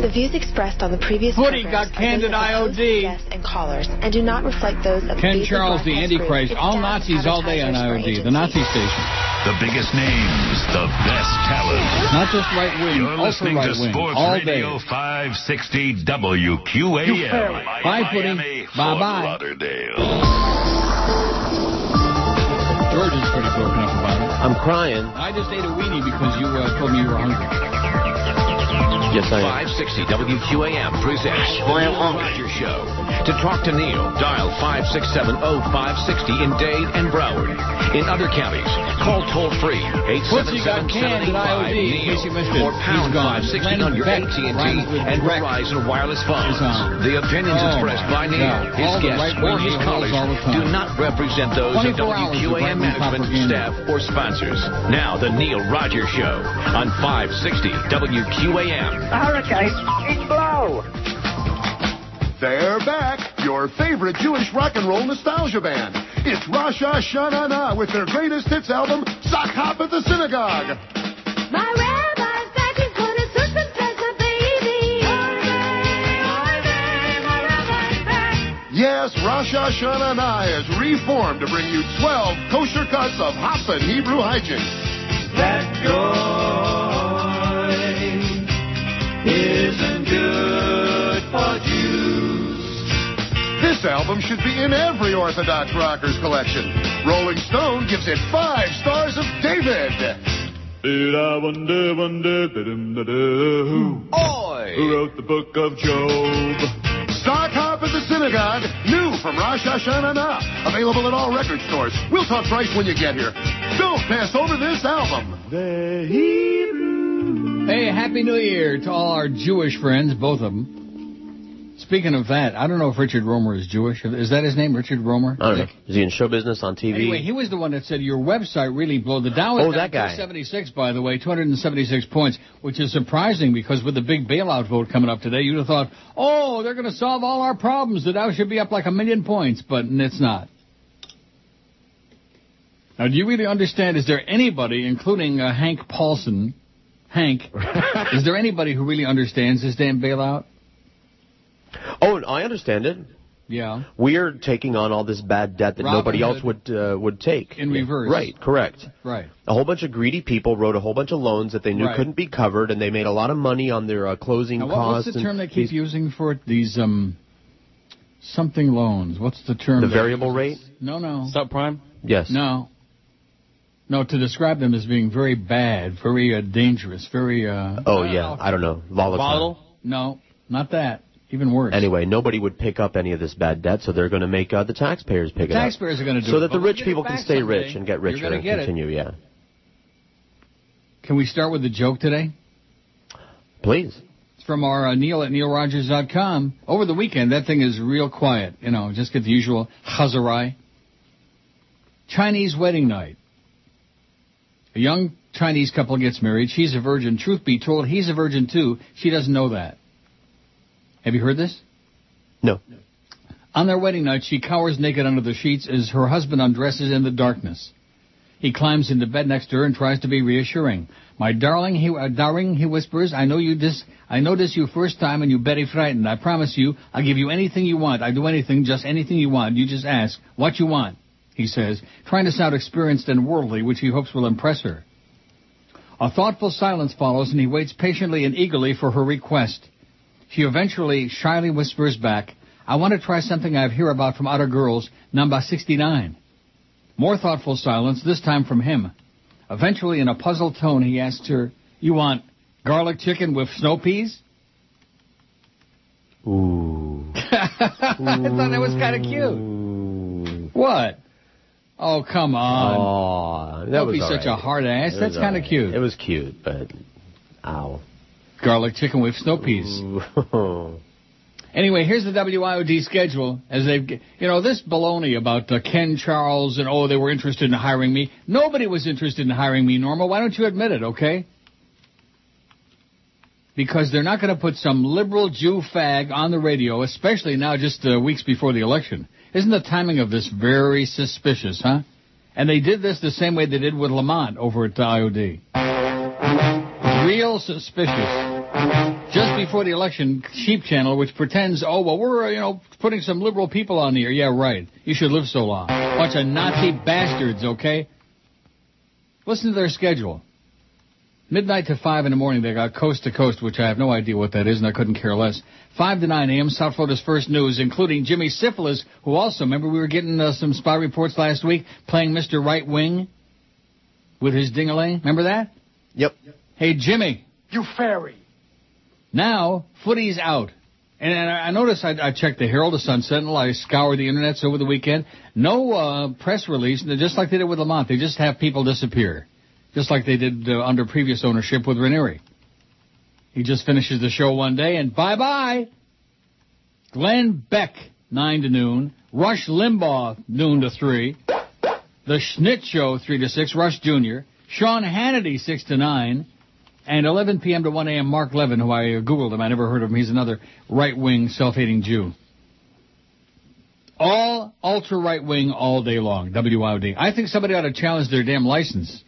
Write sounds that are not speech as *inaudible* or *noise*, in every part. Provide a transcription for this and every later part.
The views expressed on the previous Footy programs got are canned those at of the host, IOD. guests, and callers, and do not reflect those of Ken the Charles, the Antichrist. All Nazis all day on advertisers, IOD, the Nazi station. The biggest names, the best talent. Not just right wing, You're also listening right to wing. Sports All day. Radio 560 WQAM. Bye, Footy. Miami, Bye Fort bye. Lauderdale. George is pretty broken up about it. I'm crying. I just ate a weenie because you uh, told me you were hungry. Yes, I am. 560 WQAM presents The Neil Rogers Show. To talk to Neil, dial 5670560 in Dade and Broward. In other counties, call toll free Pussy got canned at IOD, in case you missed it. or He's pound gone. 560 on your Lennon AT&T Beck rhymes with and wreck. Verizon wireless phones. Is on. The opinions Oh, expressed my by Neil, God. his All the guests, right-wing or his assholes colleagues all the time. do not represent those of 24 hours of WQAM right-wing management, propaganda. staff, or sponsors. Now, the Neil Rogers Show on 560 WQAM. Hurricane, it's blow. They're back, your favorite Jewish rock and roll nostalgia band. It's Rosh Hashanah with their greatest hits album, Sock Hop at the Synagogue. My rabbi said he's gonna circumcise my baby. My rabbi's back. Yes, Rosh Hashanah has reformed to bring you 12 kosher cuts of hop and Hebrew hijinks. That joy isn't good for Jews. This album should be in every Orthodox rockers collection. Rolling Stone gives it five stars of David. Did I wonder, wonder, da-dum-da-da, who, who wrote the book of Job? Sock Hop at the Synagogue, new from Rosh Hashanah. Available at all record stores. We'll talk price when you get here. Don't pass over this album. The Hebrew. Hey, Happy New Year to all our Jewish friends, both of them. Speaking of that, I don't know if Richard Romer is Jewish. Is that his name, Richard Romer? I don't know. Is he in show business on TV? Anyway, he was the one that said your website really blew. The Dow Oh, that guy. 276, by the way, 276 points, which is surprising because with the big bailout vote coming up today, you'd have thought, oh, they're going to solve all our problems. The Dow should be up like a million points, but it's not. Now, do you really understand? Is there anybody, including uh, Hank Paulson, Hank, *laughs* is there anybody who really understands this damn bailout? Oh, I understand it. Yeah. We're taking on all this bad debt that Robin nobody else would uh, would take. In reverse. Right, correct. Right. A whole bunch of greedy people wrote a whole bunch of loans that they knew Right. couldn't be covered, and they made a lot of money on their uh, closing Now, what, costs. what's the term they keep these- using for it? These um, something loans. What's the term? The that- variable rate? No, no. Subprime? Yes. No. No, to describe them as being very bad, very uh, dangerous, very. Uh, Oh yeah, I don't know. Volatile. No, not that. Even worse. Anyway, nobody would pick up any of this bad debt, so they're going to make uh, the taxpayers pick The it up. taxpayers are going to do so it. that the rich people can stay someday. rich and get You're richer and get it. continue. Yeah, Can we start with the joke today? please. It's from our uh, Neil at neilrogers.com. Over the weekend, that thing is real quiet. You know, just get the usual chazarai. Chinese wedding night. A young Chinese couple gets married. She's a virgin. Truth be told, he's a virgin too. She doesn't know that. Have you heard this? No. On their wedding night, she cowers naked under the sheets as her husband undresses in the darkness. He climbs into bed next to her and tries to be reassuring. My darling, he, uh, darling, he whispers, I know you this, I noticed you first time and you very frightened. I promise you, I'll give you anything you want. I do anything, just anything you want. You just ask what you want, he says, trying to sound experienced and worldly, which he hopes will impress her. A thoughtful silence follows and he waits patiently and eagerly for her request. She eventually shyly whispers back, I want to try something I've heard about from other girls, number 69. More thoughtful silence, this time from him. Eventually, in a puzzled tone, he asks her, You want garlic chicken with snow peas? Ooh. *laughs* I thought that was kind of cute. What? Oh, come on. Aw, that Don't be such right. a hard ass. It That's kind of right. cute. It was cute, but ow. Garlic chicken with snow peas. *laughs* Anyway, here's the WIOD schedule. As they've, you know, this baloney about uh, Ken Charles and oh, they were interested in hiring me. Nobody was interested in hiring me, Norma. Why don't you admit it, okay? Because they're not going to put some liberal Jew fag on the radio, especially now, just uh, weeks before the election. Isn't the timing of this very suspicious, huh? And they did this the same way they did with Lamont over at the IOD. Real suspicious. Just before the election, Sheep Channel, which pretends, oh, well, we're, you know, putting some liberal people on the air. Yeah, right. You should live so long. Bunch of Nazi bastards, okay? Listen to their schedule. Midnight to 5 in the morning, they got Coast to Coast, which I have no idea what that is, and I couldn't care less. 5 to 9 a.m., South Florida's first news, including Jimmy Syphilis, who also, remember we were getting uh, some spy reports last week, playing Mr. Right Wing with his ding-a-ling. Remember that? Yep. Hey, Jimmy. You fairy. Now, footy's out. And I I noticed I, I checked the Herald, the Sun Sentinel, I scoured the internets over the weekend. No uh, press release, just like they did with Lamont. They just have people disappear. Just like they did uh, under previous ownership with Ranieri. He just finishes the show one day and bye-bye. Glenn Beck, 9 to noon. Rush Limbaugh, noon to 3. The Schnitz Show, 3 to 6. Rush Jr. Sean Hannity, 6 to 9. And 11 p.m. to 1 a.m. Mark Levin, who I Googled him. I never heard of him. He's another right-wing, self-hating Jew. All ultra-right-wing all day long. WIOD. I think somebody ought to challenge their damn license.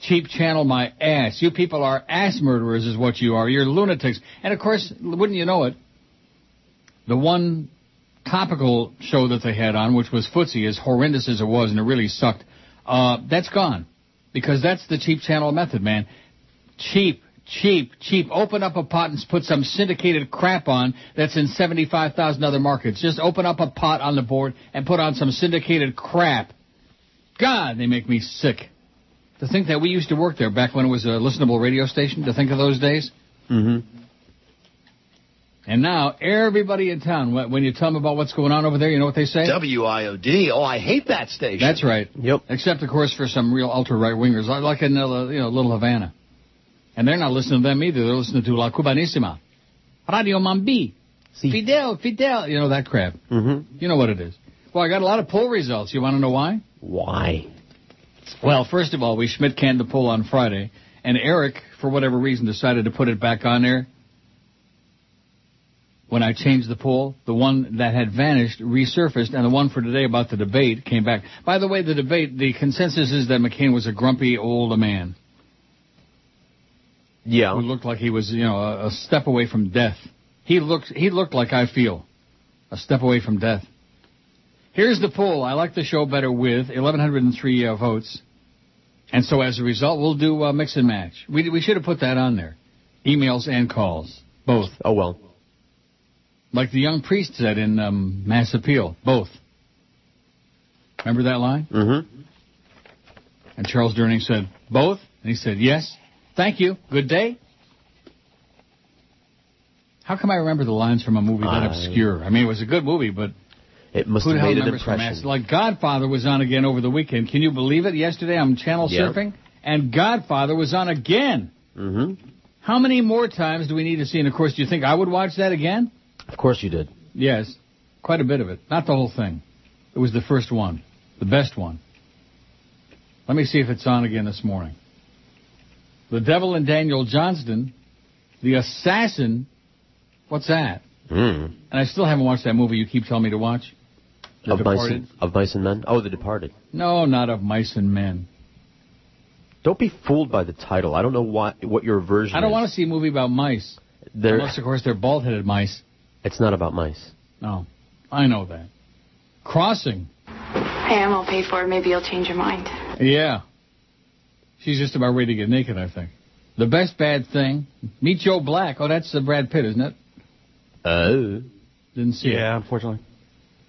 Cheap channel my ass. You people are ass murderers is what you are. You're lunatics. And of course, wouldn't you know it, the one topical show that they had on, which was Footsie, as horrendous as it was, and it really sucked, uh, that's gone. Because that's the cheap channel method, man. Cheap, cheap, cheap. Open up a pot and put some syndicated crap on that's in 75,000 other markets. Just open up a pot on the board and put on some syndicated crap. God, they make me sick. To think that we used to work there back when it was a listenable radio station, to think of those days. Mm-hmm. And now, everybody in town, when you tell them about what's going on over there, you know what they say? WIOD. Oh, I hate that station. That's right. Yep. Except, of course, for some real ultra right wingers, like- like in uh, you know Little Havana, and they're not listening to them either. They're listening to La Cubanissima, Radio Mambi, Fidel, Fidel. You know that crap. Mm-hmm. You know what it is. Well, I got a lot of poll results. You want to know why? Why? Well, first of all, we Schmidt canned the poll on Friday, and Eric, for whatever reason, decided to put it back on there. When I changed the poll, the one that had vanished resurfaced, and the one for today about the debate came back. By the way, the debate, the consensus is that McCain was a grumpy old man Yeah. who looked like he was, you know, a, a step away from death. He looked, he looked like I feel, a step away from death. Here's the poll. I like the show better with 1,103 uh, votes. And so as a result, we'll do uh, mix and match. We, we should have put that on there. Emails and calls. Both. Oh well. Like the young priest said in um, Mass Appeal. Both. Remember that line? Mm-hmm. And Charles Durning said, both? And he said, yes. Thank you. Good day. How come I remember the lines from a movie that obscure? I mean, it was a good movie, but It must who have made an impression. Like Godfather was on again over the weekend. Can you believe it? Yesterday I'm channel Yeah. surfing, and Godfather was on again. Mm-hmm. How many more times do we need to see? And of course, do you think I would watch that again? Of course you did. Yes, quite a bit of it. Not the whole thing. It was the first one, the best one. Let me see if it's on again this morning. The Devil and Daniel Johnston, the assassin. What's that? Mm. And I still haven't watched that movie you keep telling me to watch. The Of mice, and, of mice and men. Oh, The Departed. No, not of mice and men. Don't be fooled by the title. I don't know what what your version. I don't is. want to see a movie about mice. There, Unless, of course, they're bald-headed mice. it's not about mice. No, I know that. Crossing. Hey, I'm all paid for. it. Maybe you'll change your mind. Yeah. She's just about ready to get naked, I think. The best bad thing. Meet Joe Black. Oh, that's the Brad Pitt, isn't it? Oh. Didn't see it. Yeah, unfortunately.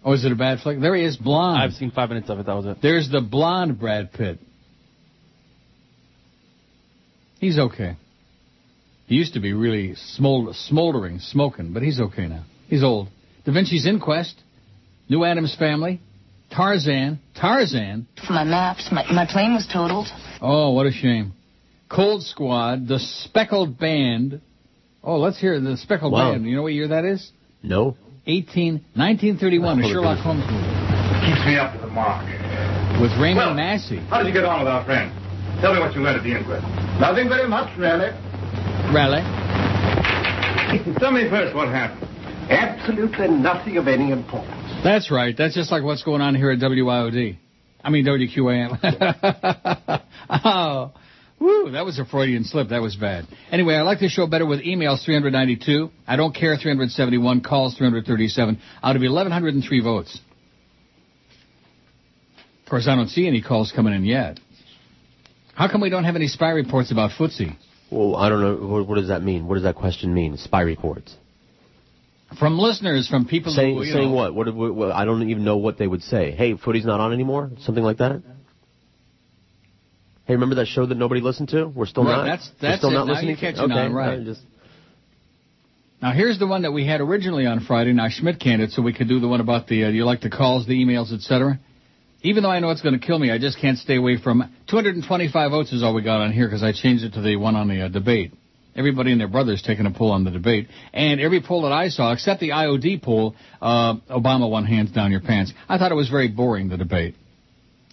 Oh, is it a bad flick? There he is, blonde. I've seen five minutes of it. That was it. There's the blonde Brad Pitt. He's okay. He used to be really smolder, smoldering, smoking, but he's okay now. He's old. Da Vinci's Inquest, New Addams Family, Tarzan, Tarzan. My maps, my, my plane was totaled. Oh, what a shame. Cold Squad, The Speckled Band. Oh, let's hear the Speckled Wow. Band. You know what year that is? No. 18, 1931, a Sherlock. Holmes movie Keeps me up to the mark. with Raymond Well- Massey. How did you get on with our friend? Tell me what you learned at the inquest. Nothing very much, really. Raleigh. *laughs* Tell me first what happened. Absolutely nothing of any importance. That's right. That's just like what's going on here at WIOD. I mean WQAM. *laughs* oh, Woo, that was a Freudian slip. That was bad. Anyway, I like the show better with emails 392. I don't care 371. Calls 337. Out of 1,103 votes. Of course, I don't see any calls coming in yet. How come we don't have any spy reports about footsie? Well, I don't know. What, what does that mean? What does that question mean? Spy reports. From listeners, from people saying who, saying know, what? What, what, what? I don't even know what they would say. Hey, footy's not on anymore. Something like that. Hey, remember that show that nobody listened to? We're still Right, not. that's- that's still it. not Now listening. you're catching okay, on, right. Just Now here's the one that we had originally on Friday. Now Schmidt canned it so we could do the one about the uh, you like the calls, the emails, etc. Even though I know it's going to kill me, I just can't stay away from 225 votes is all we got on here because I changed it to the one on the uh, debate. Everybody and their brothers taking a poll on the debate, and every poll that I saw, except the IOD poll, uh, Obama won hands down your pants. I thought it was very boring the debate,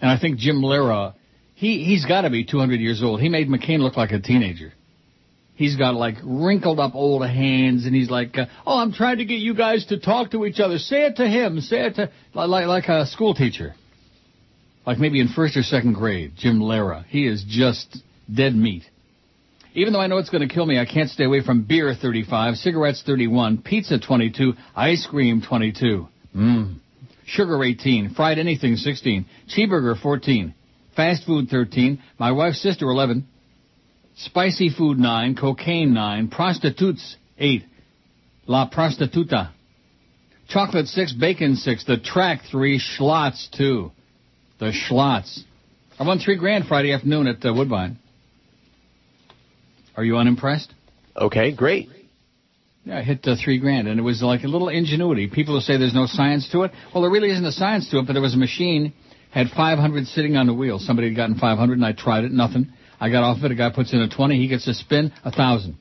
and I think Jim Lehrer, he he's got to be 200 years old. He made McCain look like a teenager. He's got like wrinkled up old hands, and he's like, uh, "Oh, I'm trying to get you guys to talk to each other. Say it to him. Say it to like like a school teacher, like maybe in first or second grade." Jim Lehrer, he is just dead meat. Even though I know it's going to kill me, I can't stay away from beer 35, cigarettes 31, pizza 22, ice cream 22, mmm, sugar 18, fried anything 16, cheeseburger 14, fast food 13, my wife's sister 11. Spicy food 9, cocaine 9, prostitutes 8, la prostituta. Chocolate 6, bacon 6, the track 3, schlotz 2. The schlotz. I won 3 grand Friday afternoon at uh, Woodbine. Are you unimpressed? okay, great. Yeah, I hit uh, three grand, and it was like a little ingenuity. People who say there's no science to it, well, there really isn't a science to it, but there was a machine, had 500 sitting on the wheel. Somebody had gotten 500, and I tried it, nothing. I got off of it, a guy puts in a 20, he gets a spin, a thousand.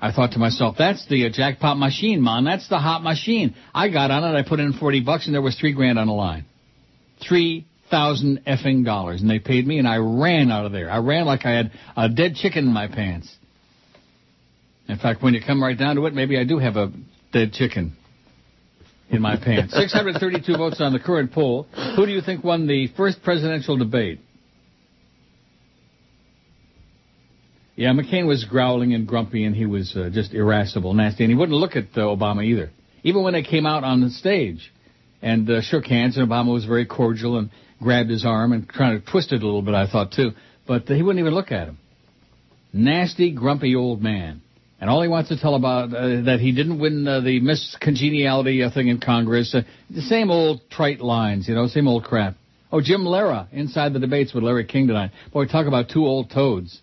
I thought to myself, that's the uh, jackpot machine, man. That's the hot machine. I got on it, I put in 40 bucks, and there was three grand on the line. Three thousand effing dollars, and they paid me, and I ran out of there. I ran like I had a dead chicken in my pants. In fact, when you come right down to it, maybe I do have a dead chicken in my pants. 632 votes on the current poll. Who do you think won the first presidential debate? Yeah, McCain was growling and grumpy, and he was uh, just irascible, nasty, and he wouldn't look at uh, Obama either. Even when they came out on the stage and uh, shook hands, and Obama was very cordial and grabbed his arm and trying to twist it a little bit, I thought too, but uh, he wouldn't even look at him. Nasty, grumpy old man. And all he wants to tell about uh, that he didn't win uh, the Miss Congeniality uh, thing in Congress. Uh, the same old trite lines, you know, same old crap. Oh, Jim Lehrer inside the debates with Larry King tonight. Boy, talk about two old toads.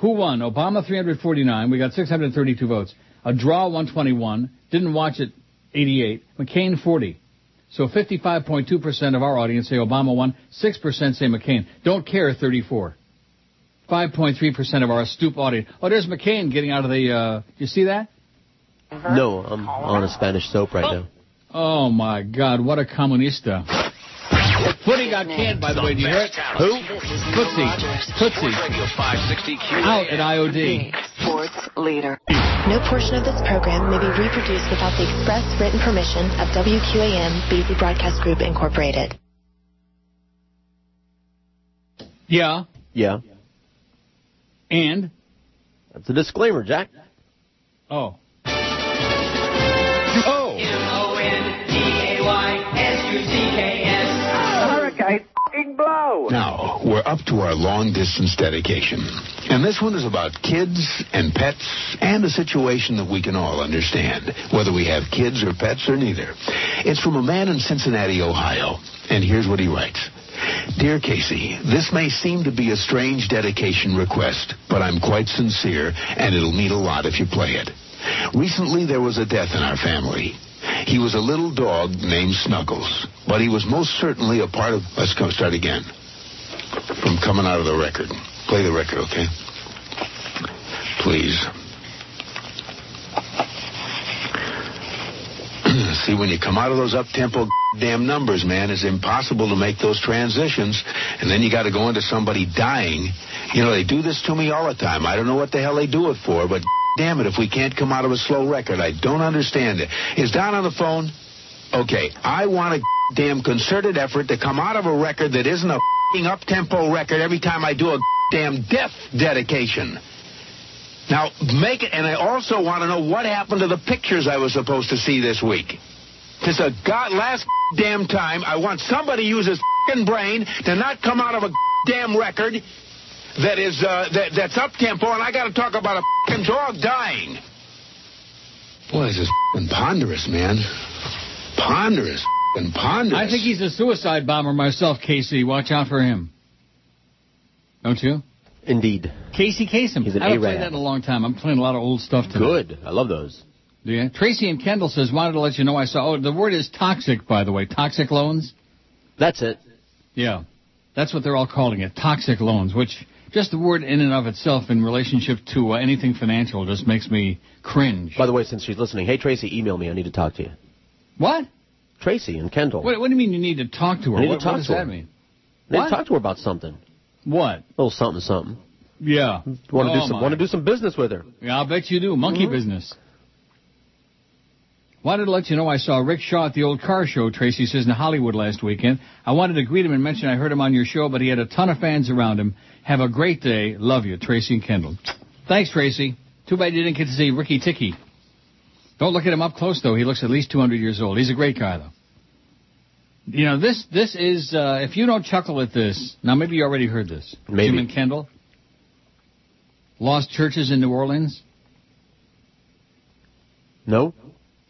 Who won? Obama 349. We got 632 votes. A draw 121. Didn't watch it 88. McCain 40. So 55.2% of our audience say Obama won. 6% say McCain. Don't care 34. 5.3% of our stoop audience. Oh, there's McCain getting out of the, uh, you see that? No, I'm on a Spanish soap right now. Oh my God, what a comunista. Footy got canned, by the way. Do you hear it? Who? Tootsie. Tootsie. Out at IOD. Sports leader. No portion of this program may be reproduced without the express written permission of WQAM BZ Broadcast Group Incorporated. Yeah. Yeah. And? That's a disclaimer, Jack. Oh. *laughs* Oh. M-O-N-D-A-Y-S-U-C-K-S. Hurricane f***ing blow. Now, we're up to our long distance dedication. And this one is about kids and pets and a situation that we can all understand, whether we have kids or pets or neither. It's from a man in Cincinnati, Ohio. And here's what he writes. Dear Casey, this may seem to be a strange dedication request, but I'm quite sincere, and it'll mean a lot if you play it. Recently, there was a death in our family. He was a little dog named Snuggles, but he was most certainly a part of. Let's go start again. From coming out of the record. Play the record, okay? Please. See, when you come out of those up-tempo damn numbers, man, it's impossible to make those transitions. And then you got to go into somebody dying. You know, they do this to me all the time. I don't know what the hell they do it for, but damn it, if we can't come out of a slow record, I don't understand it. Is Don on the phone? Okay, I want a damn concerted effort to come out of a record that isn't a up-tempo record every time I do a damn death dedication. Now, make it, and I also want to know what happened to the pictures I was supposed to see this week. This a god last damn time. I want somebody to use his brain to not come out of a damn record that is uh, that, that's up tempo, and I got to talk about a dog dying. Boy, this is ponderous, man. Ponderous, fing ponderous. I think he's a suicide bomber myself, Casey. Watch out for him. Don't you? Indeed. Casey Kasem. He's an I haven't played that in a long time. I'm playing a lot of old stuff today. Good. I love those. Do you? Tracy and Kendall says, wanted to let you know I saw. Oh, the word is toxic, by the way. Toxic loans? That's it. Yeah. That's what they're all calling it. Toxic loans, which just the word in and of itself in relationship to uh, anything financial just makes me cringe. By the way, since she's listening, hey Tracy, email me. I need to talk to you. What? Tracy and Kendall. What, what do you mean you need to talk to her? I need to what, talk what does to that her. mean? I need to talk to her about something. A What? little something, something. Yeah. Want to Oh, do some? Want to do some business with her? Yeah, I'll bet you do. Monkey Mhm. business. Wanted to let you know I saw Rick Shaw at the old car show, Tracy says, in Hollywood last weekend. I wanted to greet him and mention I heard him on your show, but he had a ton of fans around him. Have a great day. Love you, Tracy and Kendall. Thanks, Tracy. Too bad you didn't get to see Ricky Ticky. Don't look at him up close, though. He looks at least 200 years old. He's a great guy, though. You know, this this is, uh, if you don't chuckle at this, now maybe you already heard this. Maybe. Jim and Kendall. Lost churches in New Orleans. No.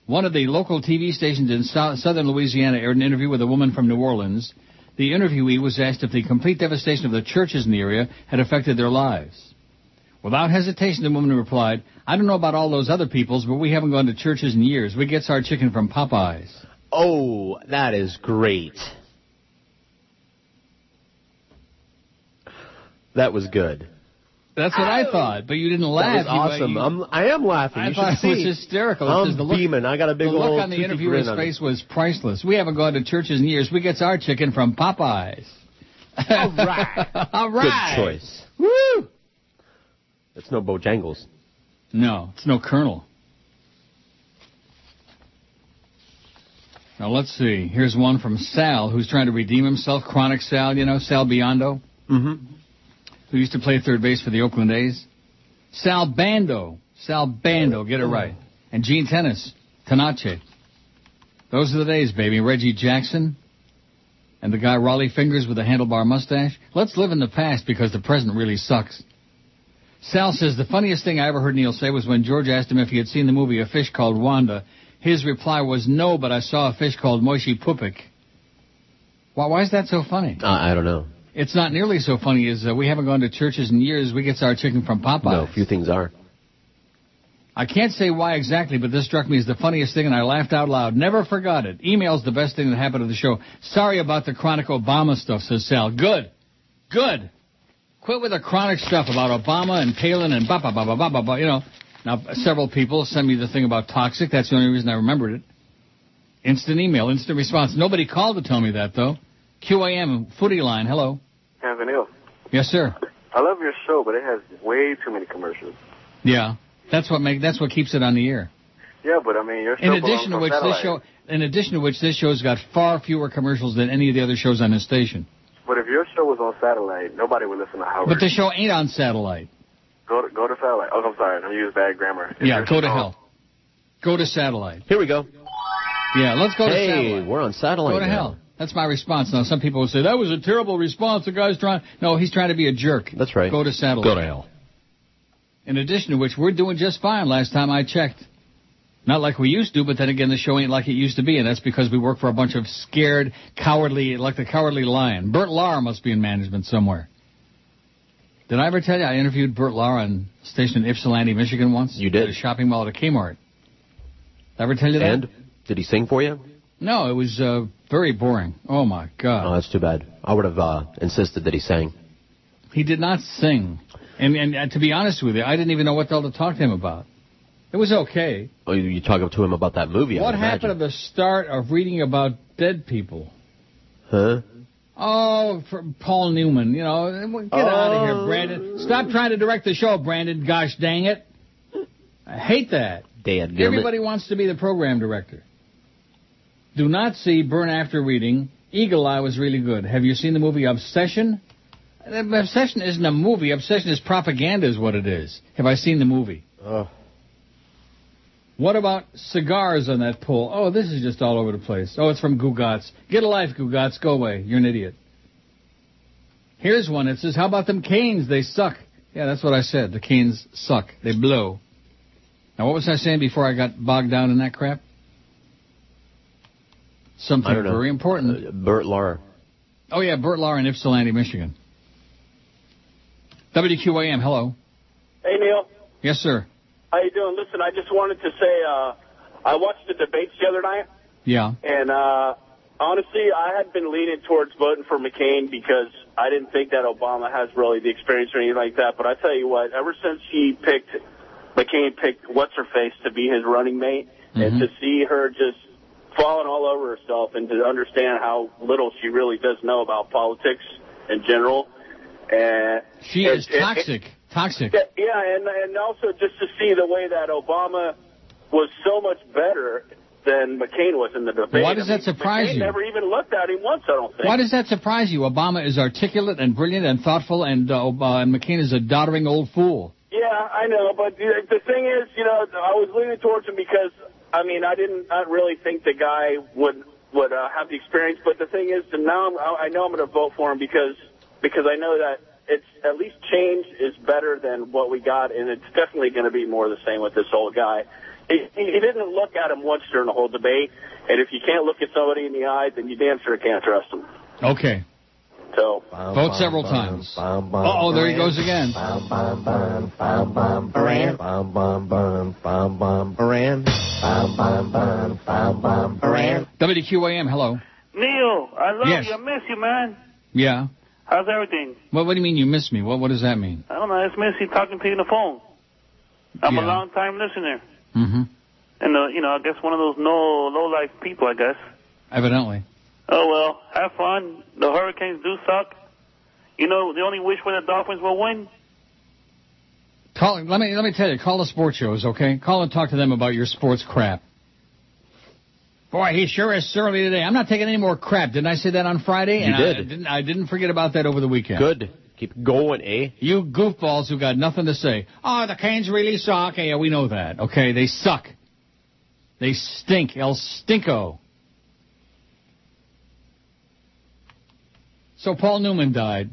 One of the local TV stations in sou- southern Louisiana aired an interview with a woman from New Orleans. The interviewee was asked if the complete devastation of the churches in the area had affected their lives. Without hesitation, the woman replied, I don't know about all those other peoples, but we haven't gone to churches in years. We gets our chicken from Popeyes. Oh, that is great. That was good. That's what I oh. thought, but you didn't laugh. That was uh, awesome. you- I'm, I am laughing. I you thought should it was hysterical. I'm the look- beaming. I got a big the look on the interviewer's grin on it. face was priceless. We haven't gone to churches in years. We gets our chicken from Popeyes. All right. *laughs* All right. Good choice. Woo! It's no Bojangles. No, it's no Colonel. Now let's see. Here's one from Sal, who's trying to redeem himself. Chronic Sal, you know, Sal Biondo, Mm-hmm. who used to play third base for the Oakland A's. Sal Bando, Sal Bando, get it right. And Gene Tennis, Tanache. Those are the days, baby. Reggie Jackson, and the guy Rollie Fingers with the handlebar mustache. Let's live in the past because the present really sucks. Sal says the funniest thing I ever heard Neil say was when George asked him if he had seen the movie A Fish Called Wanda. His reply was no, but I saw a fish called Moishi Pupik. Why, why is that so funny? Uh, I don't know. It's not nearly so funny as uh, we haven't gone to churches in years. We get our chicken from Popeyes. No, a few things are. I can't say why exactly, but this struck me as the funniest thing, and I laughed out loud. Never forgot it. Email's the best thing that happened to the show. Sorry about the chronic Obama stuff, says Sal. Good. Good. Quit with the chronic stuff about Obama and Palin and ba ba ba ba ba ba. You know. Now, several people sent me the thing about toxic. That's the only reason I remembered it. Instant email, instant response. Nobody called to tell me that, though. QAM, footy line, hello. Vanille, Yes, sir. I love your show, but it has way too many commercials. Yeah. That's what make, that's what keeps it on the air. Yeah, but I mean, your show In addition to which, on this show, in addition to which, this show's got far fewer commercials than any of the other shows on this station. But if your show was on satellite, nobody would listen to Howard. But the show ain't on satellite. Go to, go to satellite. Oh, I'm sorry. I used bad grammar. If Yeah, go to hell. Go to satellite. Here we go. Yeah, let's go to satellite. hey, satellite. we're on satellite Go to now. hell. That's my response. Now, some people will say, that was a terrible response. The guy's trying... No, he's trying to be a jerk. That's right. Go to satellite. Go to hell. In addition to which, we're doing just fine last time I checked. Not like we used to, but then again, the show ain't like it used to be, and that's because we work for a bunch of scared, cowardly, like the cowardly lion. Bert Lahr must be in management somewhere. Did I ever tell you I interviewed Bert Lahr on station in Ypsilanti, Michigan once? You did? At a shopping mall at a Kmart. Did I ever tell you that? And did he sing for you? No, it was uh, very boring. Oh my God. Oh, that's too bad. I would have uh, insisted that he sang. He did not sing. And, and uh, to be honest with you, I didn't even know what the hell to talk to him about. It was okay. Oh, you, you talk to him about that movie? What happened at the start of reading about dead people? Huh? Oh, for Paul Newman, you know, get out of Oh. here, Brandon. Stop trying to direct the show, Brandon. Gosh dang it. I hate that. Dad, Everybody wants to be the program director. Do not see Burn After Reading. Eagle Eye was really good. Have you seen the movie Obsession? Uh, Obsession isn't a movie. Obsession is propaganda, is what it is. Have I seen the movie? Oh. What about cigars on that pull? Oh, this is just all over the place. Oh, it's from Gugats. Get a life, Gugats. Go away. You're an idiot. Here's one. It says, how about them canes? They suck. Yeah, that's what I said. The canes suck. They blow. Now, what was I saying before I got bogged down in that crap? Something I don't know. very important. Uh, Bert Lahr. Oh, yeah, Bert Lahr in Ypsilanti, Michigan. WQAM, hello. Hey, Neil. Yes, sir. How you doing? Listen, I just wanted to say uh, I watched the debates the other night, Yeah. and uh, honestly, I had been leaning towards voting for McCain because I didn't think that Obama has really the experience or anything like that. But I tell you what, ever since he picked McCain picked what's her face to be his running mate, and to see her just falling all over herself and to understand how little she really does know about politics in general. And She and- is toxic. Toxic. yeah, and and also just to see the way that Obama was so much better than McCain was in the debate. Why does I that mean, surprise McCain you? Never even looked at him once. I don't think. Why does that surprise you? Obama is articulate and brilliant and thoughtful, and uh, uh, McCain is a doddering old fool. Yeah, I know, but the the thing is, you know, I was leaning towards him because I mean, I didn't not really think the guy would would uh, have the experience. But the thing is, now I'm, I know I'm going to vote for him because because I know that it's at least change is better than what we got, and it's definitely going to be more the same with this old guy. He, he he didn't look at him once during the whole debate, and if you can't look at somebody in the eye, then you damn sure can't trust him. Okay. So Vote several times. Uh-oh, there he goes again. WQAM, hello. Neil, I love Yes. you. I miss you, man. Yeah. How's everything? What, what do you mean you miss me? What, what does that mean? I don't know. I just miss you talking to you on the phone. I'm a long time listener. Mm-hmm. And, uh, you know, I guess one of those no low life people, I guess. Evidently. Oh, well, have fun. The Hurricanes do suck. You know, the only wish for the Dolphins will win. Call, let me let me tell you, call the sports shows, okay? Call and talk to them about your sports crap. Boy, he sure is surly today. I'm not taking any more crap. Didn't I say that on Friday? You and I did. didn't, I didn't forget about that over the weekend. Good. Keep going, eh? You goofballs who got nothing to say. Oh, the Canes really suck. Yeah, we know that. Okay, they suck. They stink. El stinko. So Paul Newman died.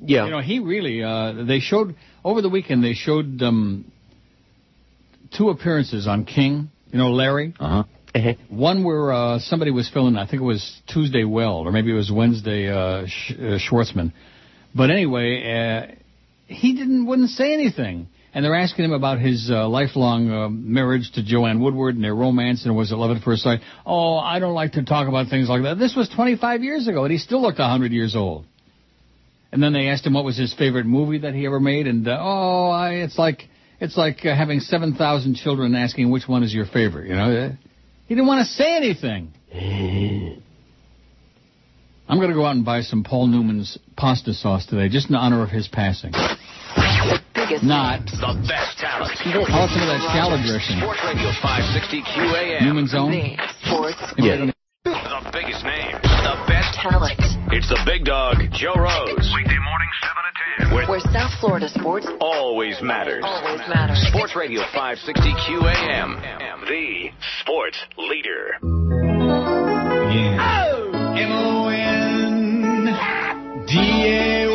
Yeah. You know, he really, uh, they showed, over the weekend, they showed um, two appearances on King. You know, Larry? Uh-huh. One where uh, somebody was filling, I think it was Tuesday Weld, or maybe it was Wednesday uh, Sh- uh, Schwartzman. But anyway, uh, he didn't wouldn't say anything. And they're asking him about his uh, lifelong uh, marriage to Joanne Woodward and their romance, and was it love at first sight? Oh, I don't like to talk about things like that. This was 25 years ago, and he still looked 100 years old. And then they asked him what was his favorite movie that he ever made, and uh, oh, I, it's like it's like uh, having 7,000 children asking which one is your favorite. You know, he didn't want to say anything. *laughs* I'm going to go out and buy some Paul Newman's pasta sauce today, just in honor of his passing. Not. The best talent. How about some of that salad dressing? Sports Radio 560 QAM. Newman's Own? Sports. Yeah. The biggest names. The best talent. It's the big dog, Joe Rose. Weekday morning, 7 to 10. Where Where South Florida sports always matters. always matters. Sports Radio 560 QAM. The sports leader. Oh! D-A-Y-S-U-C-K-S.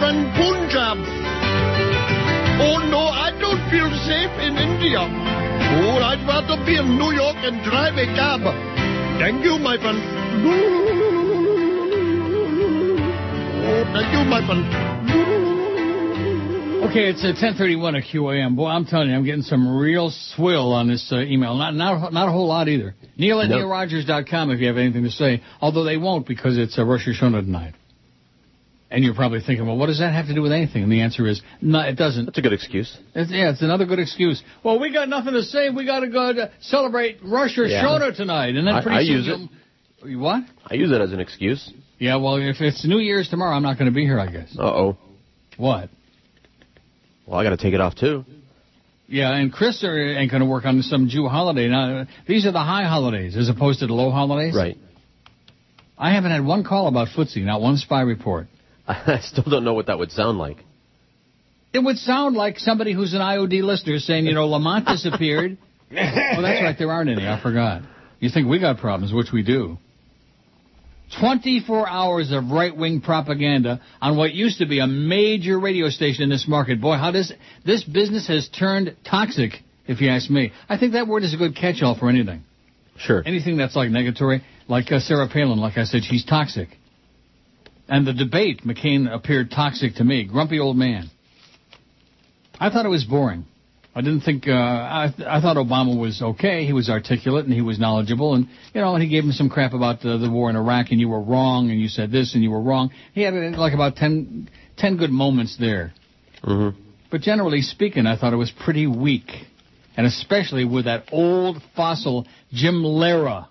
Maimed friend Punjab. Oh no, I don't feel safe in India. Oh, I'd rather be in New York and drive a cab. Thank you, my friend. Oh, thank you, my friend. Okay, it's uh, 10:31 at QAM. Boy, I'm telling you, I'm getting some real swill on this uh, email. Not not not a whole lot either. Neil at Nope. neilrogers.com if you have anything to say. Although they won't because it's a Rosh Hashanah tonight. And you're probably thinking, well, what does that have to do with anything? And the answer is, no, it doesn't. That's a good excuse. It's, yeah, it's another good excuse. Well, we got nothing to say. We got to go to celebrate Rosh Yeah. Hashanah tonight, and then pretty I soon use it. you'll- What? I use it as an excuse. Yeah, well, if it's New Year's tomorrow, I'm not going to be here, I guess. Uh oh. What? Well, I got to take it off too. Yeah, and Chris are- ain't going to work on some Jew holiday. Now, these are the high holidays as opposed to the low holidays. Right. I haven't had one call about footsie, not one spy report. *laughs* I still don't know what that would sound like. It would sound like somebody who's an IOD listener saying, you know, Lamont *laughs* disappeared. oh, that's right, there aren't any. I forgot. You think we got problems, which we do. 24 hours of right-wing propaganda on what used to be a major radio station in this market. Boy, how does this business has turned toxic, if you ask me. I think that word is a good catch-all for anything. Sure. Anything that's like negatory, like uh, Sarah Palin, like I said, she's toxic. And the debate, McCain appeared toxic to me. Grumpy old man. I thought it was boring. I didn't think, uh, I, I thought Obama was okay. He was articulate and he was knowledgeable and, you know, and he gave him some crap about the, the war in Iraq and you were wrong and you said this and you were wrong. He had like about ten, ten good moments there. Mm-hmm. But generally speaking, I thought it was pretty weak. And especially with that old fossil Jim Lehrer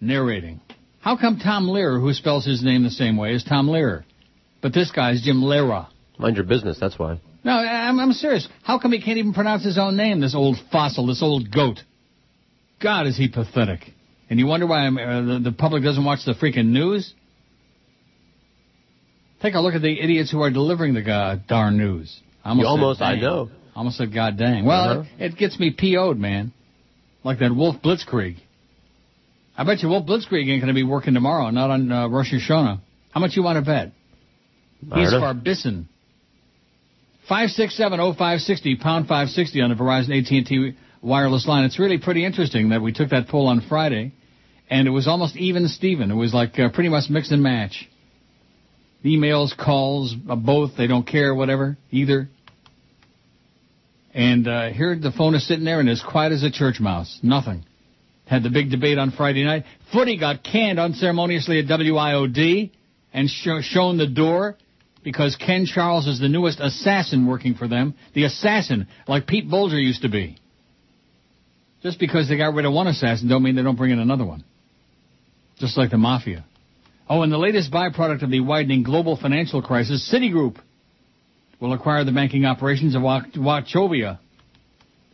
narrating. How come Tom Lehrer, who spells his name the same way, is Tom Lehrer? But this guy's Jim Lehrer. Mind your business, that's why. No, I'm, I'm serious. How come he can't even pronounce his own name, this old fossil, this old goat? God, is he pathetic. And you wonder why uh, the, the public doesn't watch the freaking news? Take a look at the idiots who are delivering the god darn news. I You said almost, I know. Almost said god dang. Well, Uh-huh. it, it gets me PO'd, man. Like that Wolf Blitzkrieg. I bet you Wolf Blitzkrieg ain't going to be working tomorrow, not on uh, Rosh Hashanah. How much you want to bet? He's don't Five six seven oh five sixty pound five sixty on the Verizon AT and T wireless line. It's really pretty interesting that we took that poll on Friday, and it was almost even Steven. It was like uh, pretty much mix and match. Emails, calls, uh, both. They don't care, whatever, either. And uh, here the phone is sitting there and as quiet as a church mouse. Nothing. Had the big debate on Friday night. Footy got canned unceremoniously at WIOD and sho shown the door because Ken Charles is the newest assassin working for them. The assassin, like Pete Bolger used to be. Just because they got rid of one assassin don't mean they don't bring in another one. Just like the mafia. Oh, and the latest byproduct of the widening global financial crisis, Citigroup will acquire the banking operations of Wach- Wachovia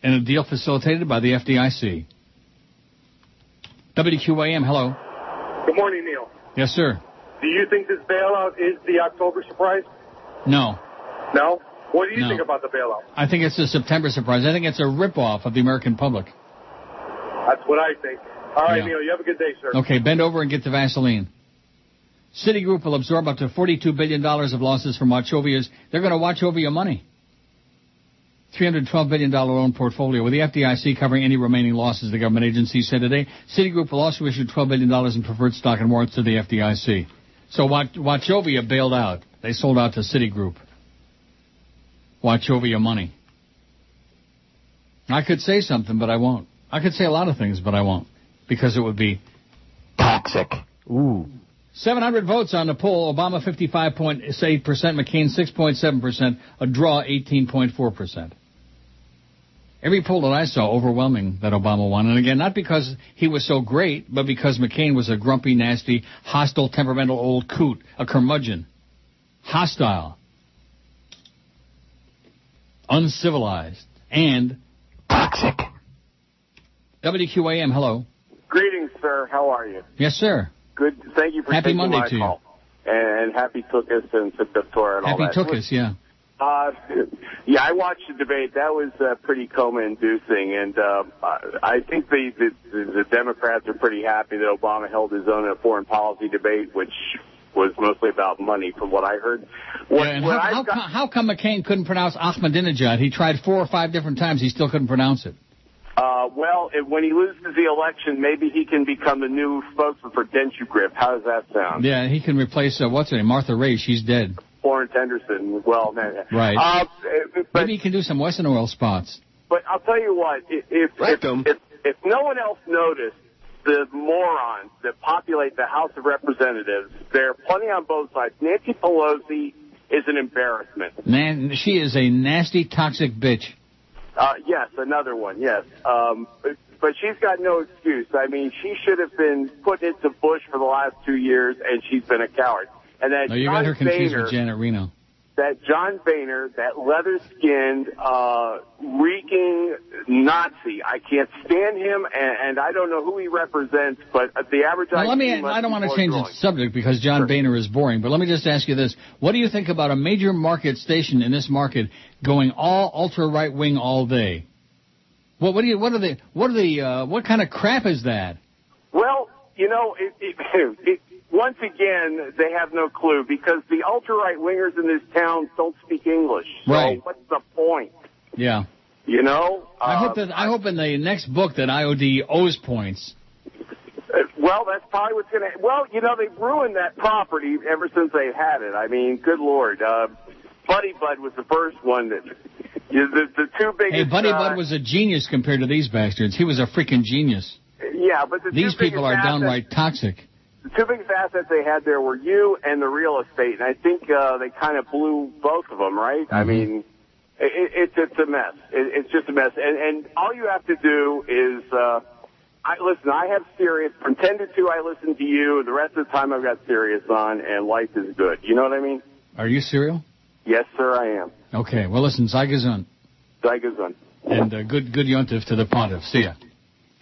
in a deal facilitated by the FDIC. WQAM, hello. Good morning, Neil. Yes, sir. Do you think this bailout is the October surprise? No. No? What do you No. think about the bailout? I think it's a September surprise. I think it's a ripoff of the American public. That's what I think. All right, Yeah. Neil, you have a good day, sir. Okay, bend over and get the Vaseline. Citigroup will absorb up to $42 billion of losses from Wachovia's. They're going to watch over your money. $312 billion loan portfolio with the FDIC covering any remaining losses, the government agency said today. Citigroup will also issue $12 billion in preferred stock and warrants to the FDIC. So Wach- Wachovia bailed out. They sold out to Citigroup. Wachovia money. I could say something, but I won't. I could say a lot of things, but I won't. Because it would be toxic. Ooh. 700 votes on the poll. Obama 55.8%, McCain 6.7%, a draw 18.4%. Every poll that I saw, overwhelming that Obama won. And again, not because he was so great, but because McCain was a grumpy, nasty, hostile, temperamental old coot, a curmudgeon. Hostile. Uncivilized. And toxic. WQAM, hello. Greetings, sir. How are you? Yes, sir. Good. Thank you for Happy taking Monday my to you. call. And happy Tukas and September and all that. Happy. Tookus, yeah. Uh, yeah, I watched the debate. That was uh, pretty coma-inducing, and uh, I think the, the the Democrats are pretty happy that Obama held his own in a foreign policy debate, which was mostly about money, from what I heard. What, Yeah, what how, how, got- how come McCain couldn't pronounce Ahmadinejad? He tried four or five different times. He still couldn't pronounce it. Uh, well, if, when he loses the election, maybe he can become the new spokesman for Dentsu Grip. How does that sound? Yeah, he can replace, uh, what's her name? Martha Raye. She's dead. Florence Henderson. Well, no, no. Right. Uh, but, Maybe he can do some Wesson oil spots. but I'll tell you what. If if, if, if if no one else noticed, the morons that populate the House of Representatives, there are plenty on both sides. Nancy Pelosi is an embarrassment. Man, she is a nasty, toxic bitch. Uh, yes, another one. Yes. Um, but she's got no excuse. I mean, she should have been put into Bush for the last two years, and she's been a coward. And that No, you John got her confused Boehner, with Janet Reno. that John Boehner, that leather-skinned, uh, reeking Nazi. I can't stand him, and, and I don't know who he represents, but the average... Now, let me, I don't want to change the subject because John Boehner is boring. But let me just ask you this: What do you think about a major market station in this market going all ultra right wing all day? What, what do you? What are the? What are the? Uh, what kind of crap is that? Well, you know, it, it, *laughs* it, once again, they have no clue because the ultra right wingers in this town don't speak English. So Right. what's the point? Yeah. You know? I hope that I hope in the next book that IOD owes points. Well, that's probably what's going to. Well, you know, they've ruined that property ever since they've had it. I mean, good lord. Uh, Buddy Bud was the first one that. You the, the two biggest. Hey, Buddy uh, Bud was a genius compared to these bastards. He was a freaking genius. Yeah, but the These people are downright toxic. The two biggest assets they had there were you and the real estate, and I think uh, they kind of blew both of them, right? I mean, it, it, it's it's a mess. It, it's just a mess, and and all you have to do is, uh, I listen. I have Sirius from ten to two. I listen to you. The rest of the time, I've got Sirius on, and life is good. You know what I mean? Are you serial? Yes, sir, I am. Okay. Well, listen, Zygazun. Zygazun. And uh, good good yontif to the pontiff. See ya.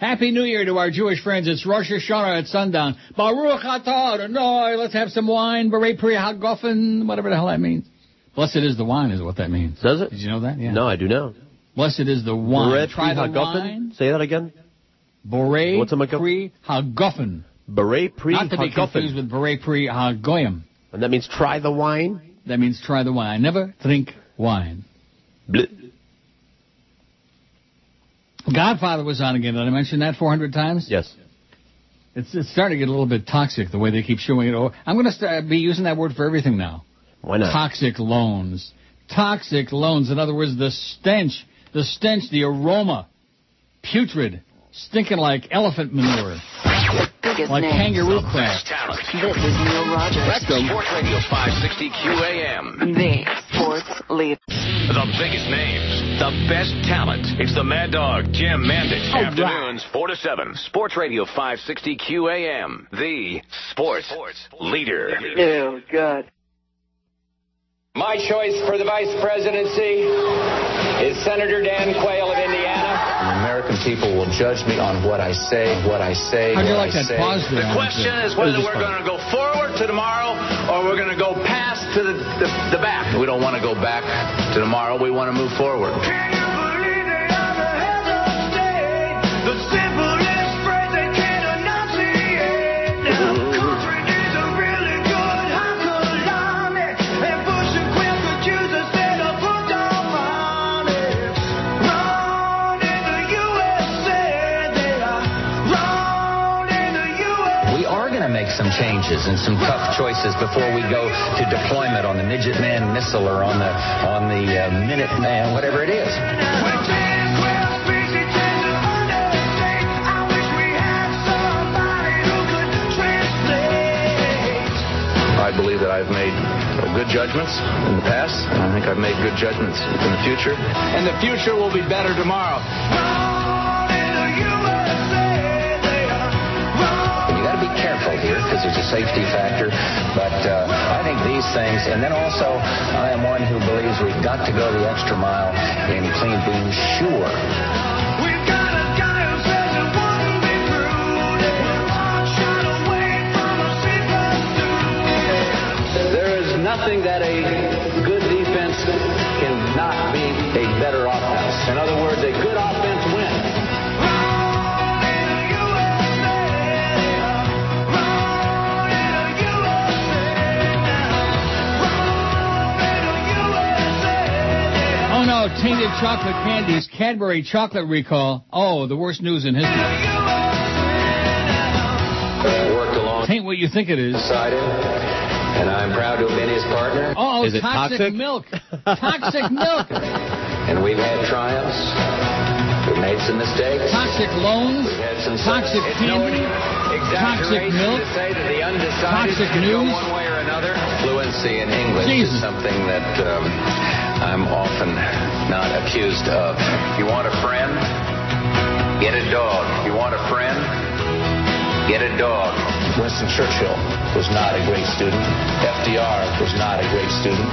Happy New Year to our Jewish friends. It's Rosh Hashanah at sundown. Baruch atah Adonai. Let's have some wine. Beret pri hagofen. Whatever the hell that means. Blessed is the wine is what that means. Does it? Did you know that? Yeah. No, I do not. Blessed is the wine. Beret Try pri the hagofen? wine. Say that again. Beret What's pri hagofen. Beret pri Not to be hagofen. confused with beret pri hagoyim. And that means try the wine? That means try the wine. I never drink wine. Bleh. Godfather was on again. Did I mention that 400 times? Yes. It's, it's starting to get a little bit toxic the way they keep showing it. over. I'm going to start, be using that word for everything now. Why not? Toxic loans. Toxic loans. In other words, the stench, the stench, the aroma, putrid, stinking like elephant manure, Biggest like names. kangaroo crap. This is Neil Rogers. Sports Radio 560 QAM. The sports leader. The biggest names, the best talent. It's the Mad Dog, Jim Mandich. Afternoons, 4 to 7. Sports Radio 560 QAM. The sports leader. Oh, God. My choice for the vice presidency is Senator Dan Quayle of Indiana. The American people will judge me on what I say, what I say. How'd you what like I that say. pause? The question is whether we're going to go forward to tomorrow or we're going to go past to the, the, the back. We don't want to go back to tomorrow. We want to move forward. Some changes and some tough choices before we go to deployment on the Midget Man missile or on the on the uh, Minute Man, whatever it is. I believe that I've made good judgments in the past, and I think I've made good judgments in the future. And the future will be better tomorrow. Careful here because there's a safety factor. But uh, I think these things, and then also I am one who believes we've got to go the extra mile in clean being sure There is nothing that a good defense cannot be a better offense. In other words, Oh tainted chocolate candies, Cadbury chocolate recall. Oh, the worst news in history. Taint what you think it is. beside and I'm proud to have been his partner. Oh, oh Is it toxic, toxic? milk. *laughs* Toxic milk. And we've had triumphs. We've made some mistakes. Toxic loans. We've had some Toxic It's no candy. Toxic milk. to say that the Toxic could go news. One way or another. Fluency in English Jesus. is something that um, I'm often not accused of. You want a friend? Get a dog. You want a friend? Get a dog. Winston Churchill was not a great student. FDR was not a great student.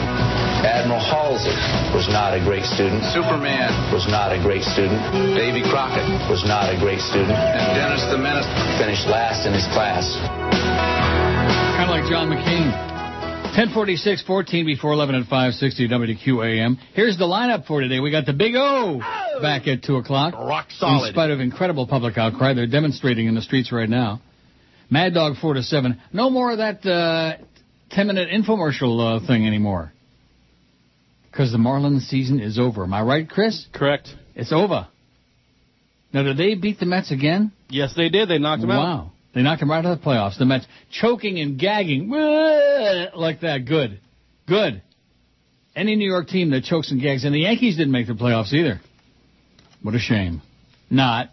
Admiral Halsey was not a great student. Superman was not a great student. Davy Crockett was not a great student. And Dennis the Menace finished last in his class. Kind of like John McCain. 1046, 14 before 11 at 560 WQAM. Here's the lineup for today. We got the Big O back at 2 o'clock. Rock solid. In spite of incredible public outcry, they're demonstrating in the streets right now. Mad Dog 4 to 7. No more of that uh, 10 minute infomercial uh, thing anymore. Because the Marlins season is over. Am I right, Chris? Correct. It's over. Now, did they beat the Mets again? Yes, they did. They knocked him out. Wow. They knocked him right out of the playoffs. The Mets choking and gagging like that. Good. Good. Any New York team that chokes and gags, and the Yankees didn't make the playoffs either. What a shame. Not.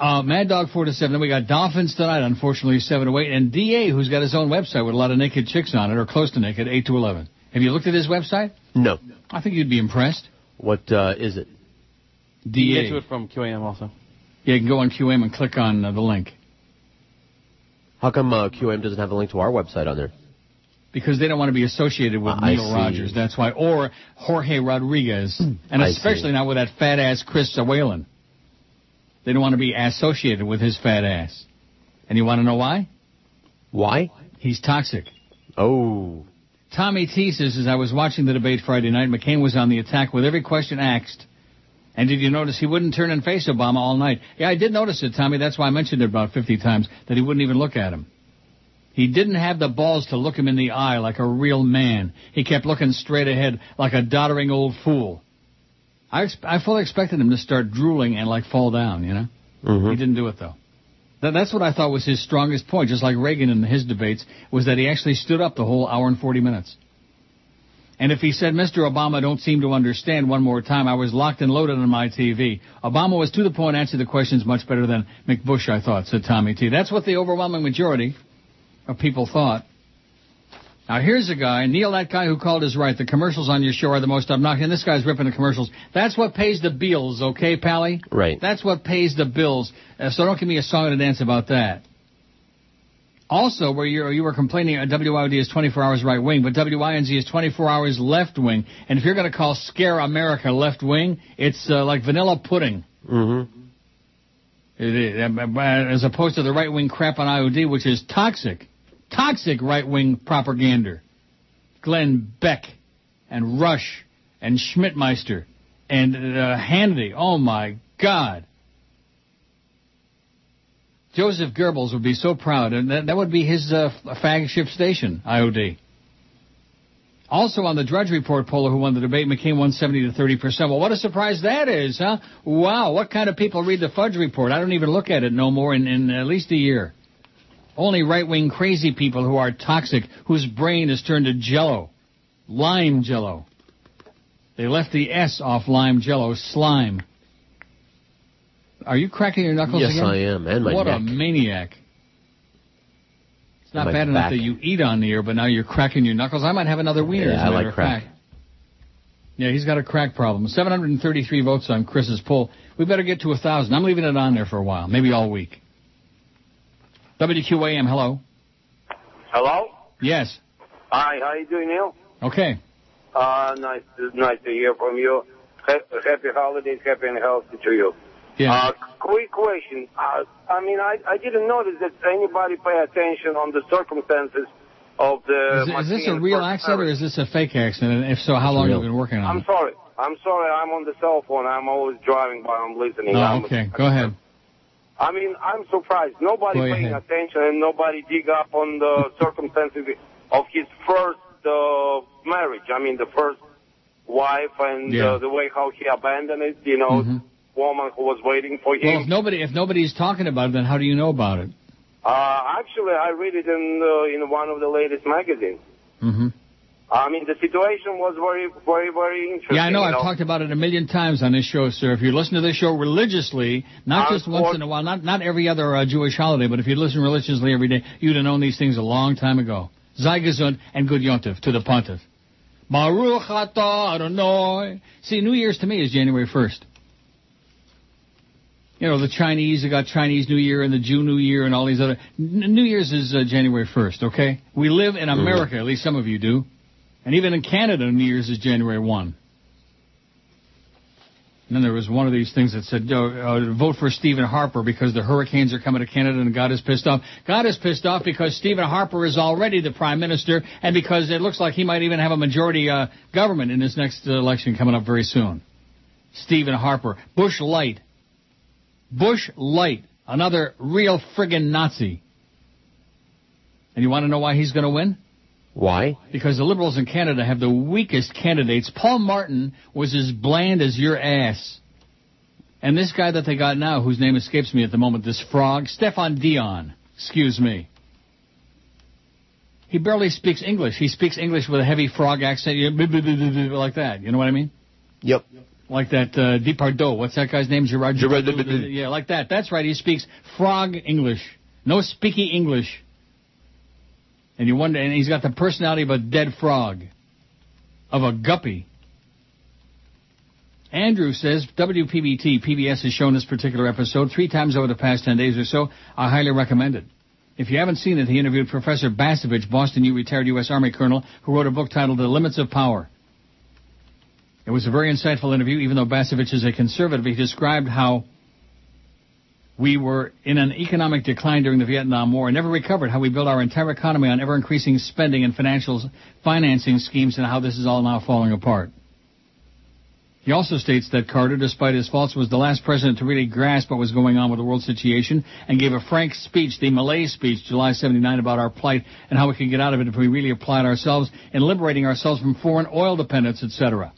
Uh, Mad Dog 4 to 7. Then we got Dolphins tonight, unfortunately 7 to 8. And DA, who's got his own website with a lot of naked chicks on it, or close to naked, 8 to 11. Have you looked at his website? No. I think you'd be impressed. What uh, is it? You can DA. get to it from QAM also. Yeah, you can go on QM and click on uh, the link. How come uh, QM doesn't have a link to our website on there? Because they don't want to be associated with I Neil see. Rogers. That's why. Or Jorge Rodriguez. And I especially see. not with that fat ass Chris Whalen. They don't want to be associated with his fat ass. And you want to know why? Why? He's toxic. Oh. Tommy T says, as I was watching the debate Friday night, McCain was on the attack with every question asked. And did you notice he wouldn't turn and face Obama all night? Yeah, I did notice it, Tommy. That's why I mentioned it about 50 times, that he wouldn't even look at him. He didn't have the balls to look him in the eye like a real man. He kept looking straight ahead like a doddering old fool. I, I fully expected him to start drooling and like fall down, you know? Mm-hmm. He didn't do it though. That, that's what I thought was his strongest point, just like Reagan in his debates, was that he actually stood up the whole hour and 40 minutes. And if he said, Mr. Obama don't seem to understand one more time, I was locked and loaded on my TV. Obama was to the point, answered the questions much better than McBush, I thought, said Tommy T. That's what the overwhelming majority of people thought. Now here's a guy, Neil, that guy who called is right. The commercials on your show are the most obnoxious. And this guy's ripping the commercials. That's what pays the bills, okay, Pally? Right. That's what pays the bills. Uh, so don't give me a song and a dance about that. Also, where you you were complaining, uh, WIOD is 24 hours right wing, but WINZ is 24 hours left wing. And if you're going to call Scare America left wing, it's uh, like vanilla pudding. Mm-hmm. Uh, as opposed to the right wing crap on IOD, which is toxic, toxic right wing propaganda. Glenn Beck and Rush and Schmidtmeister and uh, Hannity. Oh my God. Joseph Goebbels would be so proud, and that, that would be his uh, flagship station, IOD. Also on the Drudge Report poller who won the debate, McCain won 70 to 30 percent. Well, what a surprise that is, huh? Wow, what kind of people read the Fudge Report? I don't even look at it no more in, in at least a year. Only right-wing crazy people who are toxic, whose brain is turned to jello. Lime jello. They left the S off lime jello, slime. Are you cracking your knuckles Yes, again? I am, and my What a maniac. It's not My bad enough that you eat on the air, but now you're cracking your knuckles. I might have another wiener. Yeah, as a I matter like crack. fact. Yeah, he's got a crack problem. 733 votes on Chris's poll. We better get to a thousand. I'm leaving it on there for a while, maybe all week. WQAM, hello. Hello? Yes. Hi, how you doing, Neil? Okay. Uh, nice, nice to hear from you. Happy holidays, happy and healthy to you. Yeah. Uh, quick question. Uh, I mean, I, I didn't notice that anybody pay attention on the circumstances of the. Is, is this a real accident or is this a fake accident? And if so, how long have you been working on it? I'm sorry. I'm sorry. I'm on the cell phone. I'm always driving while I'm listening. Oh, I'm, okay. Go ahead. I mean, I'm surprised. Nobody Go paying ahead. attention and nobody dig up on the *laughs* circumstances of his first uh, marriage. I mean, the first wife and Yeah. uh, the way how he abandoned it. You know, Mhm. Woman who was waiting for Well, him. if nobody if nobody's talking about it, then how do you know about it? Uh, actually, I read it in uh, in one of the latest magazines. Mm-hmm. I mean, the situation was very, very, very interesting. Yeah, I know. you I've talked about it a million times on this show, sir. If you listen to this show religiously, not Uh, just once in a while, not not every other uh, Jewish holiday, but if you listen religiously every day, you'd have known these things a long time ago. Sei and good yontif to the pontiff. Baruch atah Adonai. See, New Year's to me is January 1st. You know, the Chinese, they got Chinese New Year and the Jew New Year and all these other. N- New Year's is uh, January 1st, okay? We live in America, at least some of you do. And even in Canada, New Year's is January 1. And then there was one of these things that said, uh, uh, vote for Stephen Harper because the hurricanes are coming to Canada and God is pissed off. God is pissed off because Stephen Harper is already the prime minister and because it looks like he might even have a majority uh, government in his next uh, election coming up very soon. Stephen Harper. Bush Light. Bush Light. Another real friggin' Nazi. And you want to know why he's going to win? Why? Because the Liberals in Canada have the weakest candidates. Paul Martin was as bland as your ass. And this guy that they got now, whose name escapes me at the moment, this frog, Stéphane Dion, excuse me. He barely speaks English. He speaks English with a heavy frog accent, *laughs* like that. You know what I mean? Yep. Like that uh, Depardieu. What's that guy's name? Gerard Gerard Depardieu. Yeah, like that. That's right. He speaks frog English. No speaky English. And you wonder, and he's got the personality of a dead frog, of a guppy. Andrew says WPBT PBS has shown this particular episode three times over the past ten days or so. I highly recommend it. If you haven't seen it, he interviewed Professor Bacevich, Boston U retired U.S. Army colonel, who wrote a book titled The Limits of Power. It was a very insightful interview, even though Bacevich is a conservative. He described how we were in an economic decline during the Vietnam War and never recovered, how we built our entire economy on ever increasing spending and financial financing schemes and how this is all now falling apart. He also states that Carter, despite his faults, was the last president to really grasp what was going on with the world situation and gave a frank speech, the malaise speech, July 79, about our plight and how we could get out of it if we really applied ourselves in liberating ourselves from foreign oil dependence, etc.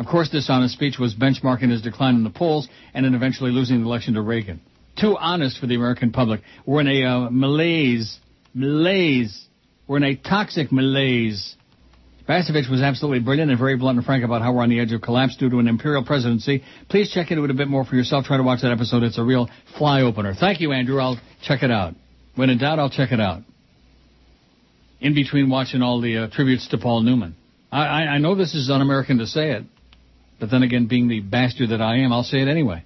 Of course, this honest speech was benchmarking his decline in the polls and in eventually losing the election to Reagan. Too honest for the American public. We're in a uh, malaise. Malaise. We're in a toxic malaise. Bacevich was absolutely brilliant and very blunt and frank about how we're on the edge of collapse due to an imperial presidency. Please check into it a bit more for yourself. Try to watch that episode. It's a real fly opener. Thank you, Andrew. I'll check it out. When in doubt, I'll check it out. In between watching all the uh, tributes to Paul Newman. I, I, I know this is un-American to say it, but then again, being the bastard that I am, I'll say it anyway.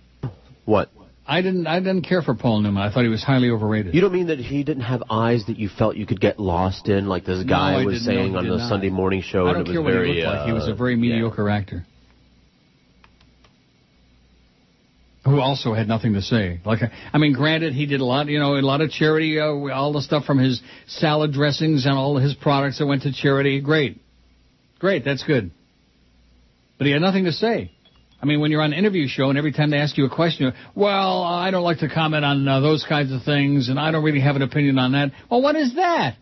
What? I didn't. I didn't care for Paul Newman. I thought he was highly overrated. You don't mean that he didn't have eyes that you felt you could get lost in, like this guy No, was saying on the not. Sunday morning show, I and it care was what very. he looked like. He was a uh, very mediocre actor. Who also had nothing to say. Like, I mean, granted, he did a lot, you know, a lot of charity, uh, all the stuff from his salad dressings and all his products that went to charity. Great, great, that's good. But he had nothing to say. I mean, when you're on an interview show and every time they ask you a question, you're, well, I don't like to comment on uh, those kinds of things, and I don't really have an opinion on that. Well, what is that?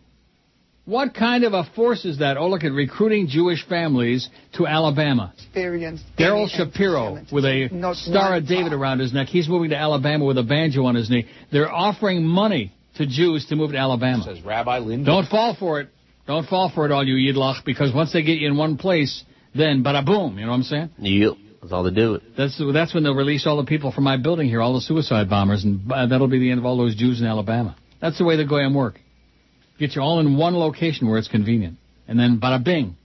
What kind of a force is that? Oh, look at recruiting Jewish families to Alabama. experienced Daryl Shapiro with a Not Star of David around his neck. He's moving to Alabama with a banjo on his knee. They're offering money to Jews to move to Alabama. Says Rabbi Lindell. Don't fall for it. Don't fall for it, all you yidlach, because once they get you in one place, then bada boom. You know what I'm saying? Yep, that's all they do. It. That's that's when they'll release all the people from my building here, all the suicide bombers, and uh, that'll be the end of all those Jews in Alabama. That's the way the goyim work. Get you all in one location where it's convenient, and then bada bing.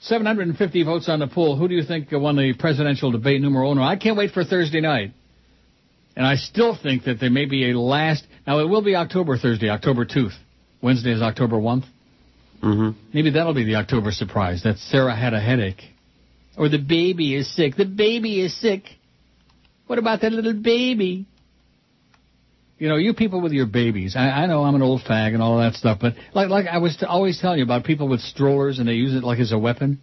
750 votes on the poll. Who do you think won the presidential debate numero uno? I can't wait for Thursday night. And I still think that there may be a last. Now it will be October Thursday, October 2nd. Wednesday is October 1st. Mm-hmm. Maybe that'll be the October surprise. That Sarah had a headache. Or the baby is sick. The baby is sick. What about that little baby? You know, you people with your babies. I, I know I'm an old fag and all that stuff, but like like I was t- always telling you about people with strollers and they use it like as a weapon.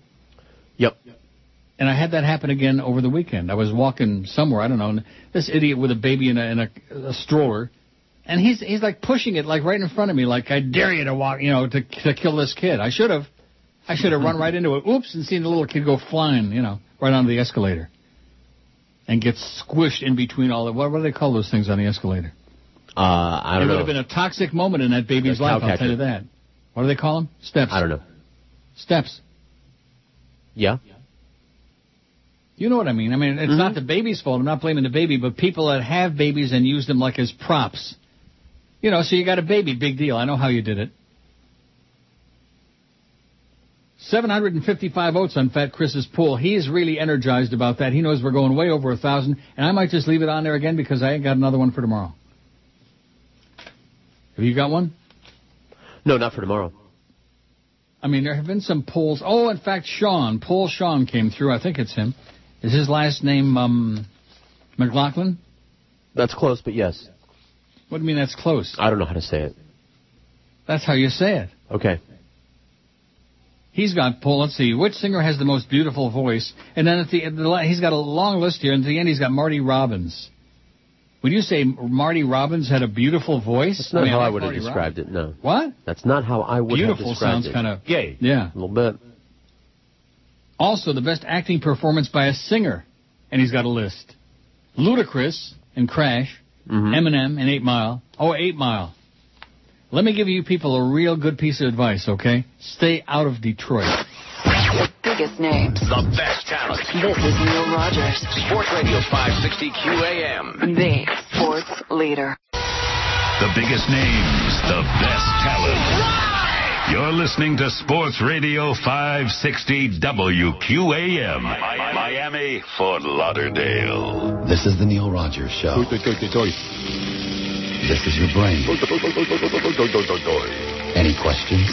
Yep. And I had that happen again over the weekend. I was walking somewhere, I don't know, and this idiot with a baby in a, in a, a stroller, and he's he's like pushing it like right in front of me, like I dare you to walk, you know, to to kill this kid. I should have, I should have run right into it. Oops, and seen the little kid go flying, you know, right onto the escalator, and get squished in between all the what, what do they call those things on the escalator? Uh, I don't would know. It would have been a toxic moment in that baby's life. I'll tell you that. What do they call them? Steps. I don't know. Steps. Yeah. You know what I mean? I mean, it's Mm-hmm. not the baby's fault. I'm not blaming the baby, but people that have babies and use them like as props. You know, so you got a baby, big deal. I know how you did it. 755 votes on Fat Chris's poll. He is really energized about that. He knows we're going way over a thousand, and I might just leave it on there again because I ain't got another one for tomorrow. Have you got one? No, not for tomorrow. I mean, there have been some polls. Oh, in fact, Sean, Paul Sean came through. I think it's him. Is his last name um, McLaughlin? That's close, but yes. What do you mean that's close? I don't know how to say it. That's how you say it. Okay. He's got poll. Let's see, which singer has the most beautiful voice? And then at the, at the he's got a long list here. And at the end, he's got Marty Robbins. Would you say Marty Robbins had a beautiful voice? That's not mean, how I like would have Marty described it, no. What? That's not how I would Beautiful have described it. Beautiful sounds kind of gay. Yeah. A little bit. Also, the best acting performance by a singer, and he's got a list. Ludacris and Crash, Mm-hmm. Eminem and Eight Mile. Oh, Eight Mile. Let me give you people a real good piece of advice, okay? Stay out of Detroit. The biggest names. The best talent. This is Neil Rogers, Sports Radio 560 QAM. the sports leader. The biggest names, the best talent. You're listening to Sports Radio 560 WQAM. Miami, Fort Lauderdale. This is the Neil Rogers Show. This is your brain. Any questions?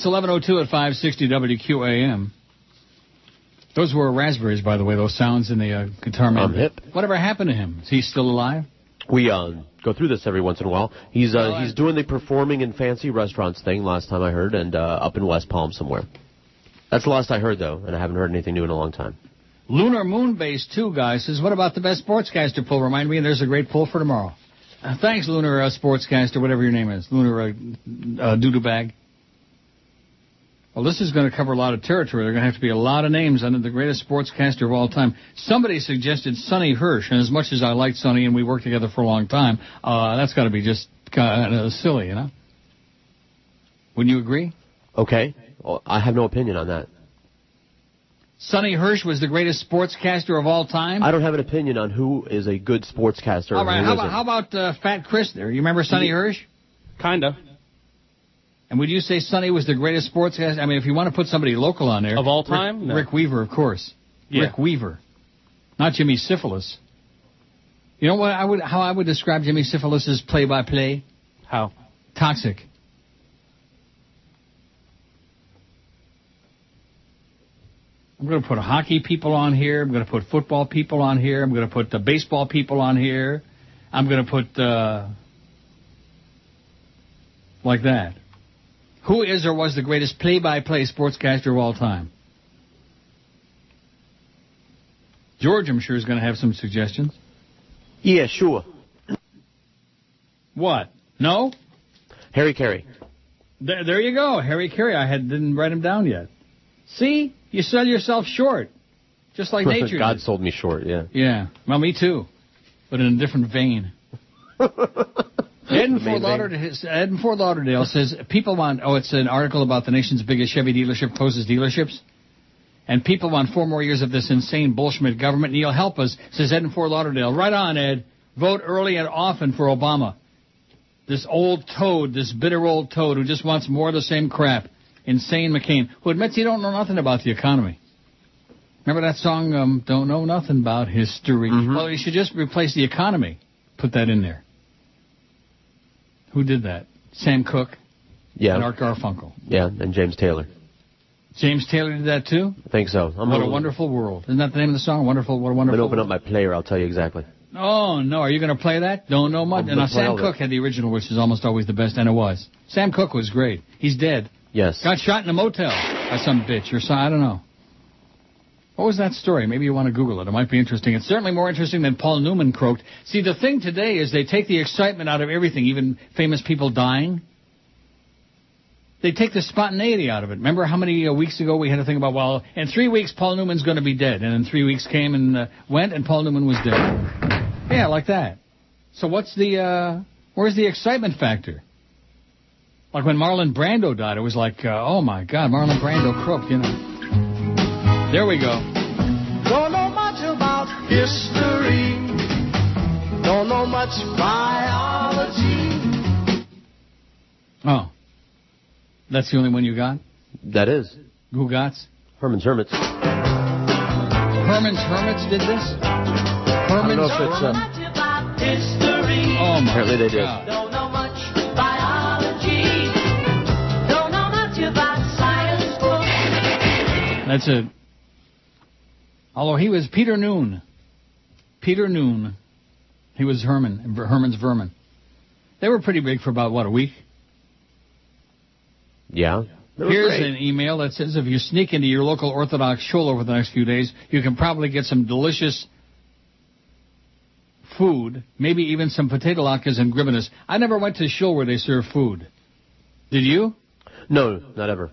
It's 11:02 at 560 WQAM. Those were raspberries, by the way. Those sounds in the uh, guitar man. I'm hip. Whatever happened to him? Is he still alive? We uh, go through this every once in a while. He's uh, he's doing the performing in fancy restaurants thing. Last time I heard, and uh, up in West Palm somewhere. That's the last I heard though, and I haven't heard anything new in a long time. Lunar Moon Base 2 guy says, what about the best sportscaster poll? Remind me, and there's a great poll for tomorrow. Uh, thanks, Lunar uh, Sportscaster, whatever your name is. Lunar uh, uh, Doodoo Bag. Well, this is going to cover a lot of territory. There are going to have to be a lot of names under the greatest sportscaster of all time. Somebody suggested Sonny Hirsch, and as much as I like Sonny and we worked together for a long time, uh, that's got to be just kind of silly, you know? Wouldn't you agree? Okay, well, I have no opinion on that. Sonny Hirsch was the greatest sportscaster of all time? I don't have an opinion on who is a good sportscaster. All and who how isn't. about, how about uh, Fat Chris there? You remember Sonny Hirsch? Kinda. And would you say Sonny was the greatest sportscaster? I mean, if you want to put somebody local on there. Of all Rick- time? No. Rick Weaver, of course. Yeah. Rick Weaver. Not Jimmy Syphilis. You know what I would how I would describe Jimmy Syphilis's play by play? How? Toxic. I'm going to put hockey people on here. I'm going to put football people on here. I'm going to put the baseball people on here. I'm going to put uh, like that. Who is or was the greatest play-by-play sportscaster of all time? George, I'm sure, is going to have some suggestions. Yeah, sure. What? No? Harry Caray. There, there you go, Harry Caray. I had didn't write him down yet. See, you sell yourself short, just like *laughs* nature. God did. sold me short. Yeah. Yeah, well, me too, but in a different vein. *laughs* Ed in, Fort. Lauderdale, Ed in Fort Lauderdale says people want. Oh, it's an article about the nation's biggest Chevy dealership closes dealerships, and people want four more years of this insane bullshit government. Neil, help us, says Ed in Fort Lauderdale. Right on, Ed. Vote early and often for Obama. This old toad, this bitter old toad who just wants more of the same crap. Insane McCain, who admits he don't know nothing about the economy. Remember that song, um, Don't Know Nothing About History? Mm-hmm. Well, you should just replace the economy. Put that in there. Who did that? Sam Cooke Yeah. and Art Garfunkel. Yeah, and James Taylor. James Taylor did that too? I think so. I'm what a gonna- wonderful world. Isn't that the name of the song? Wonderful, what a I'm wonderful gonna open world. up my player. I'll tell you exactly. Oh, no. Are you going to play that? Don't know much. And now, Sam. Cooke had the original, which is almost always the best, and it was. Sam Cooke was great. He's dead. Yes. Got shot in a motel by some bitch or some, I don't know. What was that story? Maybe you want to Google it. It might be interesting. It's certainly more interesting than Paul Newman croaked. See, the thing today is they take the excitement out of everything, even famous people dying. They take the spontaneity out of it. Remember how many uh, weeks ago we had a thing about, well, in three weeks Paul Newman's going to be dead. And then three weeks came and uh, went and Paul Newman was dead. Yeah, like that. So what's the, uh, where's the excitement factor? Like when Marlon Brando died, it was like, uh, oh my God, Marlon Brando croaked, you know. There we go. Don't know much about history. Don't know much biology. Oh. That's the only one you got? That is. Who got? Herman's Hermits. Herman's Hermits did this? I don't know Herman's if it's. Uh, History. Oh my apparently they did. God. Don't know much biology. Don't know much about science. That's it. Although he was Peter Noone. Peter Noone. He was Herman, Herman's Vermin. They were pretty big for about, what, a week? Yeah. Here's great. an email that says if you sneak into your local Orthodox shul over the next few days, you can probably get some delicious food, maybe even some potato latkes and grimanas. I never went to shul where they serve food. Did you? No, not ever.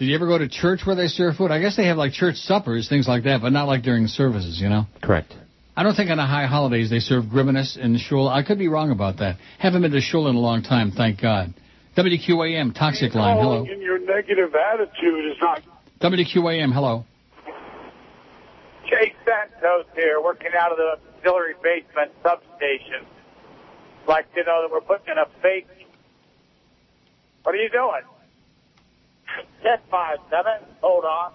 Did you ever go to church where they serve food? I guess they have like church suppers, things like that, but not like during services, you know? Correct. I don't think on the high holidays they serve grimanas in shul. I could be wrong about that. Haven't been to shul in a long time, thank God. WQAM, Toxic Line, hello. Calling in your negative attitude is not. WQAM, hello. Jake Santos here, working out of the auxiliary basement substation. Like to know that we're putting in a fake. What are you doing? Ten five seven. Hold on.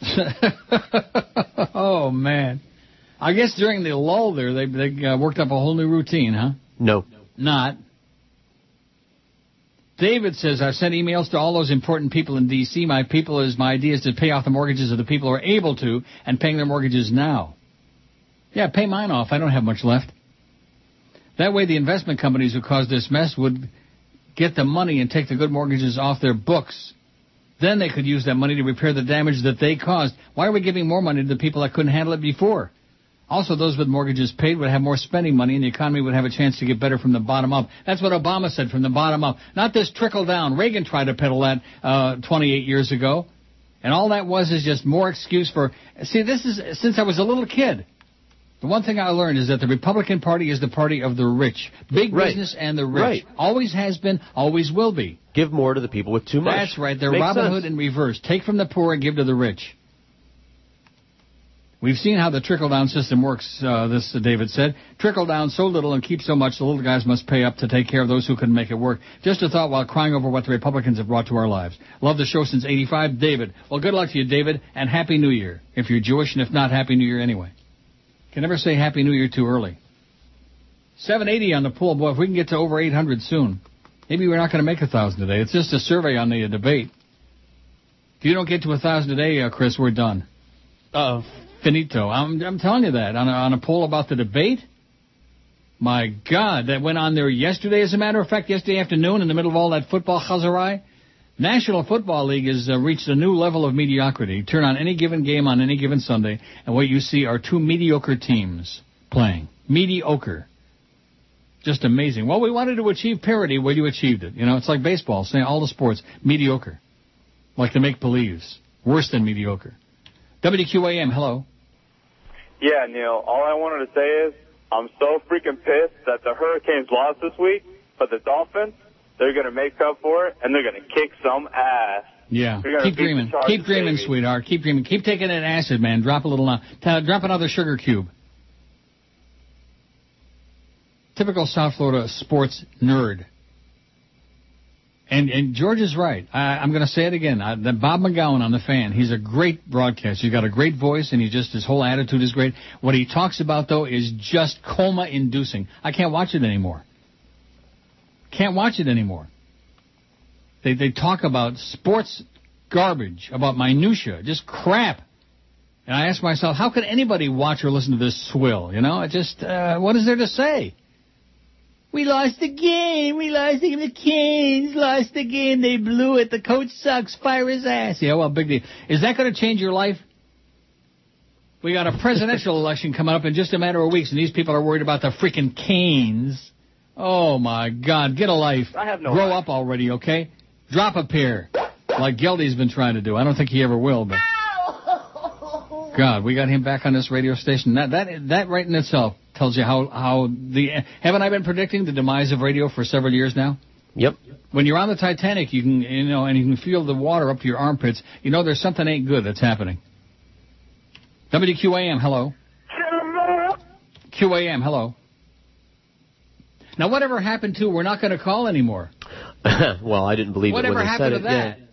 *laughs* oh man, I guess during the lull there, they they uh, worked up a whole new routine, huh? No. Not. David says I've sent emails to all those important people in D.C. My people is my idea is to pay off the mortgages of the people who are able to and paying their mortgages now. Yeah, pay mine off. I don't have much left. That way, the investment companies who caused this mess would get the money and take the good mortgages off their books. Then they could use that money to repair the damage that they caused. Why are we giving more money to the people that couldn't handle it before? Also, those with mortgages paid would have more spending money and the economy would have a chance to get better from the bottom up. That's what Obama said, from the bottom up. Not this trickle down. Reagan tried to peddle that uh, 28 years ago. And all that was is just more excuse for. See, this is since I was a little kid. The one thing I learned is that the Republican Party is the party of the rich. Big Right. business and the rich. Right. Always has been, always will be. Give more to the people with too much. That's right. They're Makes Robin sense. Hood in reverse. Take from the poor and give to the rich. We've seen how the trickle down system works, uh, this uh, David said. Trickle down so little and keep so much, the little guys must pay up to take care of those who couldn't make it work. Just a thought while crying over what the Republicans have brought to our lives. Love the show since 85. David. Well, good luck to you, David, and Happy New Year. If you're Jewish, and if not, Happy New Year anyway. Can never say Happy New Year too early. 780 on the poll. Boy, if we can get to over 800 soon. Maybe we're not going to make a thousand today. It's just a survey on the uh, debate. If you don't get to a thousand today, uh, Chris, we're done. Uh, Finito. I'm, I'm telling you that on a, on a poll about the debate. My God, that went on there yesterday. As a matter of fact, yesterday afternoon, in the middle of all that football chazarai, National Football League has uh, reached a new level of mediocrity. Turn on any given game on any given Sunday, and what you see are two mediocre teams playing. Mediocre. Just amazing. Well, we wanted to achieve parity. Well, you achieved it. You know, it's like baseball, saying all the sports mediocre, like the make believes, worse than mediocre. WQAM, hello. Yeah, Neil. All I wanted to say is I'm so freaking pissed that the Hurricanes lost this week, but the Dolphins, they're going to make up for it, and they're going to kick some ass. Yeah, keep dreaming. Keep dreaming, baby. sweetheart. Keep dreaming. Keep taking that acid, man. Drop a little uh, now. Drop another sugar cube. Typical South Florida sports nerd. And and George is right. I, I'm going to say it again. I, Bob McGowan on the fan, he's a great broadcaster. He's got a great voice, and he just his whole attitude is great. What he talks about though is just coma-inducing. I can't watch it anymore. Can't watch it anymore. They they talk about sports garbage, about minutia, just crap. And I ask myself, how could anybody watch or listen to this swill? You know, it just uh, what is there to say? We lost the game. We lost the game. The Canes lost the game. They blew it. The coach sucks. Fire his ass. Yeah, well, big deal. Is that going to change your life? We got a presidential *laughs* election coming up in just a matter of weeks, and these people are worried about the freaking Canes. Oh my God, get a life. I have no Grow life. up already, okay? Drop a pair, like Geldy's been trying to do. I don't think he ever will, but. *laughs* God, we got him back on this radio station. That that that right in itself tells you how how the haven't I been predicting the demise of radio for several years now? Yep. When you're on the Titanic, you can you know, and you can feel the water up to your armpits. You know there's something ain't good that's happening. WQAM, hello. QAM, hello. Now, whatever happened to we're not going to call anymore? *coughs* well, I didn't believe Whatever it when they happened said to it. that?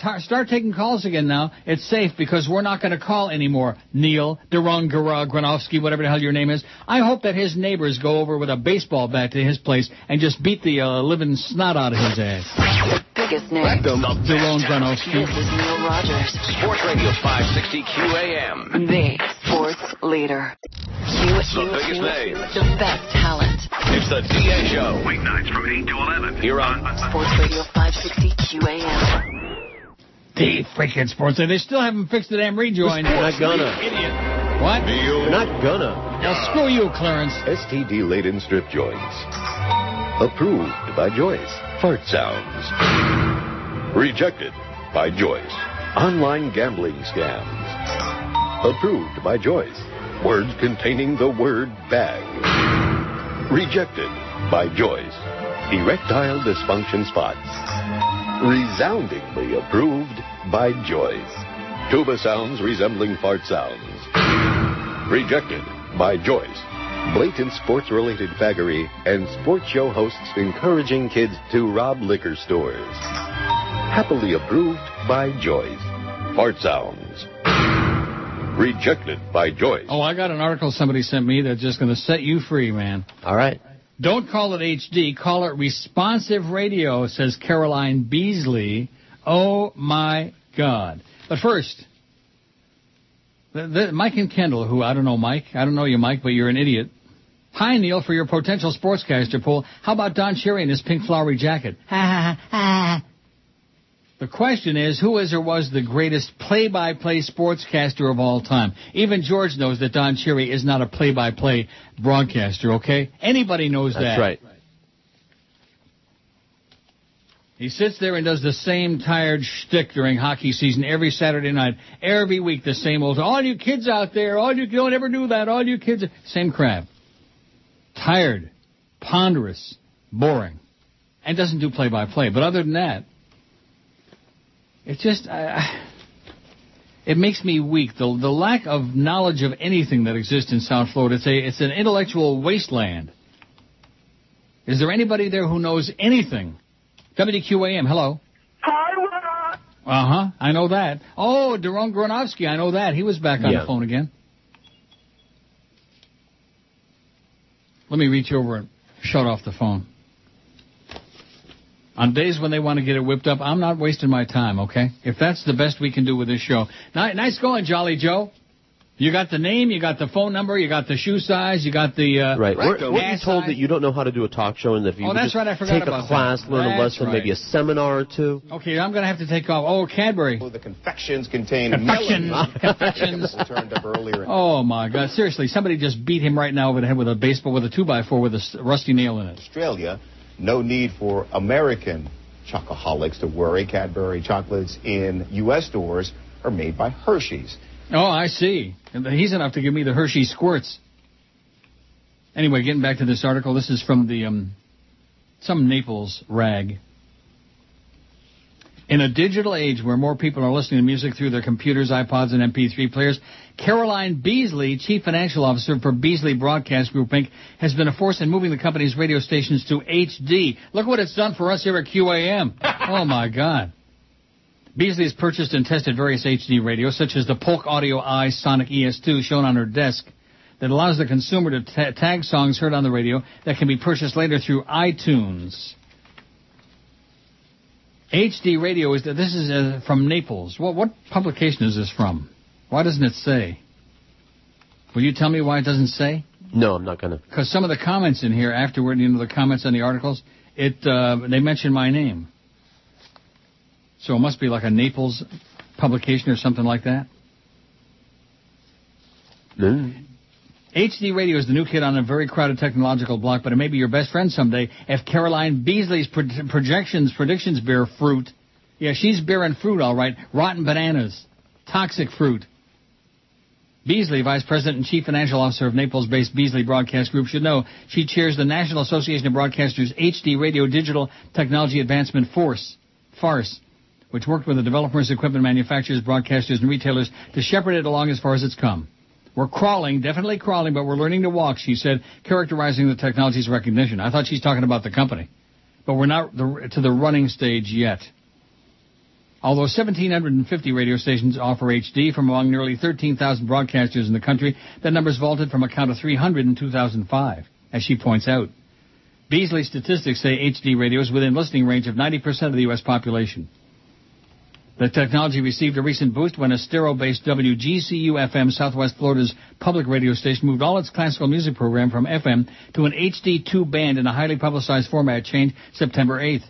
Ta- Start taking calls again now. It's safe because we're not going to call anymore. Neil, Durungara, Granovsky, whatever the hell your name is. I hope that his neighbors go over with a baseball bat to his place and just beat the uh, living snot out of his ass. Biggest name. Jerome Granovsky. This is Neil Rogers. Sports Radio 560 QAM. The sports leader. Q, The biggest names. The best talent. It's the DA Show. Weeknights from 8 to 11. Here on Sports Radio 560 QAM. The freaking sports. They still haven't fixed the damn rejoin. They're not gonna. Idiot. What? They're not gonna. Now screw you, Clarence. STD laden strip joints. Approved by Joyce. Fart sounds. Rejected by Joyce. Online gambling scams. Approved by Joyce. Words containing the word bag. Rejected by Joyce. Erectile dysfunction spots. Resoundingly approved by Joyce. Tuba sounds resembling fart sounds. Rejected by Joyce. Blatant sports related faggery and sports show hosts encouraging kids to rob liquor stores. Happily approved by Joyce. Fart sounds. Rejected by Joyce. Oh, I got an article somebody sent me that's just going to set you free, man. All right. Don't call it HD. Call it responsive radio, says Caroline Beasley. Oh, my God. But first, the, the, Mike and Kendall, who I don't know, Mike. I don't know you, Mike, but you're an idiot. Hi, Neil, for your potential sportscaster pool. How about Don Cherry in his pink flowery jacket? Ha ha ha. The question is, who is or was the greatest play-by-play sportscaster of all time? Even George knows that Don Cherry is not a play-by-play broadcaster, okay? Anybody knows that. That's right. He sits there and does the same tired shtick during hockey season every Saturday night, every week the same old. All you kids out there, all you don't ever do that. All you kids, same crap. Tired, ponderous, boring, and doesn't do play-by-play. But other than that, it's just uh, it makes me weak. The the lack of knowledge of anything that exists in South Florida. It's a it's an intellectual wasteland. Is there anybody there who knows anything? WQAM, hello. Hi, Uh huh. I know that. Oh, Daron Granovsky, I know that. He was back on Yeah. the phone again. Let me reach over and shut off the phone. On days when they want to get it whipped up, I'm not wasting my time, okay? If that's the best we can do with this show. Nice going, Jolly Joe. You got the name, you got the phone number, you got the shoe size, you got the uh, Right. Weren't, weren't you told size. that you don't know how to do a talk show and that if you Oh, that's just right, I forgot take about a that. class, learn a lesson, right. maybe a seminar or two? Okay, I'm going to have to take off. Oh, Cadbury. The confections contain *laughs* Confections. melon. Confections. turned up earlier. Oh my God! Seriously, somebody just beat him right now over the head with a baseball with a two by four with a rusty nail in it. Australia, no need for American chocoholics to worry. Cadbury chocolates in U.S. stores are made by Hershey's. Oh, I see. He's enough to give me the Hershey squirts. Anyway, getting back to this article, this is from the um, some Naples rag. In a digital age where more people are listening to music through their computers, iPods, and MP3 players, Caroline Beasley, Chief Financial Officer for Beasley Broadcast Group Inc., has been a force in moving the company's radio stations to HD. Look what it's done for us here at QAM. *laughs* oh my God. Beasley has purchased and tested various HD radios, such as the Polk Audio I-Sonic ES2 shown on her desk, that allows the consumer to ta- tag songs heard on the radio that can be purchased later through iTunes. HD radio is this is uh, from Naples. What what publication is this from? Why doesn't it say? Will you tell me why it doesn't say? No, I'm not gonna. Because some of the comments in here afterward, you know, the comments on the articles, it uh, they mention my name. So it must be like a Naples publication or something like that. HD radio is the new kid on a very crowded technological block, but it may be your best friend someday if Caroline Beasley's pro- projections, predictions bear fruit. Yeah, she's bearing fruit, all right. Rotten bananas. Toxic fruit. Beasley, Vice President and Chief Financial Officer of Naples-based Beasley Broadcast Group, should know she chairs the National Association of Broadcasters HD Radio Digital Technology Advancement Force, FARCE, which worked with the developers, equipment manufacturers, broadcasters, and retailers to shepherd it along as far as it's come. We're crawling, definitely crawling, but we're learning to walk, she said, characterizing the technology's recognition. I thought she's talking about the company. But we're not the, to the running stage yet. Although 1,750 radio stations offer HD from among nearly 13,000 broadcasters in the country, that number's vaulted from a count of 300 in 2005, as she points out. Beasley statistics say HD radio is within listening range of 90% of the U.S. population. The technology received a recent boost when Estero-based WGCU FM Southwest Florida's public radio station moved all its classical music program from FM to an HD2 band in a highly publicized format change September 8th.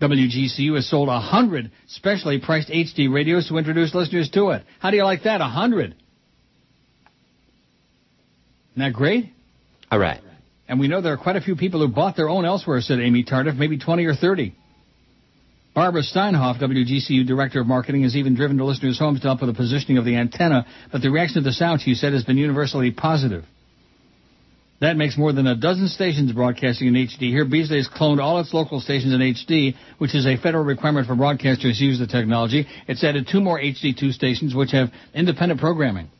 WGCU has sold a hundred specially priced HD radios to introduce listeners to it. How do you like that? A hundred. Isn't that great? All right. And we know there are quite a few people who bought their own elsewhere, said Amy Tardif, maybe 20 or 30. Barbara Steinhoff, WGCU Director of Marketing, has even driven to listeners' homes to help with the positioning of the antenna, but the reaction to the sound, she said, has been universally positive. That makes more than a dozen stations broadcasting in HD. Here, Beasley has cloned all its local stations in HD, which is a federal requirement for broadcasters to use the technology. It's added two more HD2 stations, which have independent programming.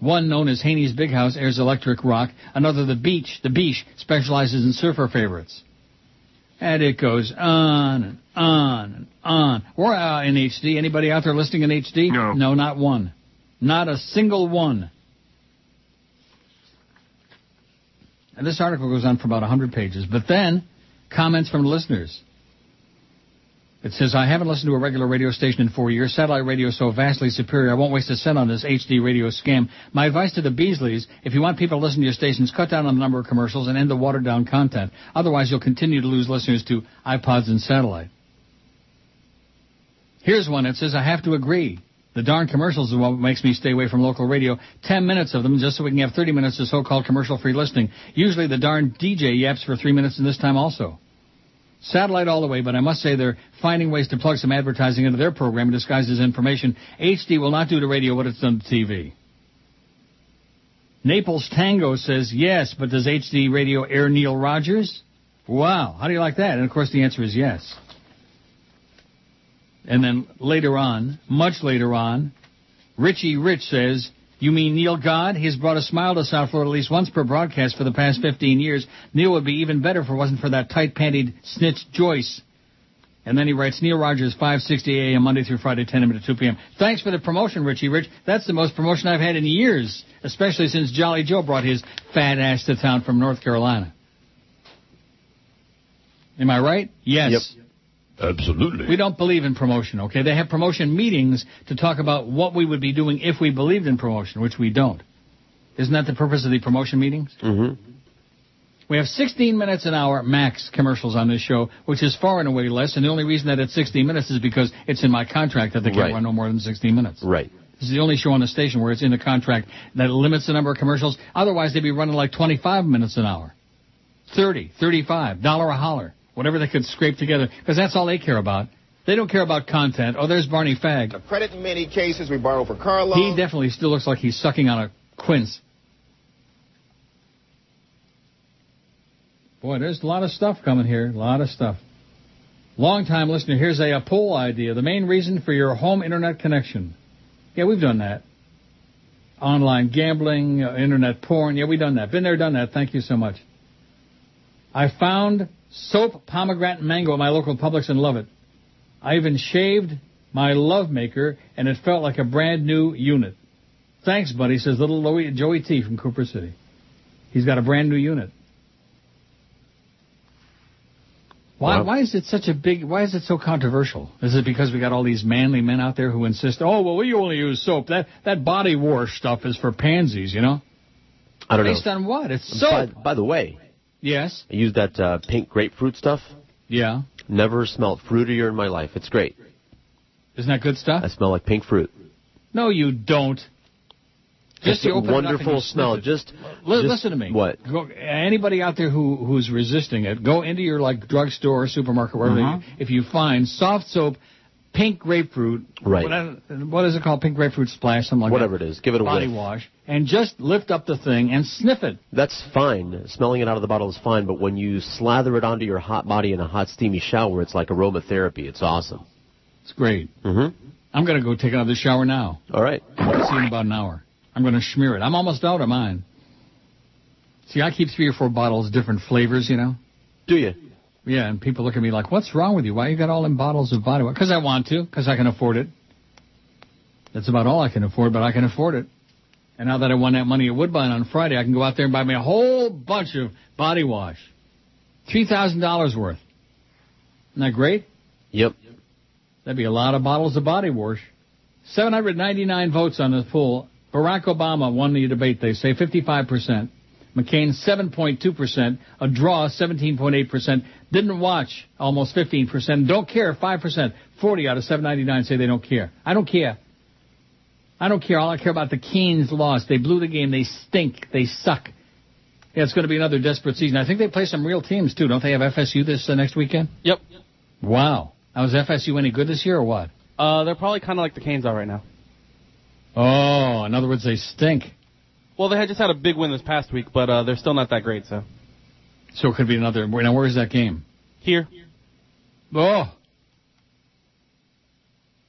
One known as Haney's Big House airs electric rock. Another, the Beach, the Beach, specializes in surfer favorites. And it goes on and on and on. We're uh, in HD. Anybody out there listening in HD? No. No, not one. Not a single one. And this article goes on for about 100 pages. But then, comments from listeners. It says, I haven't listened to a regular radio station in four years. Satellite radio is so vastly superior, I won't waste a cent on this HD radio scam. My advice to the Beasleys, if you want people to listen to your stations, cut down on the number of commercials and end the watered down content. Otherwise, you'll continue to lose listeners to iPods and satellite. Here's one that says, I have to agree. The darn commercials is what makes me stay away from local radio. Ten minutes of them just so we can have 30 minutes of so-called commercial-free listening. Usually the darn DJ yaps for three minutes and this time also. Satellite all the way, but I must say they're finding ways to plug some advertising into their program disguised as information. HD will not do to radio what it's done to TV. Naples Tango says yes, but does HD radio air Neil Rogers? Wow, how do you like that? And of course the answer is yes. And then later on, much later on, Richie Rich says, you mean Neil God? He's brought a smile to South Florida at least once per broadcast for the past 15 years. Neil would be even better if it wasn't for that tight-panted snitch Joyce. And then he writes, Neil Rogers, 560 a.m. Monday through Friday, 10 a.m. to 2 p.m. Thanks for the promotion, Richie Rich. That's the most promotion I've had in years, especially since Jolly Joe brought his fat ass to town from North Carolina. Am I right? Yes. Yep. Absolutely. We don't believe in promotion, okay? They have promotion meetings to talk about what we would be doing if we believed in promotion, which we don't. Isn't that the purpose of the promotion meetings? Mm-hmm. We have 16 minutes an hour max commercials on this show, which is far and away less, and the only reason that it's 16 minutes is because it's in my contract that they can't Right. run no more than 16 minutes. Right. This is the only show on the station where it's in the contract that limits the number of commercials. Otherwise, they'd be running like 25 minutes an hour. 30, 35, dollar a holler, whatever they could scrape together, because that's all they care about. They don't care about content. Oh, there's Barney Fag. Credit in many cases we borrow for car He definitely still looks like he's sucking on a quince. Boy, there's a lot of stuff coming here. A lot of stuff. Long time listener, here's a, a poll idea. The main reason for your home internet connection. Yeah, we've done that. Online gambling, uh, internet porn. Yeah, we've done that. Been there, done that. Thank you so much. I found soap, pomegranate, and mango at my local Publix and love it. I even shaved my love maker, and it felt like a brand new unit. Thanks, buddy, says little Louie, Joey T from Cooper City. He's got a brand new unit. Why, Wow. why is it such a big, why is it so controversial? Is it because we got all these manly men out there who insist, oh, well, we only use soap. That, that body wash stuff is for pansies, you know? I don't Based know. Based on what? It's By, soap. by the way, Yes. I use that uh, pink grapefruit stuff. Yeah. Never smelled fruitier in my life. It's great. Isn't that good stuff? I smell like pink fruit. No, you don't. Just you a it wonderful smell. Just, Li- just- listen to me. What? Go, anybody out there who who's resisting it, go into your like drugstore supermarket, wherever. Uh-huh. you- if you find soft soap, pink grapefruit, Right. What, what is it called? Pink grapefruit splash, something like Whatever that. it is, give it a body whiff. wash, and just lift up the thing and sniff it. That's fine. Smelling it out of the bottle is fine, but when you slather it onto your hot body in a hot, steamy shower, it's like aromatherapy. It's awesome. It's great. Mm-hmm. I'm gonna go take another shower now. All right. I'll see you in about an hour. I'm gonna smear it. I'm almost out of mine. See, I keep three or four bottles, different flavors, you know. Do you? Yeah, and people look at me like, "What's wrong with you? Why you got all them bottles of body? Because I want to, because I can afford it. That's about all I can afford, but I can afford it. And now that I won that money at Woodbine on Friday, I can go out there and buy me a whole bunch of body wash, three thousand dollars worth. Isn't that great? Yep. That'd be a lot of bottles of body wash. 799 votes on the poll. Barack Obama won the debate, they say, 55%. McCain, 7.2%. A draw, 17.8%. Didn't watch, almost 15%. Don't care, 5%. 40 out of 799 say they don't care. I don't care. I don't care. All I care about the Canes lost. They blew the game. They stink. They suck. Yeah, it's going to be another desperate season. I think they play some real teams, too. Don't they have FSU this uh, next weekend? Yep. Wow. Now, is FSU any good this year or what? Uh, they're probably kind of like the Canes are right now. Oh, in other words, they stink. Well, they had just had a big win this past week, but uh, they're still not that great. So So it could be another. Now, where is that game? here, Oh.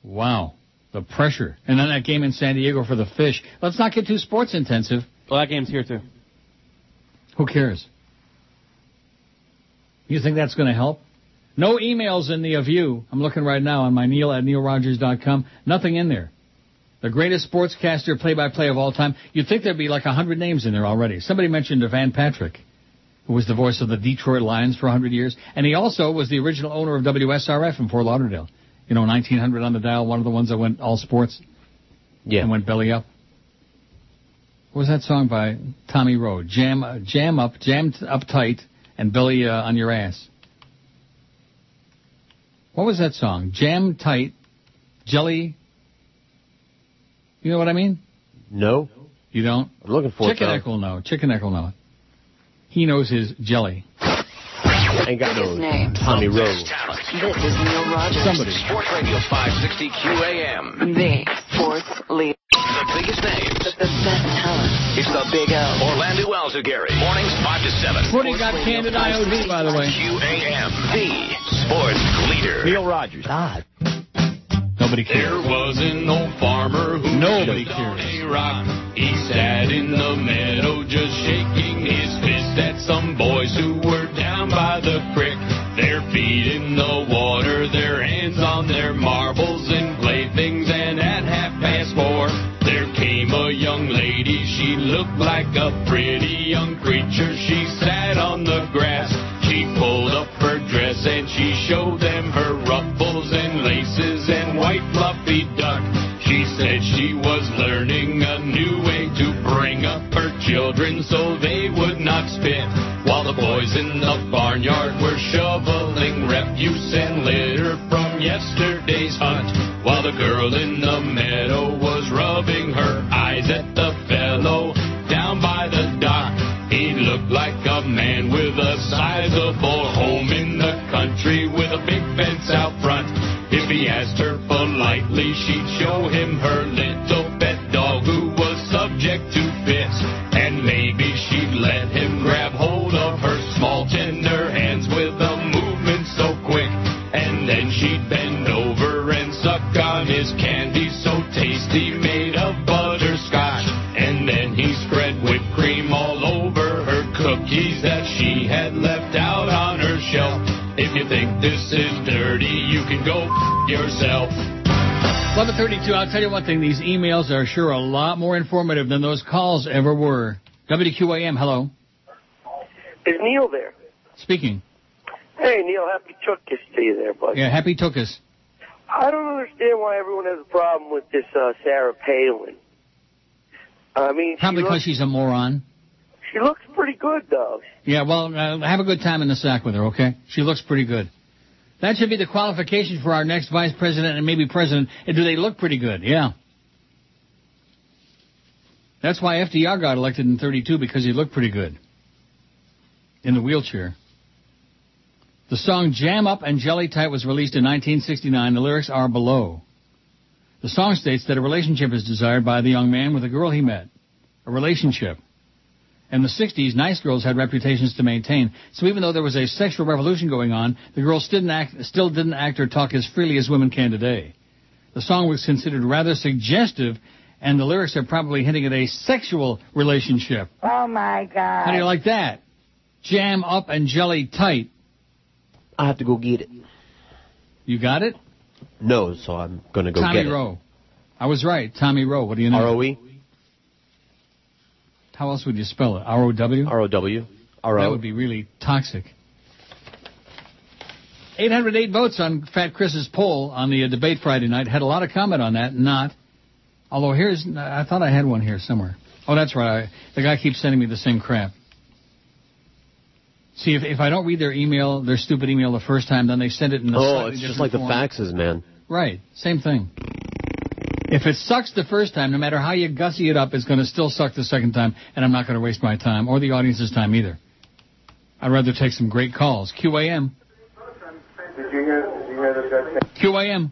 Wow. The pressure. And then that game in San Diego for the fish. Let's not get too sports intensive. well, that game's here too. Who cares? You think that's going to help? No emails in the View. I'm looking right now on my Neil at neilrogers.com. Nothing in there. The greatest sportscaster play-by-play of all time. You'd think there'd be like a hundred names in there already. Somebody mentioned Van Patrick, who was the voice of the Detroit Lions for a hundred years, and he also was the original owner of WSRF in Fort Lauderdale. You know, 1900 on the dial, one of the ones that went all sports. Yeah. And went belly up. What was that song by Tommy Roe? Jam, uh, jam up, jammed up tight, and belly uh, on your ass. What was that song? Jam tight, jelly. You know what I mean? No. You don't? I'm looking for Chicken it. Will know. Chicken Neck will know it. He knows his jelly. Ain't got no names. Tommy Roe. This is Neil Rogers. Somebody. Sports Radio 560 QAM. The sports leader. The biggest names. The, the best talent. It's the Big L. Orlando Alzugaray. Mornings 5 to 7. Footy got candid IOD, by the way. QAM. The sports leader. Neil Rogers. God. Nobody There cares. was an old farmer who Nobody cares. a rock. He sat in the meadow just shaking his fist at some boys who were down by the creek. Their feet in the water, their hands on their marbles and playthings. And at half past four, there came a young lady. She looked like a pretty young creature. She sat on the grass. She pulled up her dress and she showed them her so they would not spit. While the boys in the barnyard were shoveling refuse and litter from yesterday's hunt. While the girl in the meadow was rubbing her eyes at the fellow down by the dock. He looked like a man with a sizable home in the country with a big fence out front. If he asked her politely, she'd show him her little 1132, I'll tell you one thing, these emails are sure a lot more informative than those calls ever were. WQAM, hello. Is Neil there? Speaking. Hey, Neil, happy Chookus to you there, bud. Yeah, happy Tookus. I don't understand why everyone has a problem with this uh, Sarah Palin. I mean, Probably she because looks, she's a moron. she looks pretty good, though. Yeah, well, uh, have a good time in the sack with her, okay? She looks pretty good. That should be the qualification for our next vice president and maybe president. And do they look pretty good? Yeah. That's why FDR got elected in 32 because he looked pretty good in the wheelchair. The song Jam Up and Jelly Tight was released in 1969. The lyrics are below. The song states that a relationship is desired by the young man with a girl he met. A relationship. In the 60s, nice girls had reputations to maintain. So even though there was a sexual revolution going on, the girls didn't act, still didn't act or talk as freely as women can today. The song was considered rather suggestive, and the lyrics are probably hinting at a sexual relationship. Oh my God. How do you like that? Jam up and jelly tight. I have to go get it. You got it? No, so I'm going to go Tommy get Roe. It. Tommy Roe. I was right. Tommy Roe. What do you it. know? R-O-E? How else would you spell it? R-O-W? R-O-W. R-O. That would be really toxic. 808 votes on Fat Chris's poll on the uh, debate Friday night. Had a lot of comment on that. Not. Although here's, I thought I had one here somewhere. Oh, that's right. I, the guy keeps sending me the same crap. See, if, if I don't read their email, their stupid email the first time, then they send it in the Oh, it's just like the faxes, man. Right. Same thing. If it sucks the first time, no matter how you gussy it up, it's going to still suck the second time, and I'm not going to waste my time or the audience's time either. I'd rather take some great calls. QAM. Did you hear, did you hear say? QAM.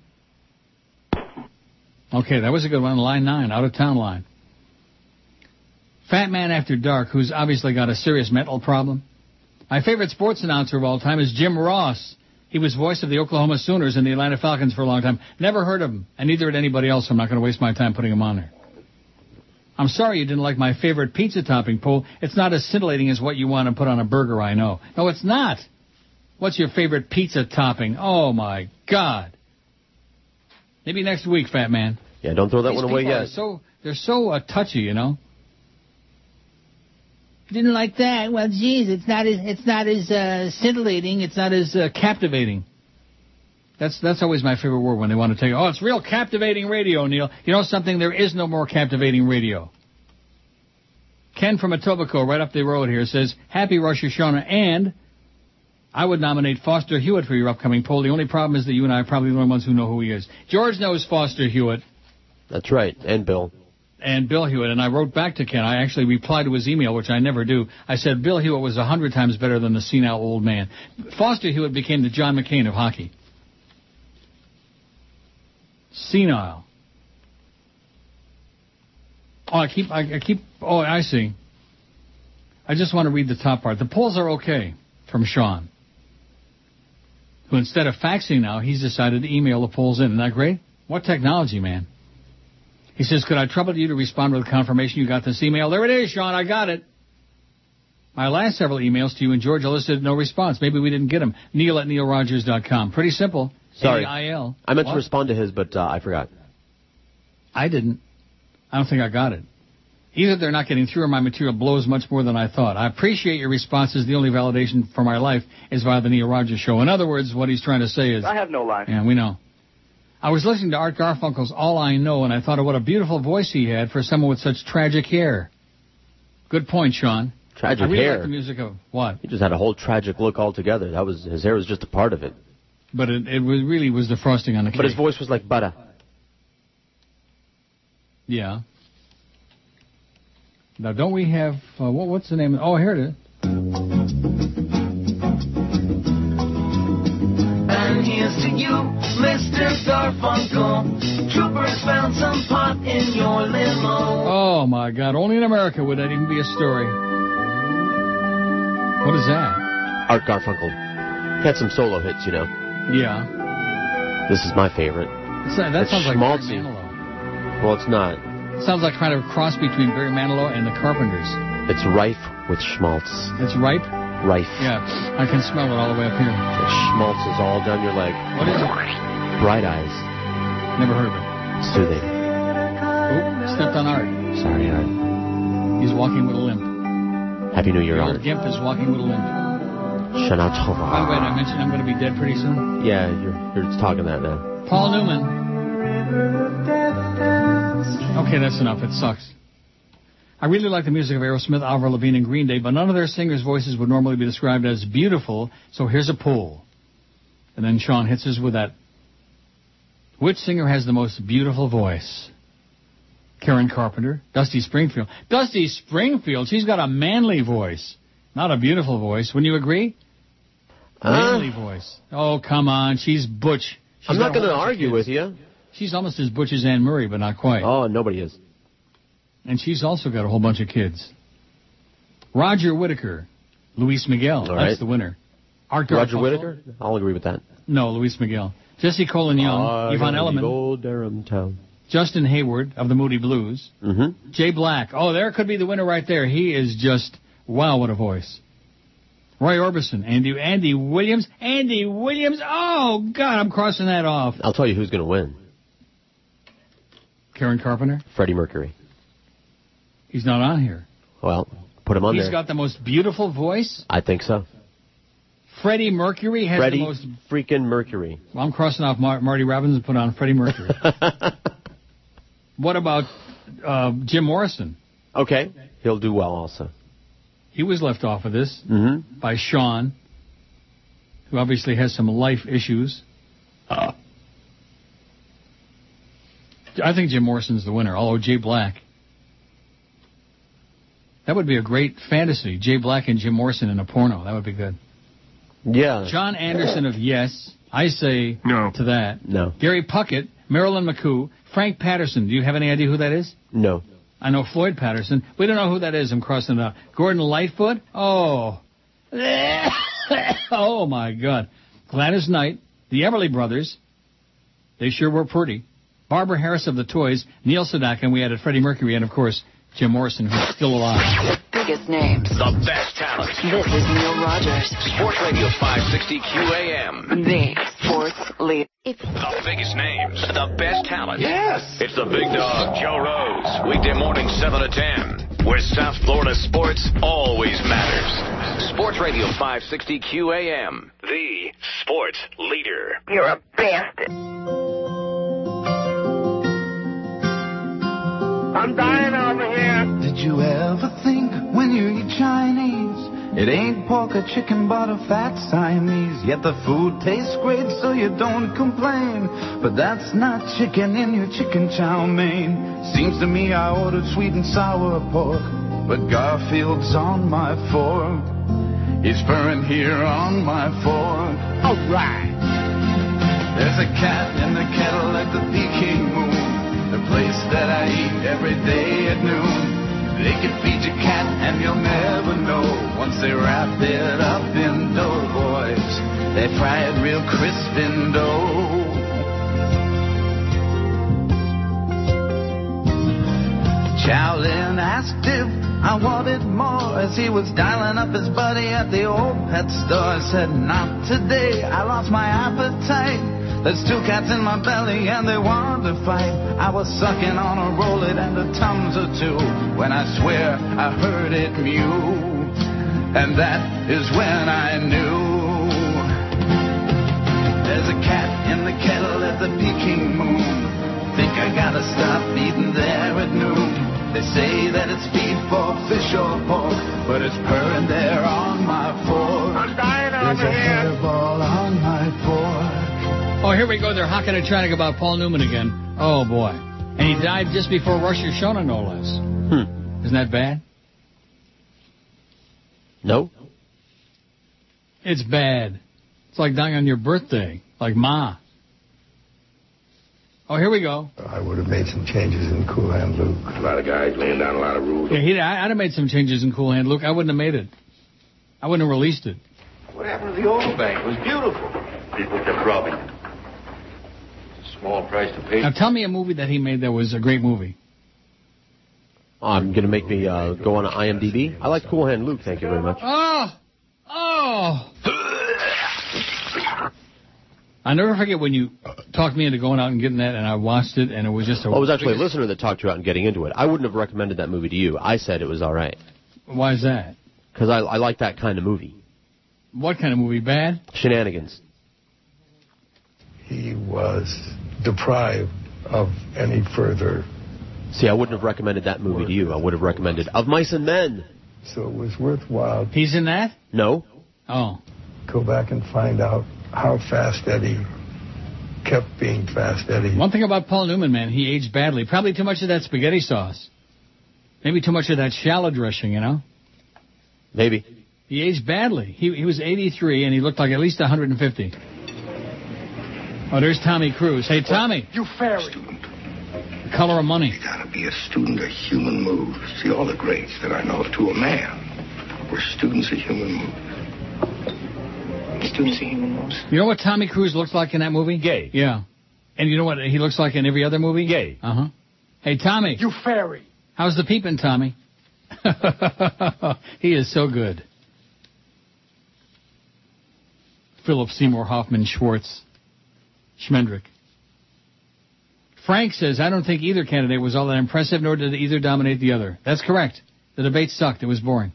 Okay, that was a good one. Line 9, out of town line. Fat Man After Dark, who's obviously got a serious mental problem. My favorite sports announcer of all time is Jim Ross. He was voice of the Oklahoma Sooners and the Atlanta Falcons for a long time. Never heard of him, and neither had anybody else. so I'm not going to waste my time putting him on there. I'm sorry you didn't like my favorite pizza topping poll. It's not as scintillating as what you want to put on a burger, I know. No, it's not. What's your favorite pizza topping? Oh my God. Maybe next week, Fat Man. Yeah, don't throw that These one away yet. So they're so uh, touchy, you know. Didn't like that. Well, geez, it's not as it's not as uh, scintillating. It's not as uh, captivating. That's that's always my favorite word when they want to tell you, oh, it's real captivating radio, Neil. You know something? There is no more captivating radio. Ken from Etobicoke, right up the road here, says, Happy Rosh Hashanah, and I would nominate Foster Hewitt for your upcoming poll. The only problem is that you and I are probably the only ones who know who he is. George knows Foster Hewitt. That's right, and Bill. And Bill Hewitt, and I wrote back to Ken. I actually replied to his email, which I never do. I said Bill Hewitt was a hundred times better than the senile old man. Foster Hewitt became the John McCain of hockey. Senile. Oh, I keep, I, I keep. Oh, I see. I just want to read the top part. The polls are okay from Sean, who instead of faxing now, he's decided to email the polls in. Isn't that great? What technology, man? He says, could I trouble you to respond with confirmation you got this email? There it is, Sean. I got it. My last several emails to you and George elicited no response. Maybe we didn't get them. Neil at neilrogers.com. Pretty simple. Sorry. N-E-I-L. I meant What? to respond to his, but uh, I forgot. I didn't. I don't think I got it. Either they're not getting through or my material blows much more than I thought. I appreciate your responses. The only validation for my life is via the Neil Rogers show. In other words, what he's trying to say is... I have no life. Yeah, we know. I was listening to Art Garfunkel's All I Know, and I thought of what a beautiful voice he had for someone with such tragic hair. Good point, Sean. Tragic I really hair. like the music of what? He just had a whole tragic look altogether. That was his hair was just a part of it. But it, it was really was the frosting on the cake. But his voice was like butter. Yeah. Now, don't we have uh, what? What's the name? Of, oh, here it is. And here's to you, Mr. Garfunkel. Troopers found some pot in your limo. Oh my God! Only in America would that even be a story. What is that? Art Garfunkel. Had some solo hits, you know. Yeah. This is my favorite. It's not- that It's sounds like schmaltzy. Barry Manilow. Well, it's not. It sounds like kind of a cross between Barry Manilow and the Carpenters. It's rife with schmaltz. It's ripe. Rife. Yeah, I can smell it all the way up here. The schmaltz is all down your leg. What is it? Bright eyes. Never heard of it. Soothing. Oop, oh, stepped on Art. Sorry, Art. He's walking with a limp. Happy New Year, Your Art. Gimp is walking with a limp. Shana By the way, did I mention I'm going to be dead pretty soon? Yeah, you're, you're talking that now. Paul Newman. Okay, that's enough. It sucks. I really like the music of Aerosmith, Avril Lavigne, and Green Day, but none of their singers' voices would normally be described as beautiful, so here's a poll. And then Sean hits us with that. Which singer has the most beautiful voice? Karen Carpenter, Dusty Springfield. Dusty Springfield, she's got a manly voice, not a beautiful voice. Wouldn't you agree? Uh, Manly voice. Oh, come on, she's butch. She's I'm not going to whole bunch of argue with you. She's almost as butch as Anne Murray, but not quite. Oh, nobody is. And she's also got a whole bunch of kids. Roger Whittaker, Luis Miguel. All That's right. the winner. Art Roger? Whittaker? I'll agree with that. No, Luis Miguel. Jesse Colin Young, I Yvonne gotta Elliman, go Durham town. Justin Hayward of the Moody Blues, Mm-hmm. Jay Black. Oh, there could be the winner right there. He is just wow, what a voice. Roy Orbison, Andy Andy Williams, Andy Williams. Oh God, I'm crossing that off. I'll tell you who's going to win. Karen Carpenter. Freddie Mercury. He's not on here. Well, put him on He's there. He's got the most beautiful voice. I think so. Freddie Mercury has Freddie the most. freaking Mercury. Well, I'm crossing off Mar- Marty Robbins and put on Freddie Mercury. *laughs* what about uh, Jim Morrison? Okay. He'll do well also. He was left off of this Mm-hmm. by Sean, who obviously has some life issues. Uh, I think Jim Morrison's the winner, although Jay Black. That would be a great fantasy. Jay Black and Jim Morrison in a porno. That would be good. Yeah. John Anderson of Yes. I say no to that. No. Gary Puckett, Marilyn McCoo, Frank Patterson. Do you have any idea who that is? No. I know Floyd Patterson. We don't know who that is. I'm crossing it out. Gordon Lightfoot. Oh. *laughs* oh my God. Gladys Knight, the Everly Brothers. They sure were pretty. Barbara Harris of the Toys, Neil Sedaka, and we added Freddie Mercury, and of course Jim Morrison, who's still alive. Biggest names. The best talent. This is Neil Rogers. Sports Radio 560 QAM. The sports leader. The biggest names. The best talent. Yes. It's the big dog, Joe Rose. Weekday morning, 7 to 10. Where South Florida sports always matters. Sports Radio 560 QAM. The sports leader. You're a bastard. I'm dying over here. Did you ever think when you eat Chinese? It ain't pork or chicken but a fat Siamese. Yet the food tastes great so you don't complain. But that's not chicken in your chicken chow mein. Seems to me I ordered sweet and sour pork. But Garfield's on my fork. He's purring here on my fork. Alright. There's a cat in the kettle at the Peking Moon. The place that I eat every day at noon. They can feed your cat and you'll never know. Once they wrap it up in dough, boys, they fry it real crisp in dough. Chowlin asked if I wanted more as he was dialing up his buddy at the old pet store. I said, Not today, I lost my appetite. There's two cats in my belly and they want to fight. I was sucking on a roll it and a Tums or two when I swear I heard it mew. And that is when I knew. There's a cat in the kettle at the Peking moon. Think I gotta stop eating there at noon. They say that it's beef or fish or pork, but it's purring there on my fork. I'm dying There's a hairball on my fork. Oh, here we go. They're hocking and chatting about Paul Newman again. Oh, boy. And he died just before Rosh Hashanah, no less. Hmm. Isn't that bad? No. It's bad. It's like dying on your birthday, like Ma. Oh, here we go. I would have made some changes in Cool Hand Luke. A lot of guys laying down a lot of rules. Yeah, he, I, I'd have made some changes in Cool Hand Luke. I wouldn't have made it. I wouldn't have released it. What happened to the old bank? It was beautiful. People kept robbing it. It's a small price to pay. Now, tell me a movie that he made that was a great movie. I'm going to make me uh, go on IMDb. I like Cool Hand Luke, thank you very much. Oh! Oh! I never forget when you talked me into going out and getting that, and I watched it, and it was just a. Well, it was actually a listener that talked you out and getting into it. I wouldn't have recommended that movie to you. I said it was all right Why is that? because I, I like that kind of movie. What kind of movie? Bad? Shenanigans. He was deprived of any further, See, I wouldn't have recommended that movie to you. I would have recommended Of Mice and Men. so it was worthwhile. He's in that? No. Oh. Go back and find out how Fast Eddie kept being Fast Eddie. One thing about Paul Newman, man, he aged badly. Probably too much of that spaghetti sauce. Maybe too much of that shallot dressing, you know? Maybe. He aged badly. He, he was 83, and he looked like at least 150. Oh, there's Tommy Cruise. Hey, Tommy. You fairy. The color of money. You gotta be a student of human moves. See, all the greats that I know of to a man were students of human moves. Students of human moves. You know what Tommy Cruise looks like in that movie? Gay. Yeah. And you know what he looks like in every other movie? Gay. Uh huh. Hey, Tommy. You fairy. How's the peeping, Tommy? *laughs* he is so good. Philip Seymour Hoffman Schwartz. Schmendrick. Frank says, I don't think either candidate was all that impressive, nor did either dominate the other. That's correct. The debate sucked. It was boring.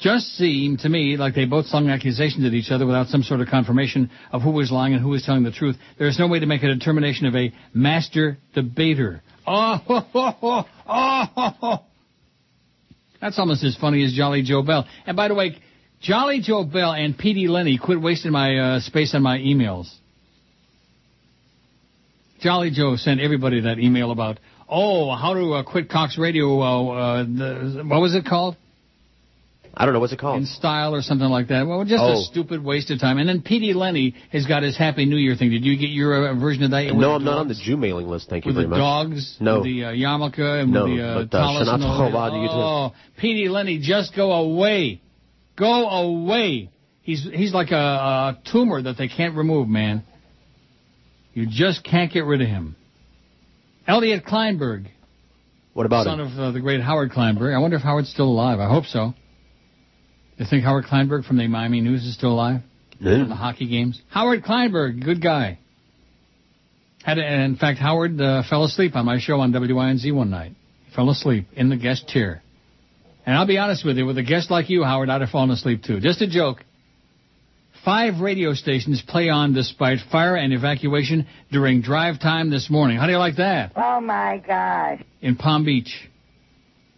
Just seemed to me like they both slung accusations at each other without some sort of confirmation of who was lying and who was telling the truth. There is no way to make a determination of a master debater. Oh, ho, ho, ho, oh, ho, ho. That's almost as funny as Jolly Joe Bell. And by the way, Jolly Joe Bell and P.D. Lenny quit wasting my uh, space on my emails. Jolly Joe sent everybody that email about, oh, how to uh, quit Cox Radio. Uh, uh, the, what was it called? I don't know what's it called. In style or something like that. Well, just Oh. a stupid waste of time. And then P.D. Lenny has got his Happy New Year thing. Did you get your uh, version of that? No, I'm not on the? Jew mailing list. Thank you With very the much. dogs, No. with the uh, yarmulke, and No, with the uh, but, uh, and all Oh, P.D. Lenny, just go away. Go away. He's he's like a, a tumor that they can't remove, man. You just can't get rid of him. Elliot Kleinberg, What about him? son him? of uh, the great Howard Kleinberg. I wonder if Howard's still alive. I hope so. You think Howard Kleinberg from the Miami News is still alive? Yeah. From the hockey games? Howard Kleinberg, good guy. Had a, in fact, Howard uh, fell asleep on my show on WINZ one night. He fell asleep in the guest chair. And I'll be honest with you, with a guest like you, Howard, I'd have fallen asleep too. Just a joke. Five radio stations play on despite fire and evacuation during drive time this morning. How do you like that? Oh my gosh. in Palm Beach.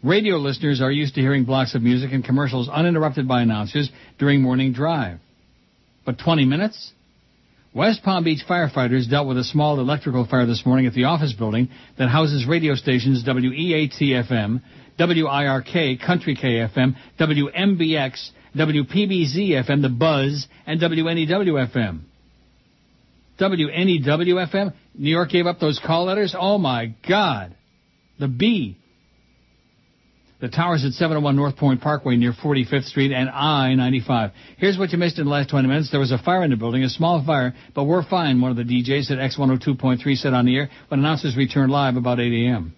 Radio listeners are used to hearing blocks of music and commercials uninterrupted by announcers during morning drive. But 20 minutes? West Palm Beach firefighters dealt with a small electrical fire this morning at the office building that houses radio stations WEAT-FM, WIRK, Country KFM, WMBX, WPBZ-FM, The Buzz, and E WNEW-FM. WNEW-FM? New York gave up those call letters? Oh my God. The B. The towers at 701 North Point Parkway near 45th Street and I-95. Here's what you missed in the last 20 minutes. There was a fire in the building, a small fire, but we're fine, one of the DJs at X102.3 said on the air when announcers returned live about 8 a.m.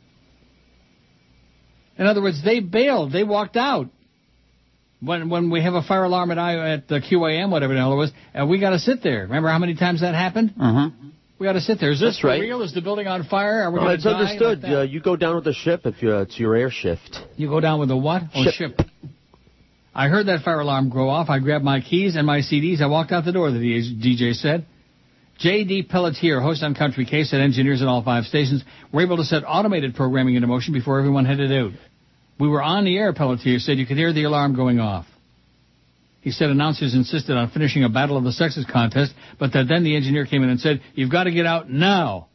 In other words, they bailed. They walked out. When when we have a fire alarm at I at the QAM, whatever the hell it was, and we got to sit there. Remember how many times that happened? Uh-huh. We got to sit there. Is this That's right. real? Is the building on fire? Are we Well, it's die? understood. like uh, you go down with the ship if you, it's your air shift. You go down with the what? Oh, Ship. ship. I heard that fire alarm go off. I grabbed my keys and my CDs. I walked out the door, the DJ said. J.D. Pelletier, host on Country K, said engineers at all five stations were able to set automated programming into motion before everyone headed out. We were on the air, Pelletier said. You could hear the alarm going off. He said announcers insisted on finishing a Battle of the Sexes contest, but that then the engineer came in and said, you've got to get out now.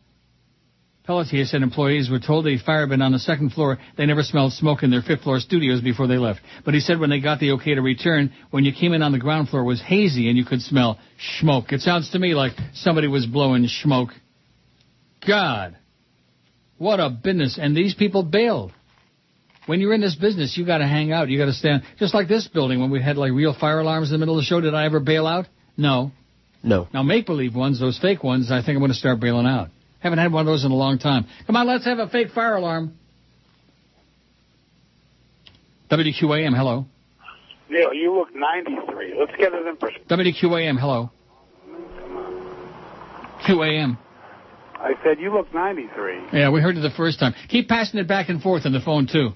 Pelletier said employees were told the fire had been on the second floor. They never smelled smoke in their fifth floor studios before they left. But he said when they got the okay to return, when you came in on the ground floor, it was hazy and you could smell smoke. It sounds to me like somebody was blowing smoke. God. What a business. And these people bailed. When you're in this business, you got to hang out. You got to stand. Just like this building when we had like real fire alarms in the middle of the show. Did I ever bail out? No. No. Now make believe ones, those fake ones, I think I'm going to start bailing out. Haven't had one of those in a long time. Come on, let's have a fake fire alarm. WQAM, hello. Neil, you look 93. Let's get it in perspective. WQAM, hello. Q A.M. I said, you look 93. Yeah, we heard it the first time. Keep passing it back and forth on the phone, too.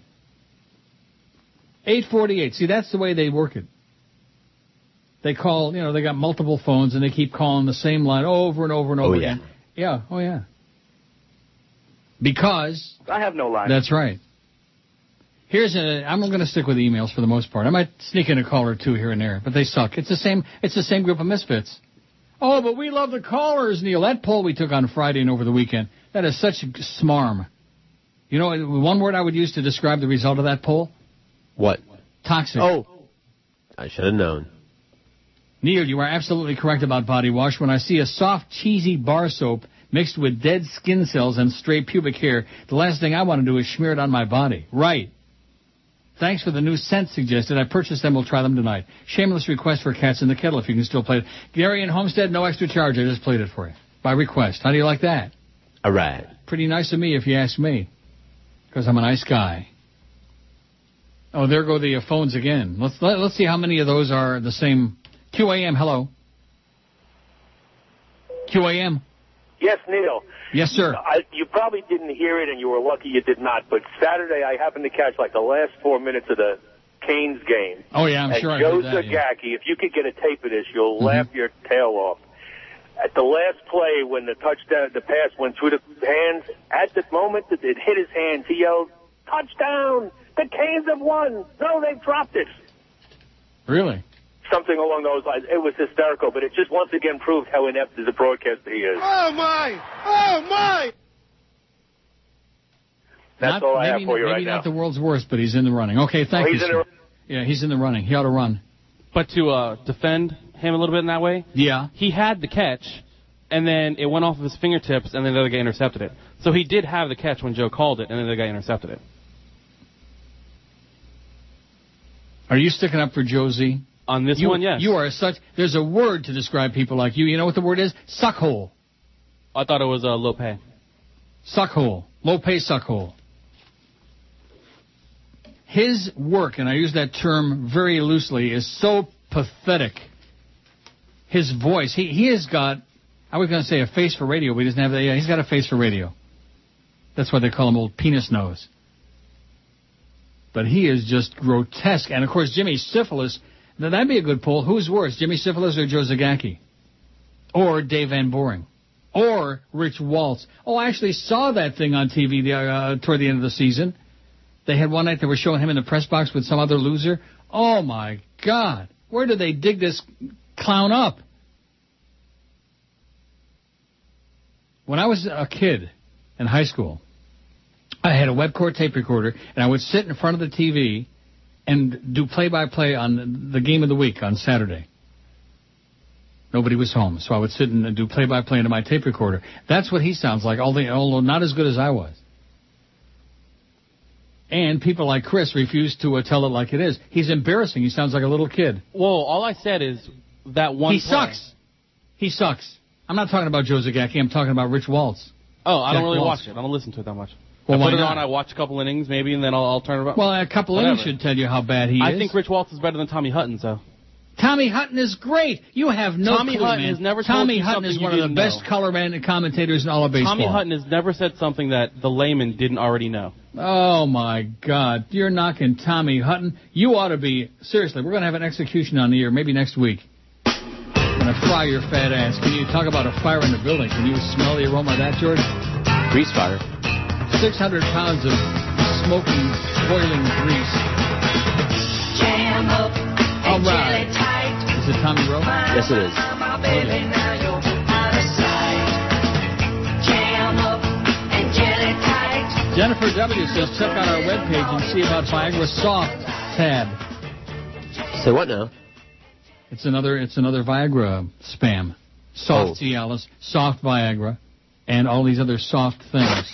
848. See, that's the way they work it. They call, you know, they got multiple phones and they keep calling the same line over and over and over Oh, yeah. again. Yeah, oh yeah. Because I have no line. That's right. Here's a. I'm going to stick with emails for the most part. I might sneak in a call or two here and there, but they suck. It's the same. It's the same group of misfits. Oh, but we love the callers, Neil. That poll we took on Friday and over the weekend. That is such smarm. You know, one word I would use to describe the result of that poll: What? toxic. Oh. I should have known. Neil, you are absolutely correct about body wash. When I see a soft, cheesy bar soap mixed with dead skin cells and stray pubic hair, the last thing I want to do is smear it on my body. Right. Thanks for the new scent suggested. I purchased them. We'll try them tonight. Shameless request for Cats in the Kettle if you can still play it. Gary and Homestead, no extra charge. I just played it for you. By request. How do you like that? All right. Pretty nice of me if you ask me. Because I'm a nice guy. Oh, there go the uh, phones again. Let's let, let's see how many of those are the same. QAM, hello. QAM. Yes, Neil. Yes, sir. I, you probably didn't hear it, and you were lucky you did not. But Saturday, I happened to catch like the last four minutes of the Canes game. Oh yeah, I'm and sure I Joe heard that. yeah. Zagacki, if you could get a tape of this, you'll Mhm. laugh your tail off. At the last play, when the touchdown, the pass went through the hands, at the moment that it hit his hands, he yelled, "Touchdown! The Canes have won! No, they've dropped it!" Really? Something along those lines. It was hysterical, but it just once again proved how inept as a broadcaster he is. Oh, my! Oh, my! That's not, all I maybe, have for you right now. maybe not the world's worst, but he's in the running. Okay, thank Oh, you. in sir. the- Yeah, he's in the running. He ought to run. But to uh, defend him a little bit in that way, Yeah. he had the catch, and then it went off of his fingertips, and then the other guy intercepted it. So he did have the catch when Joe called it, and then the other guy intercepted it. Are you sticking up for Josie? On this you, one, yes. You are such. There's a word to describe people like you. You know what the word is? Suckhole. I thought it was uh, low pay. Suckhole. Low pay suckhole. His work, and I use that term very loosely, is so pathetic. His voice, he, he has got, I was going to say a face for radio, but he doesn't have that. Yeah, he's got a face for radio. That's why they call him Old Penis Nose. But he is just grotesque. And of course, Jimmy Syphilis, now that'd be a good poll. Who's worse, Jimmy Syphilis or Joe Zagacki? Or Dave Van Boring? Or Rich Waltz? Oh, I actually saw that thing on TV the, uh, toward the end of the season. They had one night they were showing him in the press box with some other loser. Oh my God. Where did they dig this clown up? When I was a kid in high school, I had a Webcor tape recorder, and I would sit in front of the TV and do play-by-play on the game of the week on Saturday. Nobody was home, so I would sit and do play-by-play into my tape recorder. That's what he sounds like, although although not as good as I was. And people like Chris refuse to uh, tell it like it is. He's embarrassing. He sounds like a little kid. Whoa! all I said is that one. he play- sucks. He sucks. I'm not talking about Joe Zagacki. I'm talking about Rich Waltz. Oh, I Jack don't really Waltz. watch it. I don't listen to it that much. Well, I put it not? on. I watch a couple innings maybe, and then I'll, I'll turn it on. Well, a couple Whatever. innings should tell you how bad he I is. I think Rich Waltz is better than Tommy Hutton, so. Tommy Hutton is great. You have no Tommy clue, Hutton man. has never told Tommy you Hutton is you one of the didn't best know. color man and commentators in all of baseball. Tommy Hutton has never said something that the layman didn't already know. Oh my God! You're knocking Tommy Hutton. You ought to be seriously. We're going to have an execution on the air maybe next week. I'm going to fry your fat ass. Can you talk about a fire in the building? Can you smell the aroma of that, George? Grease fire. 600 pounds of smoking, boiling grease. Jam up All and right. jelly tight. Is it Tommy Roe? Yes, it is. My baby, now you're out of sight. Jam up and jelly tight. Jennifer W. says check out our webpage and see about Viagra Soft tab. Say what now? It's another it's another Viagra spam. Soft oh. Cialis, soft Viagra, and all these other soft things.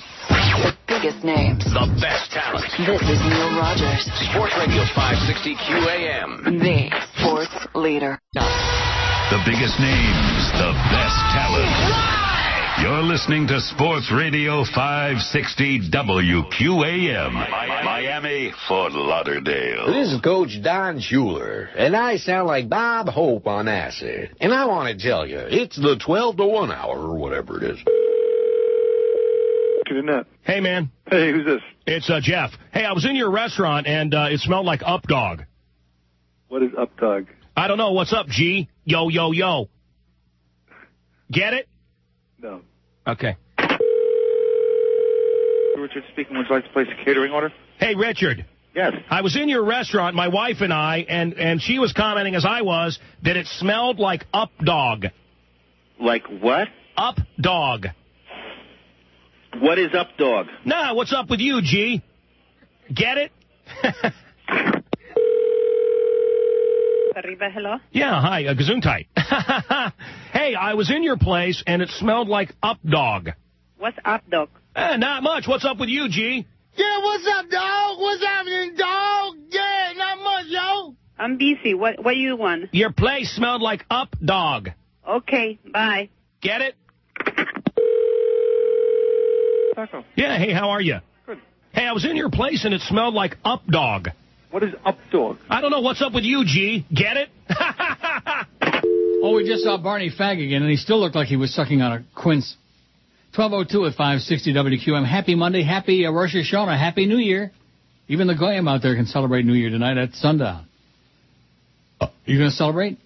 The biggest names. The best talent. This is Neil Rogers, Sports Radio 560 QAM. the sports leader. The biggest names, the best talent. You're listening to Sports Radio 560 WQAM. Miami, Fort Lauderdale. This is Coach Don Shula, and I sound like Bob Hope on acid. And I want to tell you, it's the 12 to 1 hour or whatever it is. Hey, man. Hey, who's this? It's uh, Jeff. Hey, I was in your restaurant, and uh, it smelled like Up Dog. What is Up Dog? I don't know. What's up, G? Yo, yo, yo. Get it? No. Okay. Richard speaking. Would you like to place a catering order? Hey, Richard. Yes. I was in your restaurant, my wife and I, and, and she was commenting as I was that it smelled like Up Dog. Like what? Up Dog. What is Up Dog? Nah, what's up with you, G? Get it? Arriba, hello. Yeah, hi, uh, Gesundheit. *laughs* hey, I was in your place, and it smelled like Up Dog. What's up, dog? Eh, not much. What's up with you, G? Yeah, what's up, dog? What's happening, dog? Yeah, not much, yo. I'm busy. What What you want? Your place smelled like Up Dog. Okay, bye. Get it? Taco. Yeah, hey, how are you? Good. Hey, I was in your place, and it smelled like Up Dog. What is Up Dog? I don't know. What's up with you, G? Get it? *laughs* Oh, we just saw Barney Fag again, and he still looked like he was sucking on a quince. 1202 at 560 WQM. Happy Monday, happy uh, Rosh Hashanah, happy New Year. Even the Goyim out there can celebrate New Year tonight at sundown. You going to celebrate?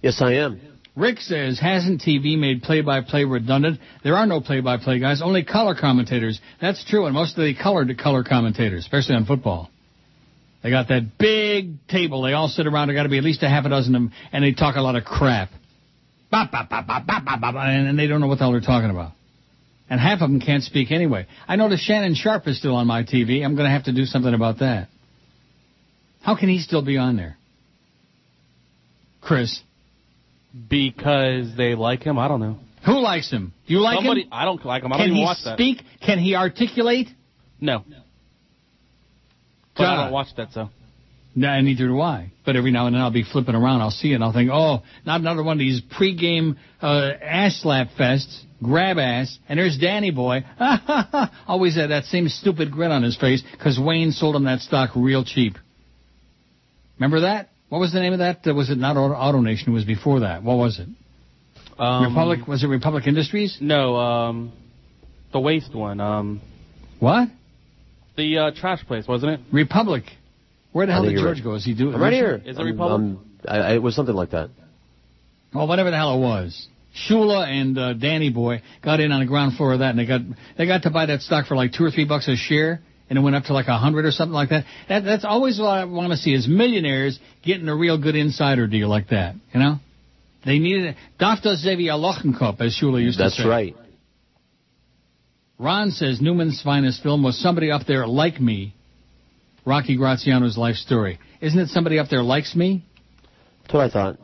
Yes, I am. Rick says, hasn't TV made play-by-play redundant? There are no play-by-play guys, only color commentators. That's true, and most of the colored color commentators, especially on football. They got that big table. They all sit around. There got to be at least a half a dozen of them, and they talk a lot of crap. Bop, bop, and and they don't know what the hell they're talking about. And half of them can't speak anyway. I noticed Shannon Sharpe is still on my TV. I'm going to have to do something about that. How can he still be on there? Chris. Because they like him? I don't know. Who likes him? Do you like Somebody, him? I don't like him. I Can don't even he watch that. Can he speak? Can he articulate? No. But I God. don't watch that, so. No, neither do I. But every now and then I'll be flipping around. I'll see it and I'll think, oh, not another one of these pregame uh, ass slap fests, grab ass, and there's Danny Boy. *laughs* Always had that same stupid grin on his face because Wayne sold him that stock real cheap. Remember that? What was the name of that? Uh, was it not Auto, AutoNation? It was before that. What was it? Um, Republic? Was it Republic Industries? No, um, the waste one. Um, What? the uh, trash place, wasn't it? Republic. Where the hell did George right. go? Is he doing? I'm right here. Is it I'm- Republic? I'm- I, I, it was something like that. Well, whatever the hell it was. Shula and uh, Danny Boy got in on the ground floor of that, and they got they got to buy that stock for like two or three bucks a share, and it went up to like a hundred or something like that. That that's always what I want to see is millionaires getting a real good insider deal like that. You know, they needed it. Dafta Xavier Lochenkop, as Shula used That's to say. right. Ron says Newman's finest film was somebody up there like me. Rocky Graziano's life story. Isn't it somebody up there likes me? That's what I thought.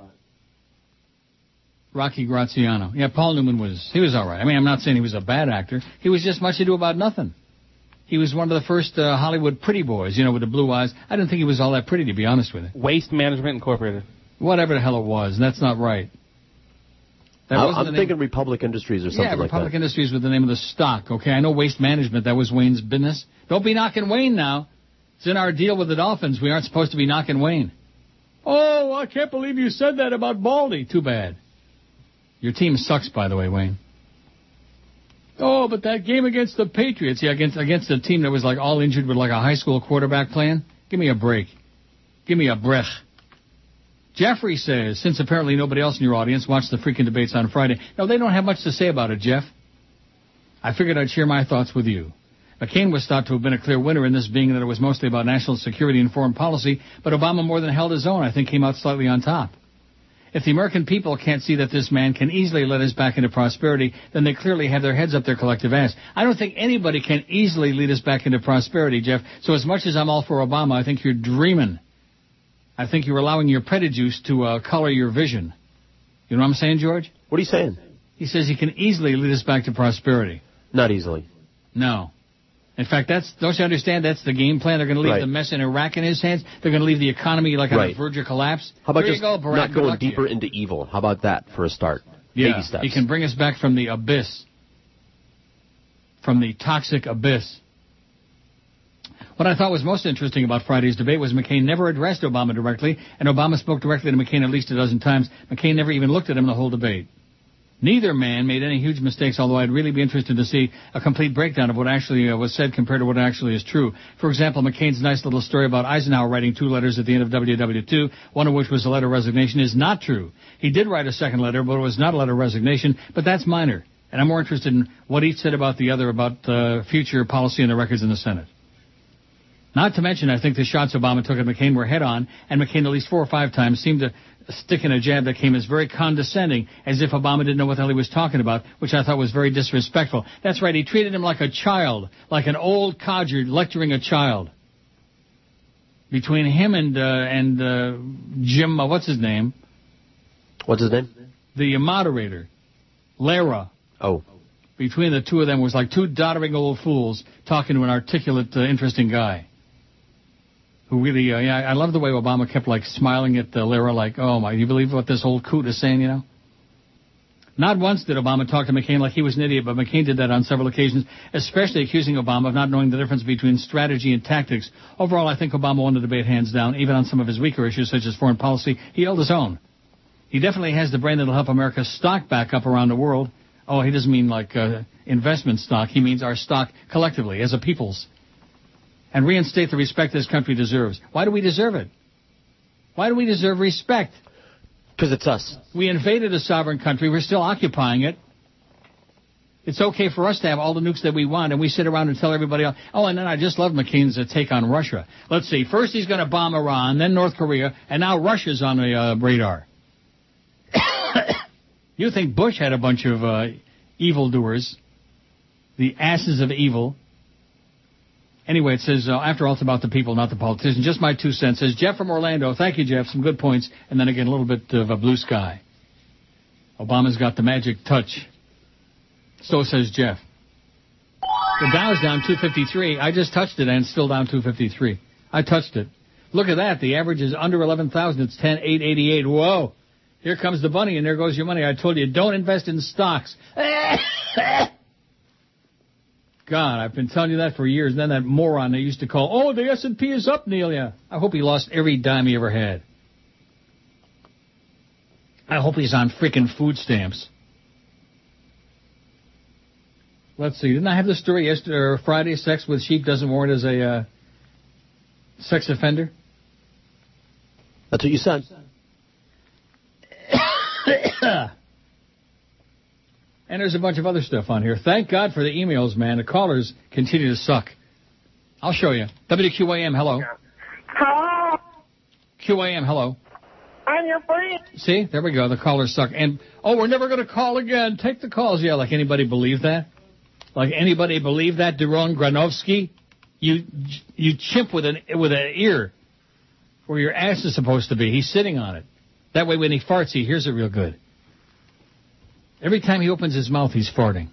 Rocky Graziano. Yeah, Paul Newman was he was all right. I mean, I'm not saying he was a bad actor. He was just much ado about nothing. He was one of the first uh, Hollywood pretty boys, you know, with the blue eyes. I didn't think he was all that pretty, to be honest with you. Waste Management Incorporated. Whatever the hell it was, and that's not right. That I, I'm name- thinking Republic Industries or something like that. yeah, like Republic that. Industries was the name of the stock. Okay, I know Waste Management. That was Wayne's business. Don't be knocking Wayne now. It's in our deal with the Dolphins. We aren't supposed to be knocking Wayne. Oh, I can't believe you said that about Baldy. Too bad. Your team sucks, by the way, Wayne. Oh, but that game against the Patriots, yeah, against against a team that was like all injured with like a high school quarterback playing. Give me a break. Give me a breath. Jeffrey says, since apparently nobody else in your audience watched the freaking debates on Friday, no, they don't have much to say about it, Jeff. I figured I'd share my thoughts with you. McCain was thought to have been a clear winner in this, being that it was mostly about national security and foreign policy, but Obama more than held his own. I think came out slightly on top. If the American people can't see that this man can easily lead us back into prosperity, then they clearly have their heads up their collective ass. I don't think anybody can easily lead us back into prosperity, Jeff. So as much as I'm all for Obama, I think you're dreaming. I think you're allowing your prejudice to uh, color your vision. You know what I'm saying, George? What are you saying? He says he can easily lead us back to prosperity. Not easily. No. In fact, that's don't you understand? That's the game plan. They're going to leave Right. the mess in Iraq in his hands. They're going to leave the economy like on Right. the verge of collapse. How about just go, not going luck to you. deeper into evil? How about that for a start? Yeah, Baby steps. he can bring us back from the abyss. from the toxic abyss. What I thought was most interesting about Friday's debate was McCain never addressed Obama directly, and Obama spoke directly to McCain at least a dozen times. McCain never even looked at him the whole debate. Neither man made any huge mistakes, although I'd really be interested to see a complete breakdown of what actually uh, was said compared to what actually is true. For example, McCain's nice little story about Eisenhower writing two letters at the end of WW2, one of which was a letter of resignation, is not true. He did write a second letter, but it was not a letter of resignation, but that's minor. And I'm more interested in what each said about the other about uh, future policy and the records in the Senate. Not to mention, I think the shots Obama took at McCain were head on, and McCain at least four or five times seemed to stick in a jab that came as very condescending, as if Obama didn't know what the hell he was talking about, which I thought was very disrespectful. That's right, he treated him like a child, like an old codger lecturing a child. Between him and uh, and uh, Jim, uh, what's his name? What's his name? The moderator, Lehrer. Oh. Between the two of them was like two doddering old fools talking to an articulate, uh, interesting guy who really, uh, yeah, I love the way Obama kept like smiling at uh, Lehrer, like, oh my, you believe what this old coot is saying, you know? Not once did Obama talk to McCain like he was an idiot, but McCain did that on several occasions, especially accusing Obama of not knowing the difference between strategy and tactics. Overall, I think Obama won the debate hands down, even on some of his weaker issues such as foreign policy. He held his own. He definitely has the brain that'll help America's stock back up around the world. Oh, he doesn't mean like uh, investment stock. He means our stock collectively as a people's and reinstate the respect this country deserves. Why do we deserve it? Why do we deserve respect? Because it's us. We invaded a sovereign country. We're still occupying it. It's okay for us to have all the nukes that we want, and we sit around and tell everybody else. Oh, and then I just love McCain's uh, take on Russia. Let's see. First he's going to bomb Iran, then North Korea, and now Russia's on the uh, radar. *coughs* you think Bush had a bunch of uh, evildoers, the asses of evil, Anyway, it says, uh, after all, it's about the people, not the politicians. Just my two cents. Says Jeff from Orlando. Thank you, Jeff. Some good points. And then again, a little bit of a blue sky. Obama's got the magic touch. So says Jeff. The Dow's down 253. I just touched it and it's still down 253. I touched it. Look at that. The average is under 11,000. It's 10,888. Whoa. Here comes the bunny and there goes your money. I told you, don't invest in stocks. *laughs* God, I've been telling you that for years. And then that moron they used to call, oh, the S&P is up, Neil. Yeah. I hope he lost every dime he ever had. I hope he's on freaking food stamps. Let's see. Didn't I have the story yesterday or Friday? Sex with sheep doesn't warrant as a uh, sex offender. That's what you said. *coughs* *coughs* *coughs* And there's a bunch of other stuff on here. Thank God for the emails, man. The callers continue to suck. I'll show you. WQAM, hello. Hello. QAM, hello. I'm your friend. See, there we go. The callers suck. And, oh, we're never going to call again. Take the calls. Yeah, like anybody believe that? Like anybody believe that, Daron Granovsky? You, you chimp with an, with an ear where your ass is supposed to be. He's sitting on it. That way when he farts, he hears it real good. Every time he opens his mouth, he's farting.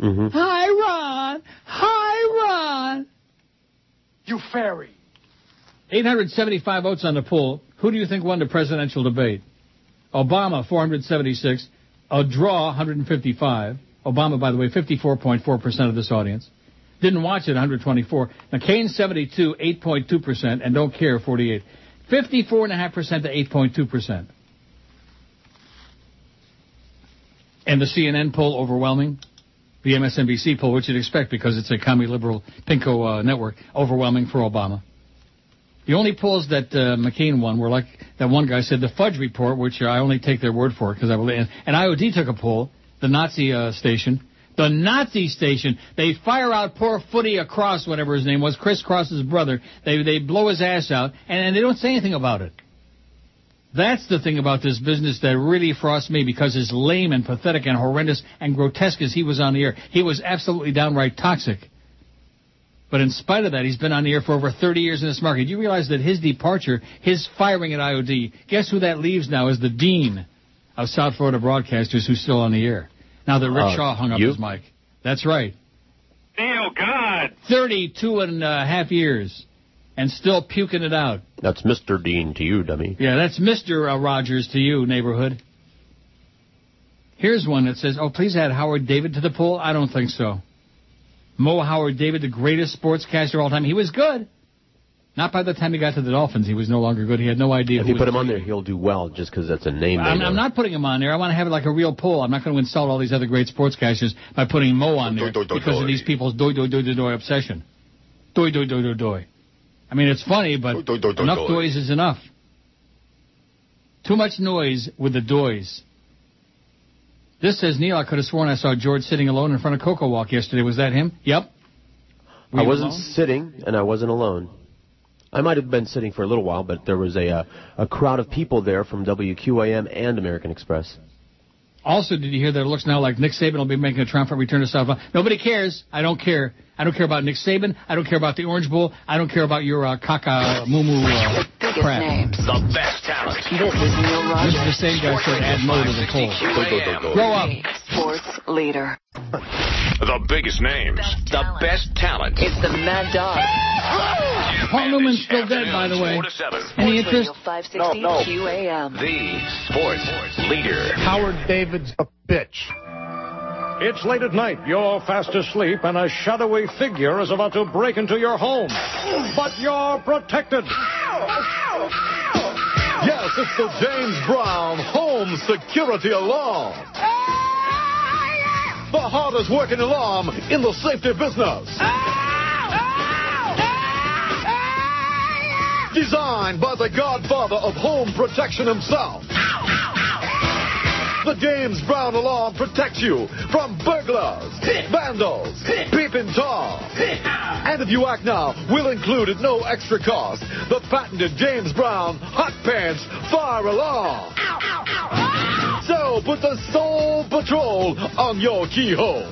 Mm-hmm. Hi, Ron. Hi, Ron. You fairy. 875 votes on the poll. Who do you think won the presidential debate? Obama, 476. A draw, 155. Obama, by the way, 54.4% of this audience. Didn't watch it, 124. McCain, 72, 8.2%, and don't care, 48. 54.5% to 8.2%. And the CNN poll overwhelming. The MSNBC poll, which you'd expect because it's a commie liberal pinko uh, network, overwhelming for Obama. The only polls that uh, McCain won were like that one guy said the Fudge Report, which I only take their word for because I believe. And IOD took a poll, the Nazi uh, station, the Nazi station. They fire out poor Footy across, whatever his name was, Chris Cross's brother. They they blow his ass out, and, and they don't say anything about it. That's the thing about this business that really frosts me because as lame and pathetic and horrendous and grotesque as he was on the air, he was absolutely downright toxic. But in spite of that, he's been on the air for over 30 years in this market. You realize that his departure, his firing at IOD, guess who that leaves now as the dean of South Florida Broadcasters who's still on the air? Now that Rick Uh, Shaw hung up you? his mic. That's right. Neil, God. 32 and a half years and still puking it out. That's Mr. Dean to you, dummy. Yeah, that's Mr. Uh, Rogers to you, neighborhood. Here's one that says, oh, please add Howard David to the poll. I don't think so. Mo Howard David, the greatest sportscaster of all time. He was good. Not by the time he got to the Dolphins, he was no longer good. He had no idea. If who you put was him on there, he'll do well just because that's a name. I'm. I'm not putting him on there. I want to have it like a real poll. I'm not going to insult all these other great sportscasters by putting Mo on there Doi, doi, doi, because doi. of these people's doi doi doi doi doi obsession. Doi doi doi doi doi. I mean, it's funny, but Doi, doi, doi, enough noise is enough. Too much noise with the dois. This says Neil. I could have sworn I saw George sitting alone in front of CocoWalk yesterday. Was that him? Yep. Were I wasn't alone? sitting, and I wasn't alone. I might have been sitting for a little while, but there was a uh, a crowd of people there from WQAM and American Express. Also, did you hear that it looks now like Nick Saban will be making a triumphant return to South Florida? Nobody cares. I don't care. I don't care about Nick Saban. I don't care about the Orange Bowl. I don't care about your uh, caca moo moo uh, Biggest crap. names. The best talent. This is Neil Rogers. This is Rogers. the same guy said add Mo to the poll. Grow up. Sports leader. The biggest names. The best talent. It's the Mad Dog. Paul Newman's still dead, by the way. Four to seven. Any Sports interest? Radio 560 QAM. The sports leader. Howard David's a bitch. It's late at night. You're fast asleep, and a shadowy figure is about to break into your home. But you're protected. Yes, it's the James Brown Home Security Alarm. The hardest working alarm in the safety business. Designed by the godfather of home protection himself. The James Brown alarm protects you from burglars, vandals, peeping Tom. And if you act now, we'll include at no extra cost the patented James Brown Hot Pants Fire Alarm. So put the Soul Patrol on your keyhole.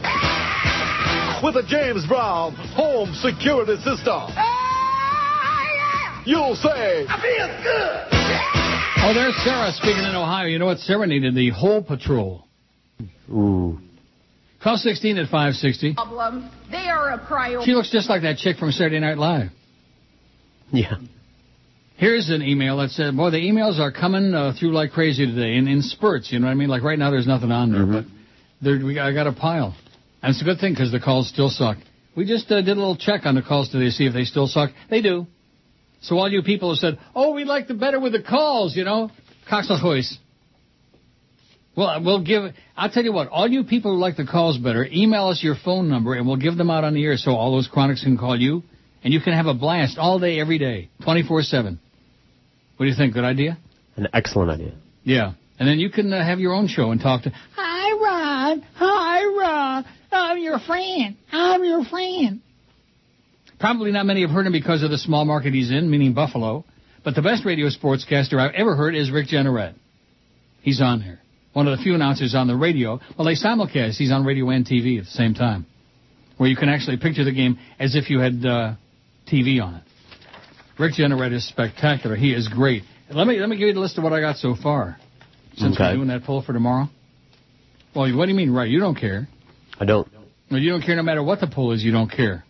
With the James Brown Home Security System. Oh, you'll say, I feel good. Oh, there's Sarah speaking in Ohio. You know what? Sarah needed the whole patrol. Ooh. Call 16 at 560. problem. They are a priority. She looks just like that chick from Saturday Night Live. Yeah. Here's an email that said, boy, the emails are coming uh, through like crazy today, in, in spurts, you know what I mean? Like right now there's nothing on there, but there, we got, I got a pile. And it's a good thing because the calls still suck. We just uh, did a little check on the calls today to see if they still suck. They do. So all you people who said, oh, we like the better with the calls, you know, Coxahois. Well, we'll give, I'll tell you what, all you people who like the calls better, email us your phone number and we'll give them out on the air so all those chronics can call you and you can have a blast all day, every day, 24-7. What do you think? Good idea? An excellent idea. Yeah. And then you can uh, have your own show and talk to, Hi, Ron. Hi, Ron. I'm your friend. I'm your friend. Probably not many have heard him because of the small market he's in, meaning Buffalo. But the best radio sportscaster I've ever heard is Rick Jeanneret. He's on here. One of the few announcers on the radio. Well, they simulcast. He's on radio and TV at the same time, where you can actually picture the game as if you had uh, TV on it. Rick Jeanneret is spectacular. He is great. Let me let me give you the list of what I got so far. Since we're doing that poll for tomorrow. Well, what do you mean, right? You don't care. I don't. No, you don't care no matter what the poll is. You don't care.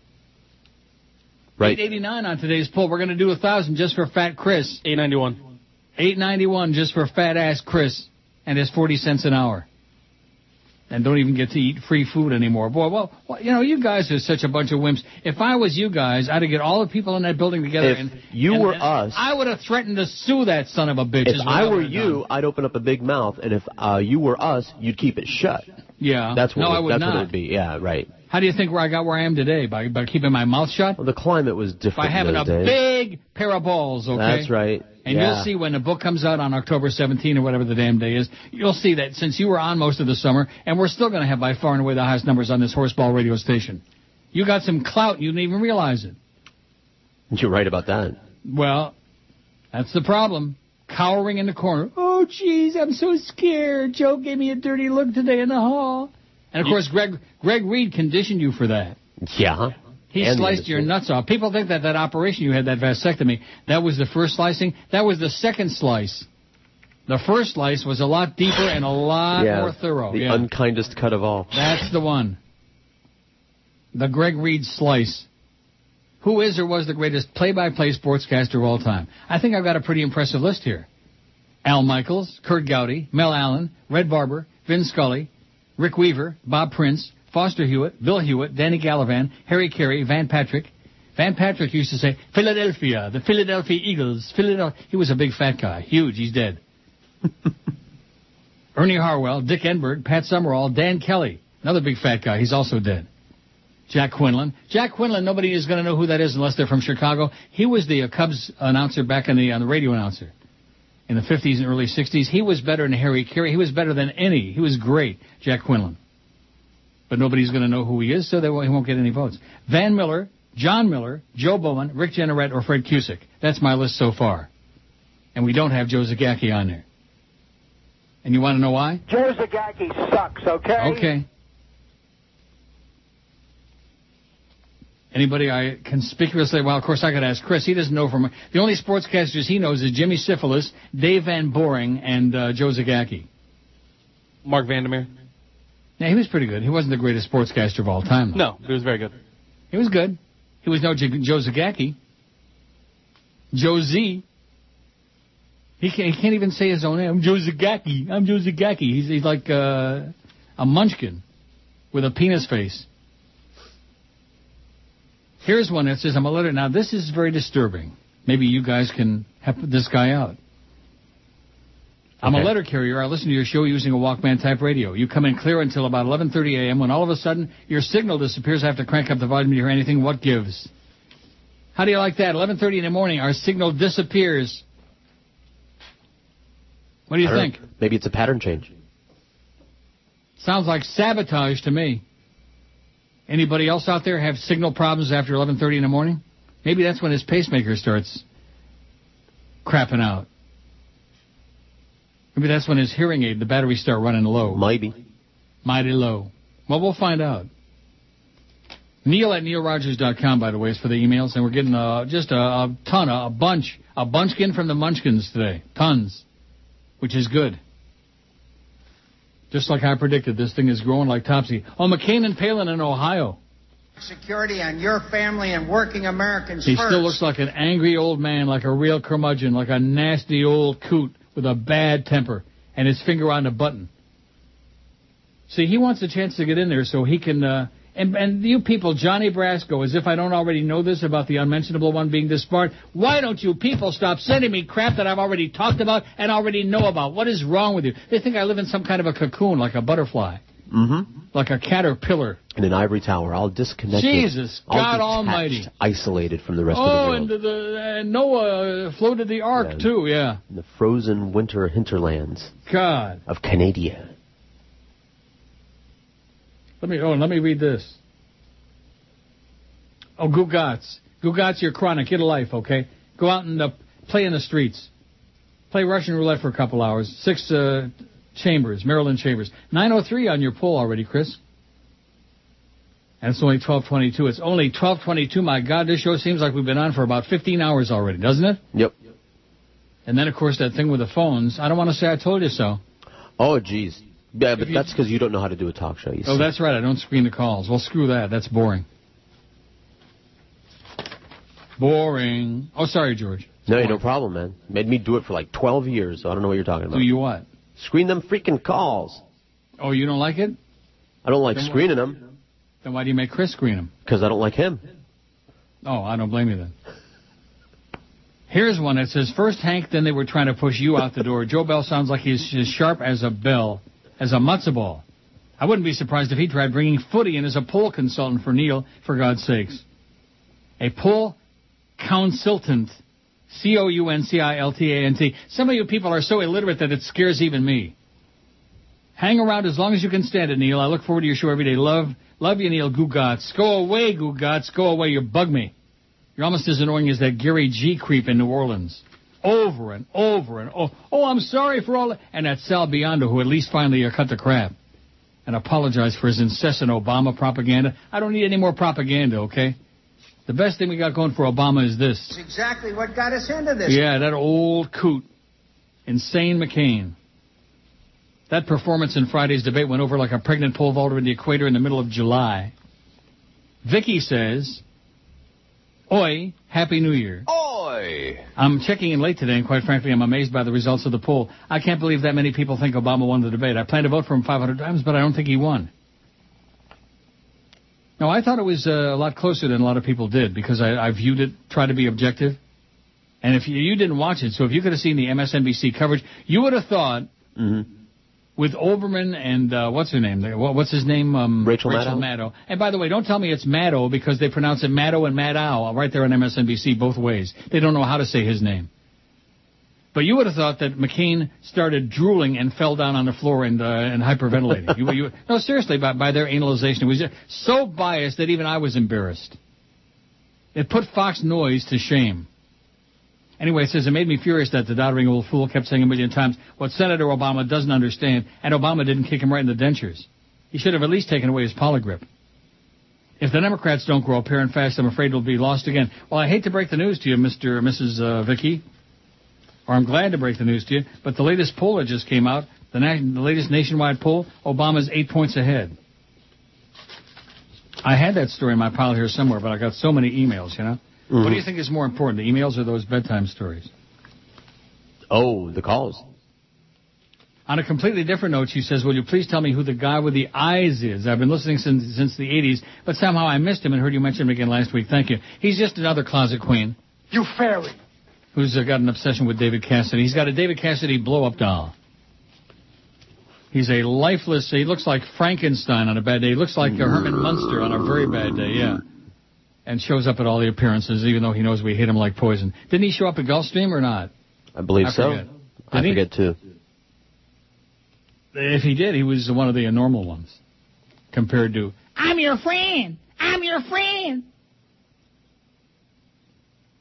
Right. 889 on today's poll. We're going to do a thousand just for Fat Chris. 891. 891 just for Fat Ass Chris and his 40 cents an hour. And don't even get to eat free food anymore. Boy, well, well, you know, you guys are such a bunch of wimps. If I was you guys, I'd have get all the people in that building together. If and you and- were and us- I would have threatened to sue that son of a bitch. If I were would've you, done. I'd open up a big mouth, and if uh, you were us, you'd keep it shut. Yeah, That's what. no, it, I would that's not. what it'd be. Yeah, right. How do you think where I got where I am today? By by keeping my mouth shut? Well, the climate was different. By having in a days. big pair of balls, okay? That's right. And yeah. you'll see when the book comes out on October 17 or whatever the damn day is, you'll see that since you were on most of the summer, and we're still going to have by far and away the highest numbers on this horseball radio station. You got some clout, you didn't even realize it. You're right about that. Well, that's the problem. Cowering in the corner. Oh, Oh, jeez, I'm so scared. Joe gave me a dirty look today in the hall. And of course, Greg Greg Reed conditioned you for that. Yeah. He And sliced your nuts off. People think that that operation you had, that vasectomy, that was the first slicing. That was the second slice. The first slice was a lot deeper and a lot yeah. more thorough. The yeah. unkindest cut of all. That's the one. The Greg Reed slice. Who is or was the greatest play-by-play sportscaster of all time? I think I've got a pretty impressive list here. Al Michaels, Kurt Gowdy, Mel Allen, Red Barber, Vin Scully, Rick Weaver, Bob Prince, Foster Hewitt, Bill Hewitt, Danny Gallivan, Harry Caray, Van Patrick. Van Patrick used to say, Philadelphia, the Philadelphia Eagles. Philadelphia. He was a big fat guy. Huge. He's dead. *laughs* Ernie Harwell, Dick Enberg, Pat Summerall, Dan Kelly. Another big fat guy. He's also dead. Jack Quinlan. Jack Quinlan, nobody is going to know who that is unless they're from Chicago. He was the uh, Cubs announcer back in the, on the radio announcer in the 50s and early 60s. He was better than Harry Caray. He was better than any. He was great, Jack Quinlan. But nobody's going to know who he is, so they won't, he won't get any votes. Van Miller, John Miller, Joe Bowman, Rick Jeanneret, or Fred Cusick. That's my list so far. And we don't have Joe Zagacki on there. And you want to know why? Joe Zagacki sucks, okay? Okay. Anybody I conspicuously, well, of course I could ask Chris. He doesn't know from, the only sportscasters he knows is Jimmy Syphilis, Dave Van Boring, and uh, Joe Zagacki. Mark Vandermeer. Yeah, he was pretty good. He wasn't the greatest sportscaster of all time, though. No, he was very good. He was good. He was no J- Joe Zagacki. Joe Z. He can't, he can't even say his own name. I'm Joe Zagacki. I'm Joe Zagacki. He's, he's like uh, a munchkin with a penis face. Here's one that says, I'm a letter. Now, this is very disturbing. Maybe you guys can help this guy out. I'm a letter carrier. I listen to your show using a Walkman type radio. You come in clear until about 11:30 a.m. when all of a sudden your signal disappears. I have to crank up the volume to hear anything. What gives? How do you like that? 11:30 in the morning, our signal disappears. What do you think? Maybe it's a pattern change. Sounds like sabotage to me. Anybody else out there have signal problems after 11:30 in the morning? Maybe that's when his pacemaker starts crapping out. Maybe that's when his hearing aid, the batteries start running low. Maybe. Mighty low. Well, we'll find out. Neil at neilrogers.com, by the way, is for the emails, and we're getting uh, just a, a ton, a, a bunch, a bunchkin from the Munchkins today. Tons. Which is good. Just like I predicted, this thing is growing like topsy. Oh, McCain and Palin in Ohio. security on your family and working Americans He first. still looks like an angry old man, like a real curmudgeon, like a nasty old coot with a bad temper and his finger on the button. See, he wants a chance to get in there so he can. Uh, and, and you people, Johnny Brasco, as if I don't already know this about the unmentionable one being disbarred. Why don't you people stop sending me crap that I've already talked about and already know about? What is wrong with you? They think I live in some kind of a cocoon, like a butterfly, Mm-hmm. like a caterpillar. In an ivory tower, all disconnected. Jesus, God detached, Almighty. Isolated from the rest Oh, of the and world. the, and Noah floated the ark Yeah. too. Yeah. In the frozen winter hinterlands God. of Canada. Let me oh let me read this. Oh, Gugats. Gugats, you're chronic. Get a life, okay? Go out and uh, play in the streets. Play Russian roulette for a couple hours. Six uh, chambers, Maryland chambers. 903 on your poll already, Chris. And it's only 1222. It's only 1222. My God, this show seems like we've been on for about 15 hours already, doesn't it? Yep. And then, of course, that thing with the phones. I don't want to say I told you so. Oh, jeez. Yeah, but you- that's because you don't know how to do a talk show. You Oh, see. that's right. I don't screen the calls. Well, screw that. That's boring. Boring. Oh, sorry, George. No, no problem, man. Made me do it for like 12 years, so I don't know what you're talking about. Do you what? Screen them freaking calls. Oh, you don't like it? I don't like Then screening them Then why do you make Chris screen them? because I don't like him. Oh, I don't blame you then. Here's one that says, first Hank, then they were trying to push you out the door. Joe Bell sounds like he's as sharp as a bell, as a matzo ball. I wouldn't be surprised if he tried bringing footy in as a poll consultant for Neil, for God's sakes. A poll consultant. C-O-U-N-C-I-L-T-A-N-T. Some of you people are so illiterate that it scares even me. Hang around as long as you can stand it, Neil. I look forward to your show every day. Love, love you, Neil Gugats. Go away, Gugats. Go away. You bug me. You're almost as annoying as that Gary G creep in New Orleans. Over and over and oh, oh, I'm sorry for all that. And that Sal Biondo, who at least finally uh, cut the crap and apologized for his incessant Obama propaganda. I don't need any more propaganda, okay? The best thing we got going for Obama is this. It's exactly what got us into this. Yeah, that old coot. Insane McCain. That performance in Friday's debate went over like a pregnant pole vaulter in the equator in the middle of July. Vicky says, Oi, Happy New Year. I'm checking in late today, and quite frankly, I'm amazed by the results of the poll. I can't believe that many people think Obama won the debate. I plan to vote for him 500 times, but I don't think he won. No, I thought it was uh, a lot closer than a lot of people did because I, I viewed it, tried to be objective. And if you, you didn't watch it, so if you could have seen the MSNBC coverage, you would have thought Mm-hmm. With Olbermann and uh, what's her name? What's his name? Um, Rachel Maddow. And by the way, don't tell me it's Maddow because they pronounce it Maddow and Maddow right there on MSNBC both ways. They don't know how to say his name. But you would have thought that McCain started drooling and fell down on the floor and uh, and hyperventilating. *laughs* you, you, no, seriously, by, by their analyzation, it was just so biased that even I was embarrassed. It put Fox Noise to shame. Anyway, it says it made me furious that the doddering old fool kept saying a million times what Senator Obama doesn't understand, and Obama didn't kick him right in the dentures. He should have at least taken away his polygrip. If the Democrats don't grow up here and fast, I'm afraid it'll be lost again. Well, I hate to break the news to you, Mr. Mrs. Uh, Vicky, or I'm glad to break the news to you, but the latest poll that just came out, the, na- the latest nationwide poll, Obama's eight points ahead. I had that story in my pile here somewhere, but I got so many emails, you know? What do you think is more important, the emails or those bedtime stories? Oh, the calls. On a completely different note, she says, will you please tell me who the guy with the eyes is? I've been listening since, since the 80s, but somehow I missed him and heard you mention him again last week. Thank you. He's just another closet queen You fairy. who's uh, got an obsession with David Cassidy. He's got a David Cassidy blow-up doll. He's a lifeless, he looks like Frankenstein on a bad day. He looks like a Herman Munster on a very bad day, yeah. And shows up at all the appearances, even though he knows we hate him like poison. Didn't he show up at Gulfstream or not? I believe I so. forget. I he? forget too. If he did, he was one of the normal ones compared to. I'm your friend. I'm your friend.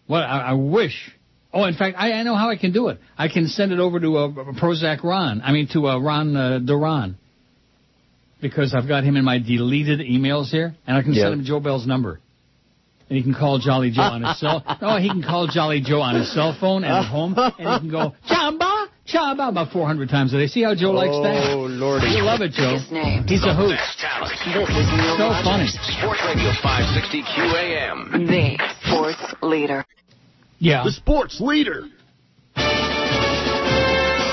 What I, I wish. Oh, in fact, I, I know how I can do it. I can send it over to uh, Prozac Ron. I mean, to uh, Ron uh, Duran. Because I've got him in my deleted emails here, and I can Yeah. send him Joe Bell's number. And he can call Jolly Joe on his cell. No, *laughs* oh, he can call Jolly Joe on his cell phone and at *laughs* home, and he can go Chamba, Chamba about 400 times a day. See how Joe likes that? Oh, Lordy. You love it, Joe. His name. He's a hoot. Best talent. This is Neil So funny. Sports Radio 560 QAM. the sports leader. Yeah. The sports leader.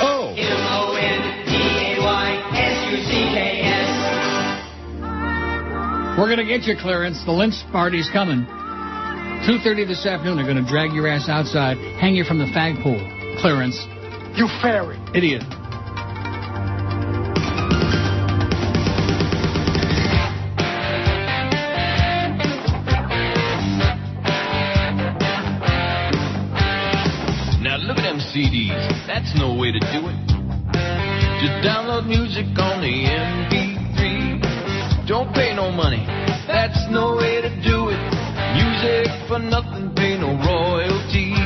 Oh. M O N D A Y S U C K S. We're gonna get you clearance. The lynch party's coming. 2.30 this afternoon, they're gonna drag your ass outside, hang you from the fag pole. Clearance. You fairy. Idiot. Now look at them CDs. That's no way to do it. Just download music on the MP3. Don't pay no money. That's no way to do it. For nothing, pay no royalties.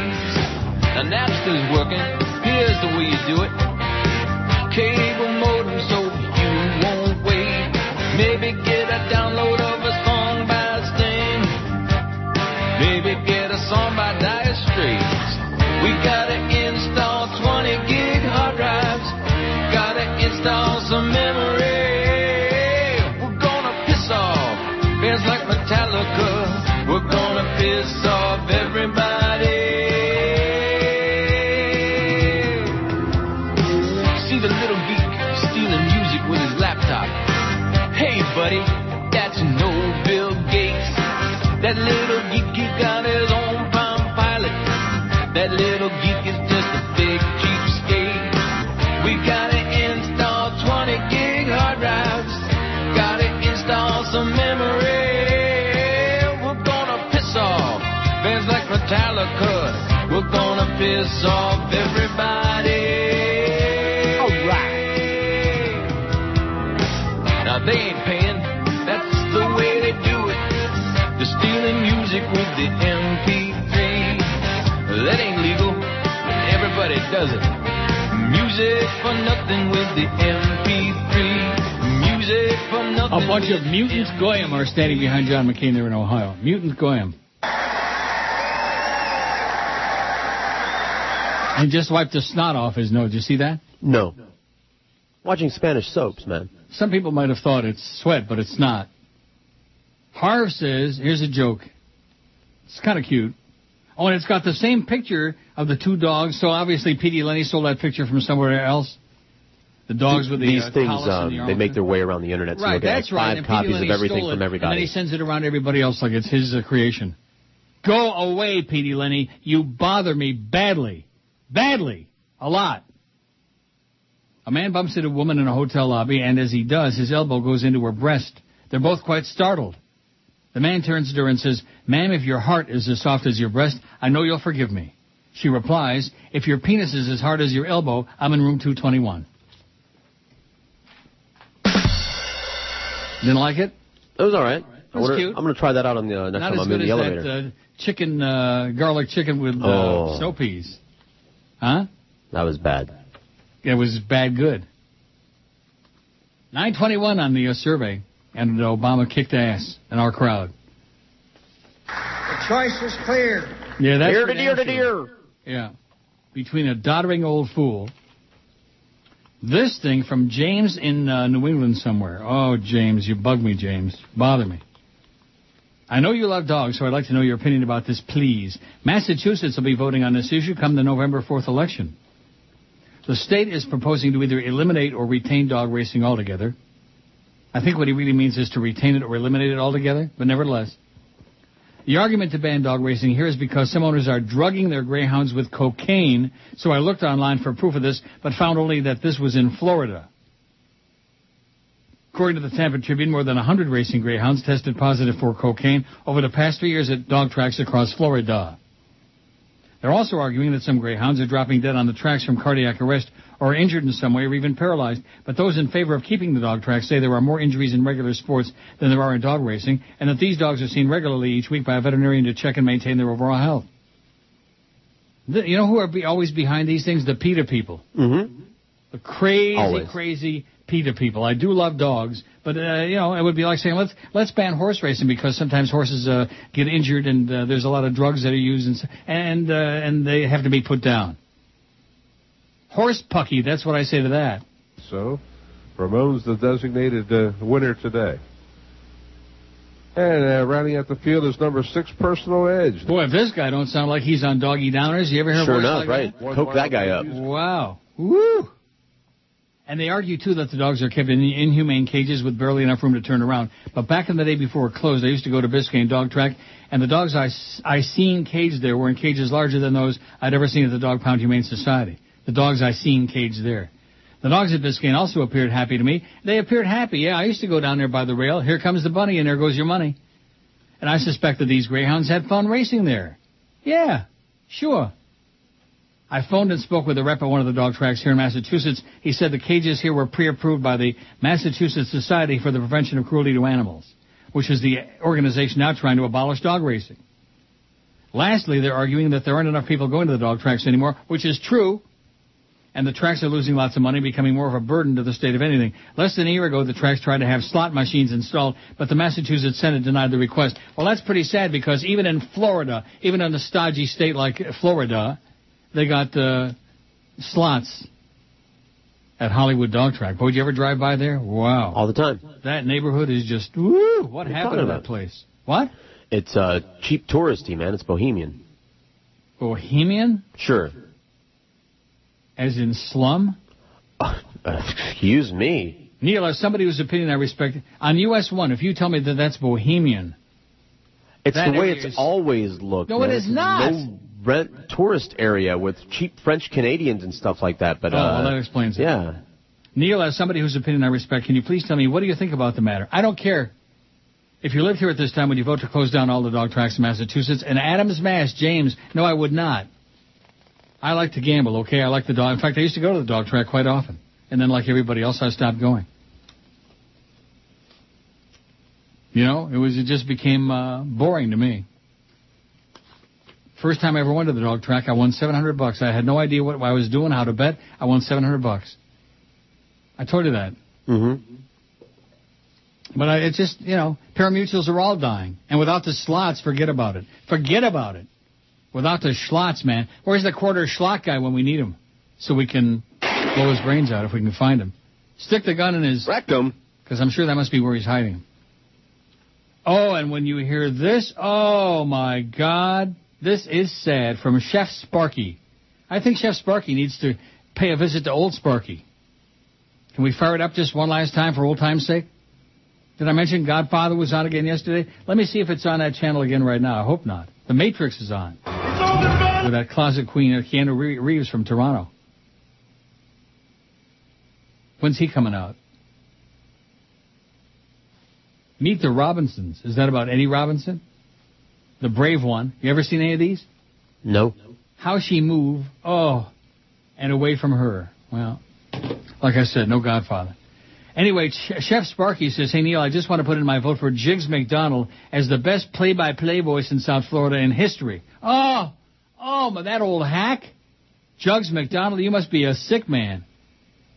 Now Napster's working. Here's the way you do it. Cable modem so you won't wait. Maybe get a download of a song by Sting. Maybe get a song by Dire Straits. We gotta install off everybody. See the little geek stealing music with his laptop. Hey, buddy, that's no Bill Gates. That little piss off everybody. Alright. Now they ain't paying. That's the way they do it. They're stealing music with the MP3. That ain't legal. but Everybody does it. Music for nothing with the MP3. Music for nothing. A bunch of mutants goyim are standing behind John McCain there in Ohio. Mutant goyim. *laughs* And just wiped the snot off his nose. You see that? No. Watching Spanish soaps, man. Some people might have thought it's sweat, but it's not. Harv says, here's a joke. It's kind of cute. Oh, and it's got the same picture of the two dogs, so obviously Petey Lenny stole that picture from somewhere else. The dogs with the These uh, things, collars and the um, they make their way around the internet. So Right, get that's like right. five and copies Petey of everything stole from it, everybody. And then he sends it around to everybody else like it's his uh, creation. Go away, Petey Lenny. You bother me badly. Badly. A lot. A man bumps into a woman in a hotel lobby, and as he does, his elbow goes into her breast. They're both quite startled. The man turns to her and says, Ma'am, if your heart is as soft as your breast, I know you'll forgive me. She replies, If your penis is as hard as your elbow, I'm in room 221. Didn't like it? It was all right. I was wonder- cute. I'm going to try that out on the uh, next Not time as I'm in good the as elevator. that uh, chicken, uh, garlic chicken with uh, Oh. snow peas. Huh? That was bad. It was bad good. 921 on the uh, survey, and Obama kicked ass in our crowd. The choice is clear. Yeah, that's Dear for to dear to damn. Yeah. Between a doddering old fool. This thing from James in uh, New England somewhere. Oh, James, you bug me, James. Bother me. I know you love dogs, so I'd like to know your opinion about this, please. Massachusetts will be voting on this issue come the November 4th election. The state is proposing to either eliminate or retain dog racing altogether. I think what he really means is to retain it or eliminate it altogether, but nevertheless. The argument to ban dog racing here is because some owners are drugging their greyhounds with cocaine, so I looked online for proof of this, but found only that this was in Florida. According to the Tampa Tribune, more than 100 racing greyhounds tested positive for cocaine over the past three years at dog tracks across Florida. They're also arguing that some greyhounds are dropping dead on the tracks from cardiac arrest or injured in some way or even paralyzed. But those in favor of keeping the dog tracks say there are more injuries in regular sports than there are in dog racing, and that these dogs are seen regularly each week by a veterinarian to check and maintain their overall health. The- you know who are be, always behind these things? The PETA people. Mm-hmm. The crazy, Always. crazy PETA people. I do love dogs, but uh, you know, it would be like saying let's let's ban horse racing because sometimes horses uh, get injured and uh, there's a lot of drugs that are used and and uh, and they have to be put down. Horse pucky, that's what I say to that. So, Ramon's the designated uh, winner today. And uh, rounding out the field is number six, Personal Edge. Boy, if this guy don't sound like he's on doggy downers, you ever hear a Sure voice enough, like right. that? Coke that guy up. Wow. Woo! And they argue too that the dogs are kept in inhumane cages with barely enough room to turn around. But back in the day before it closed, I used to go to Biscayne Dog Track, and the dogs I, I seen caged there were in cages larger than those I'd ever seen at the Dog Pound Humane Society. The dogs I seen caged there. The dogs at Biscayne also appeared happy to me. They appeared happy, yeah. I used to go down there by the rail. Here comes the bunny, and there goes your money. And I suspect that these greyhounds had fun racing there. Yeah, sure. I phoned and spoke with a rep at one of the dog tracks here in Massachusetts. He said the cages here were pre-approved by the Massachusetts Society for the Prevention of Cruelty to Animals, which is the organization now trying to abolish dog racing. Lastly, they're arguing that there aren't enough people going to the dog tracks anymore, which is true. And the tracks are losing lots of money, becoming more of a burden to the state of anything. Less than a year ago, the tracks tried to have slot machines installed, but the Massachusetts Senate denied the request. Well, that's pretty sad because even in Florida, even in a stodgy state like Florida, they got uh, slots at Hollywood Dog Track. Boy, did you ever drive by there? Wow. All the time. That neighborhood is just, woo, what you happened to about? that place? What? It's uh, cheap touristy, man. It's bohemian. Bohemian? Sure. As in slum? Uh, *laughs* excuse me. Neil, as somebody whose opinion I respect, on US 1, if you tell me that that's Bohemian, It's That the way it's always looked. No, man. it is not. No rent tourist area with cheap French Canadians and stuff like that. But Oh, uh, well, that explains it. Yeah. Neil, as somebody whose opinion I respect, can you please tell me what do you think about the matter? I don't care. If you lived here at this time, would you vote to close down all the dog tracks in Massachusetts? And Adams, Mass, James, no, I would not. I like to gamble, okay? I like the dog. In fact, I used to go to the dog track quite often. And then, like everybody else, I stopped going. You know, it was it just became uh, boring to me. First time I ever went to the dog track, I won 700 bucks. I had no idea what I was doing, how to bet. I won 700 bucks. I told you that. Mm-hmm. But I, it's just, you know, parimutuels are all dying. And without the slots, forget about it. Forget about it. Without the schlots, man. Where's the quarter schlot guy when we need him? So we can blow his brains out if we can find him. Stick the gun in his rectum. Because I'm sure that must be where he's hiding. Oh, and when you hear this, oh my God, this is sad from Chef Sparky. I think Chef Sparky needs to pay a visit to Old Sparky. Can we fire it up just one last time for old time's sake? Did I mention Godfather was on again yesterday? Let me see if it's on that channel again right now. I hope not. The Matrix is on. With that closet queen, uh, Keanu Reeves from Toronto. When's he coming out? Meet the Robinsons. Is that about Eddie Robinson? The brave one. You ever seen any of these? No. How she move, oh, and away from her. Well, like I said, no Godfather. Anyway, Chef Sparky says, Hey Neil, I just want to put in my vote for Jiggs McDonald as the best play-by-play voice in South Florida in history. Oh, oh, but that old hack? Jugs McDonald, you must be a sick man.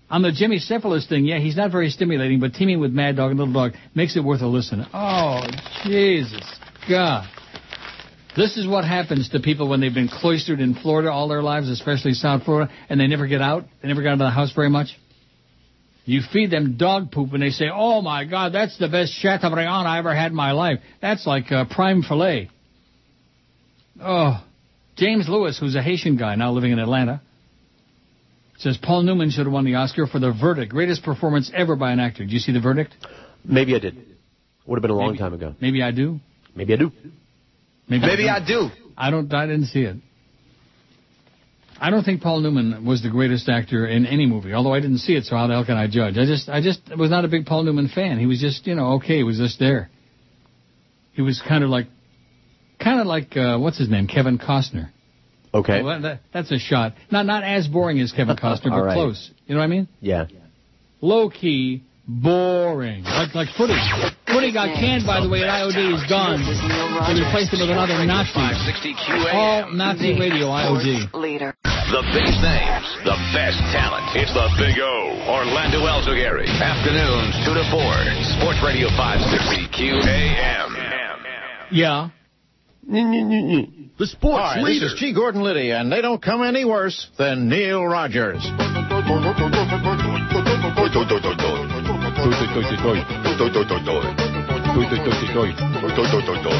On the Jimmy Syphilis thing, yeah, he's not very stimulating, but teaming with Mad Dog and Little Dog makes it worth a listen. Oh, Jesus, God. This is what happens to people when they've been cloistered in Florida all their lives, especially South Florida, and they never get out. They never get out of the house very much. You feed them dog poop and they say, oh my God, that's the best Chateaubriand I ever had in my life. That's like uh, prime filet. Oh, James Lewis, who's a Haitian guy now living in Atlanta, says Paul Newman should have won the Oscar for The Verdict, greatest performance ever by an actor. Did you see The Verdict? Maybe I did. Would have been a long Maybe. time ago. Maybe I do. Maybe I do. Maybe, Maybe. I do. I don't. I didn't see it. I don't think Paul Newman was the greatest actor in any movie. Although I didn't see it, so how the hell can I judge? I just, I just was not a big Paul Newman fan. He was just, you know, okay. He was just there. He was kind of like, kind of like uh, what's his name, Kevin Costner. Okay. Well, that, that's a shot. Not not as boring as Kevin *laughs* Costner, but right. close. You know what I mean? Yeah. Low key, boring. Like like footy. Footy got canned, by the way, at IOD. He's gone. They replaced him with another Nazi. 560 QAM. All Nazi radio IOD. Leader. The biggest names, the best talent. It's the Big O. Orlando Alzugaray. Afternoons 2 to 4. Sports Radio 560 QAM. Yeah. The sports Hi, this is G. Gordon Liddy, and they don't come any worse than Neil Rogers. *laughs* トイトイトイトイトイ。トイトイトイトイトイ。トイトイトイトイ。トイトイトイトイ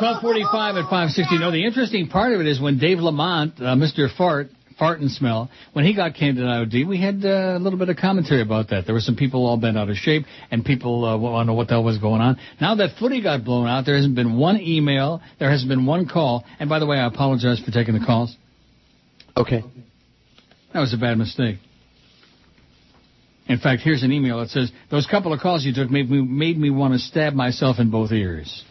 1245 at 560. No, the interesting part of it is when Dave Lamont, uh, Mr. Fart, Fart and Smell, when he got canned in IOD, we had uh, a little bit of commentary about that. There were some people all bent out of shape, and people uh, want to know what the hell was going on. Now that footy got blown out, there hasn't been one email, there hasn't been one call. And by the way, I apologize for taking the calls. Okay. That was a bad mistake. In fact, here's an email that says, those couple of calls you took made me, made me want to stab myself in both ears.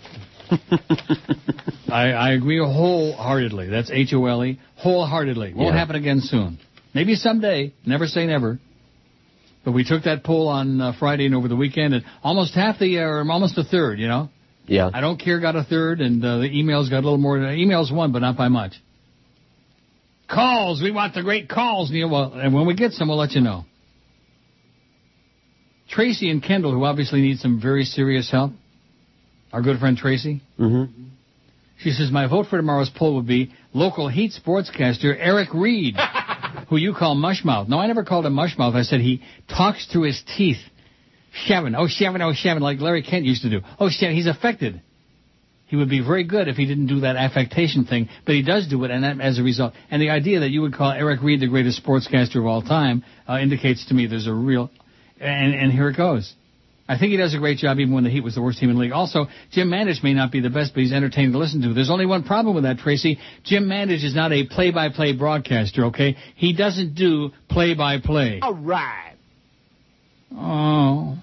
*laughs* I, I agree wholeheartedly. That's H-O-L-E. Wholeheartedly. Won't Yeah. happen again soon. Maybe someday. Never say never. But we took that poll on uh, Friday and over the weekend, and almost half the, uh, or almost a third, you know? Yeah. I don't care got a third, and uh, the emails got a little more. Emails won, but not by much. Calls. We want the great calls, Neil. Well, and when we get some, we'll let you know. Tracy and Kendall, who obviously need some very serious help. Our good friend Tracy. Mm-hmm. She says, my vote for tomorrow's poll would be local Heat sportscaster Eric Reed, *laughs* who you call Mushmouth. No, I never called him Mushmouth. I said he talks through his teeth. Shevin, oh Shevin, oh Shevin, like Larry Kent used to do. Oh Shevin, he's affected. He would be very good if he didn't do that affectation thing, but he does do it, and that, as a result, and the idea that you would call Eric Reed the greatest sportscaster of all time uh, indicates to me there's a real, and, and here it goes. I think he does a great job even when the Heat was the worst team in the league. Also, Jim Mandich may not be the best, but he's entertaining to listen to. There's only one problem with that, Tracy. Jim Mandich is not a play-by-play broadcaster, okay? He doesn't do play-by-play. All right. Oh.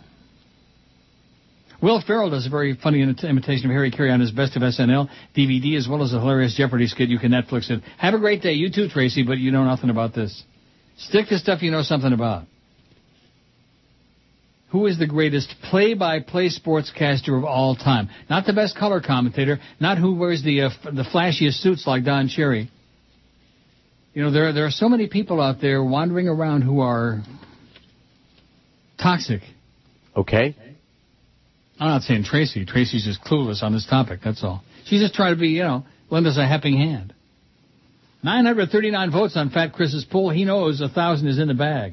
Will Ferrell does a very funny imitation of Harry Caray on his Best of SNL DVD, as well as a hilarious Jeopardy skit. You can Netflix it. Have a great day. You too, Tracy, but you know nothing about this. Stick to stuff you know something about. Who is the greatest play-by-play sportscaster of all time? Not the best color commentator, not who wears the uh, f- the flashiest suits like Don Cherry. You know, there there are so many people out there wandering around who are toxic. Okay. I'm not saying Tracy. Tracy's just clueless on this topic. That's all. She's just trying to be, you know, lend us a helping hand. 939 votes on Fat Chris's poll. He knows a thousand is in the bag.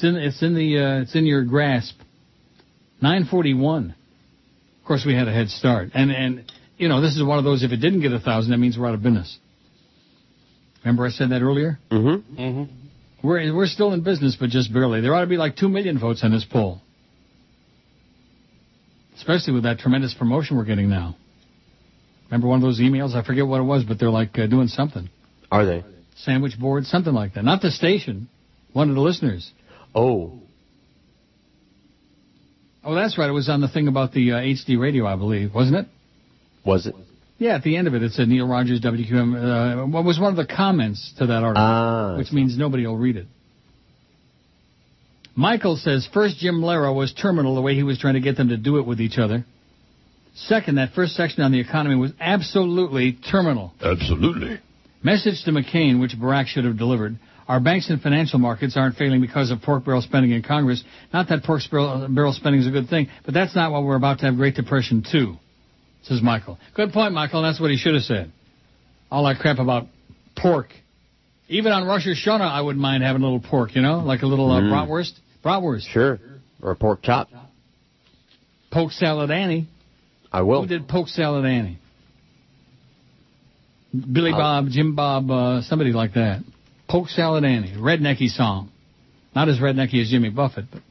It's in, it's in the, uh, it's in your grasp. 941. Of course, we had a head start, and and you know, this is one of those. If it didn't get a thousand, that means we're out of business. Remember I said that earlier? Mm-hmm. Mm-hmm. We're we're still in business, but just barely. There ought to be like two million votes on this poll, especially with that tremendous promotion we're getting now. Remember one of those emails? I forget what it was, but they're like uh, doing something. Are they? Sandwich board, something like that. Not the station, one of the listeners. Oh. Oh, that's right. It was on the thing about the uh, HD radio, I believe, wasn't it? Was it? Yeah, at the end of it, it said Neil Rogers, WQM. Uh, what was one of the comments to that article? Ah. which means nobody will read it. Michael says, first, Jim Lehrer was terminal the way he was trying to get them to do it with each other. Second, that first section on the economy was absolutely terminal. Absolutely. Message to McCain, which Barack should have delivered. Our banks and financial markets aren't failing because of pork barrel spending in Congress. Not that pork barrel barrel spending is a good thing, but that's not what we're about to have Great Depression too, says Michael. Good point, Michael. That's what he should have said. All that crap about pork. Even on Rosh Hashanah, I wouldn't mind having a little pork, you know, like a little uh, Mm. bratwurst. Bratwurst. Sure. Or a pork chop. Poke salad Annie. I will. Who did poke salad Annie? Billy Bob, Jim Bob, uh, somebody like that. Poke salad Annie, rednecky song. Not as rednecky as Jimmy Buffett, but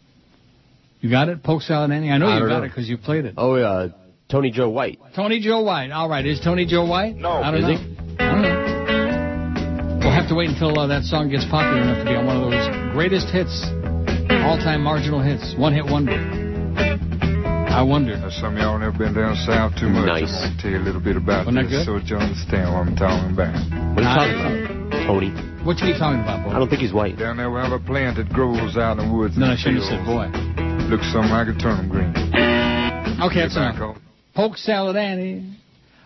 you got it. Poke salad Annie. I know I you got know. it because you played it. Oh, yeah. Tony Joe White. Tony Joe White. All right, is Tony Joe White? No. I don't Is know. he? I don't know. We'll have to wait until uh, that song gets popular enough to be on one of those greatest hits, all-time marginal hits, one-hit wonder. I wonder. Some of y'all never been down south too much. Nice. I'm gonna tell you a little bit about Wasn't that this good? so that you understand what I'm talking about. What are you talking about, Tony? What you talking about, boy? I don't think he's white. Down there we have a plant that grows out in the woods. No, I shouldn't have said boy. Looks something like a turnip green. Okay, that's enough. Tobacco. Poke salad Annie.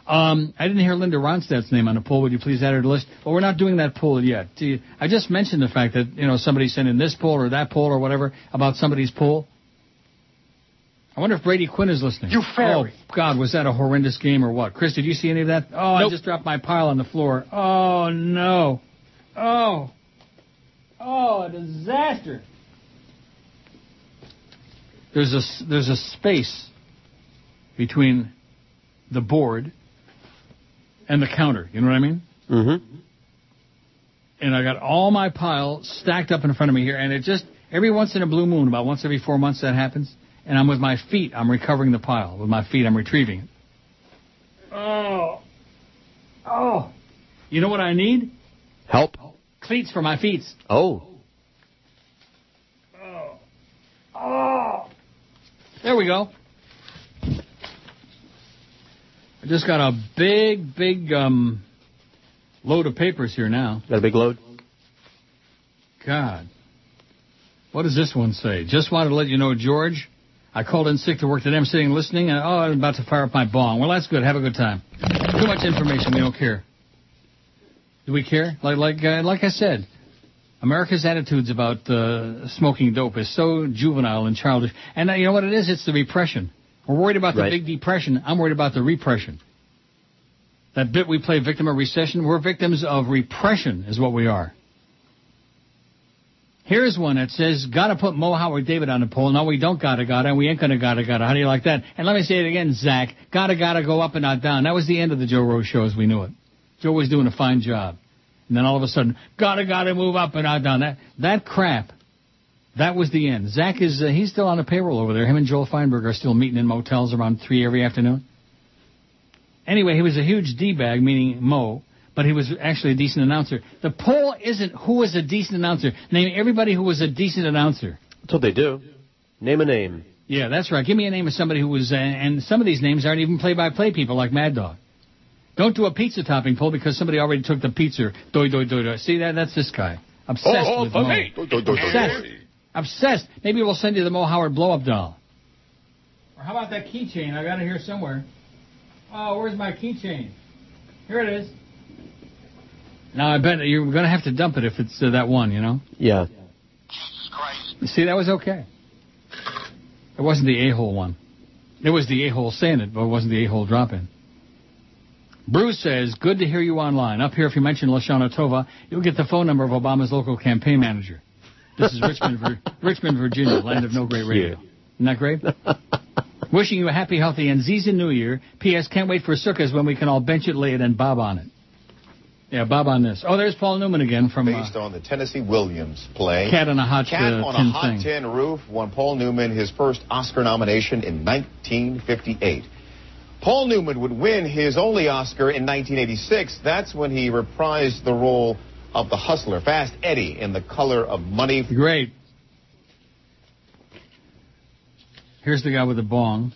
Um, I didn't hear Linda Ronstadt's name on the poll. Would you please add her to the list? Well, we're not doing that poll yet. Do you- I just mentioned the fact that you know somebody sent in this poll or that poll or whatever about somebody's poll. I wonder if Brady Quinn is listening. You fairy. Oh God, was that a horrendous game or what? Chris, did you see any of that? Oh, I just dropped my pile on the floor. Oh no. Oh. Oh, a disaster. There's a s- there's a space between the board and the counter. You know what I mean? Mm-hmm. And I got all my pile stacked up in front of me here, and it just every once in a blue moon, about once every four months, that happens. And I'm with my feet. I'm recovering the pile with my feet. I'm retrieving it. Oh, oh. You know what I need? Help. Cleats for my feet. Oh. Oh. There we go. I just got a big, big um, load of papers here now. Got a big load? God. What does this one say? Just wanted to let you know, George, I called in sick to work today. I'm sitting listening, and oh, I'm about to fire up my bong. Well, that's good. Have a good time. Too much information. We don't care. Do we care? Like, like, uh, like I said, America's attitudes about uh, smoking dope is so juvenile and childish. And uh, you know what it is? It's the repression. We're worried about the Right. big depression. I'm worried about the repression. That bit we play, victim of recession, we're victims of repression, is what we are. Here's one that says, gotta put Mo Howard David on the poll. No, we don't gotta gotta, and we ain't gonna gotta gotta. How do you like that? And let me say it again, Zach. Gotta gotta go up and not down. That was the end of the Joe Rose show as we knew it. Joe was doing a fine job. And then all of a sudden, gotta gotta move up and not down. That, that crap. That was the end. Zach is, uh, he's still on the payroll over there. Him and Joel Feinberg are still meeting in motels around three every afternoon. Anyway, he was a huge D-bag, meaning Mo, but he was actually a decent announcer. The poll isn't who was a decent announcer. Name everybody who was a decent announcer. That's what they do. Name a name. Yeah, that's right. Give me a name of somebody who was, uh, and some of these names aren't even play-by-play people like Mad Dog. Don't do a pizza topping poll because somebody already took the pizza. Doi, doi, doi, doi. See that? That's this guy. Obsessed Oh, oh, doi. Obsessed. Obsessed. Maybe we'll send you the Mo Howard blow-up doll. Or how about that keychain? I got it here somewhere. Oh, where's my keychain? Here it is. Now I bet you're going to have to dump it if it's uh, that one, you know. Yeah. Jesus Christ. See, that was okay. It wasn't the a-hole one. It was the a-hole saying it, but it wasn't the a-hole drop-in. Bruce says, good to hear you online. Up here, if you mention Lashana Tova, you'll get the phone number of Obama's local campaign manager. This is Richmond, Vir- *laughs* Richmond, Virginia, land of no great radio. Isn't that great? *laughs* Wishing you a happy, healthy, and Ziza New Year. P.S. Can't wait for Sukkahs when we can all bench it, lay it, and bob on it. Yeah, bob on this. Oh, there's Paul Newman again from uh, Based on the Tennessee Williams play. Cat on a Hot Cat uh, on Tin a Hot Thing. Tin Roof won Paul Newman his first Oscar nomination in 1958. Paul Newman would win his only Oscar in 1986. That's when he reprised the role of the hustler, Fast Eddie, in The Color of Money. Great. Here's the guy with the bong.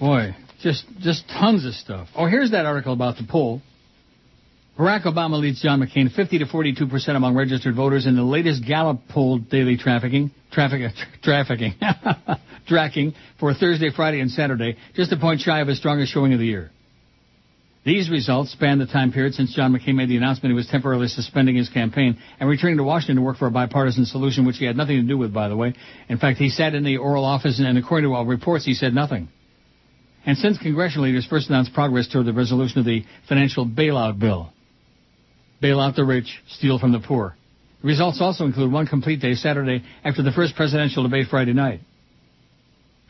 Boy, just just tons of stuff. Oh, here's that article about the poll. Barack Obama leads John McCain 50 to 42 percent among registered voters in the latest Gallup poll daily trafficking traffic *laughs* trafficking *laughs* tracking for Thursday, Friday, and Saturday, just a point shy of his strongest showing of the year. These results span the time period since John McCain made the announcement he was temporarily suspending his campaign and returning to Washington to work for a bipartisan solution, which he had nothing to do with, by the way. In fact, he sat in the oral office, and according to all reports, he said nothing. And since congressional leaders first announced progress toward the resolution of the financial bailout bill, bail out the rich, steal from the poor. Results also include one complete day Saturday after the first presidential debate Friday night.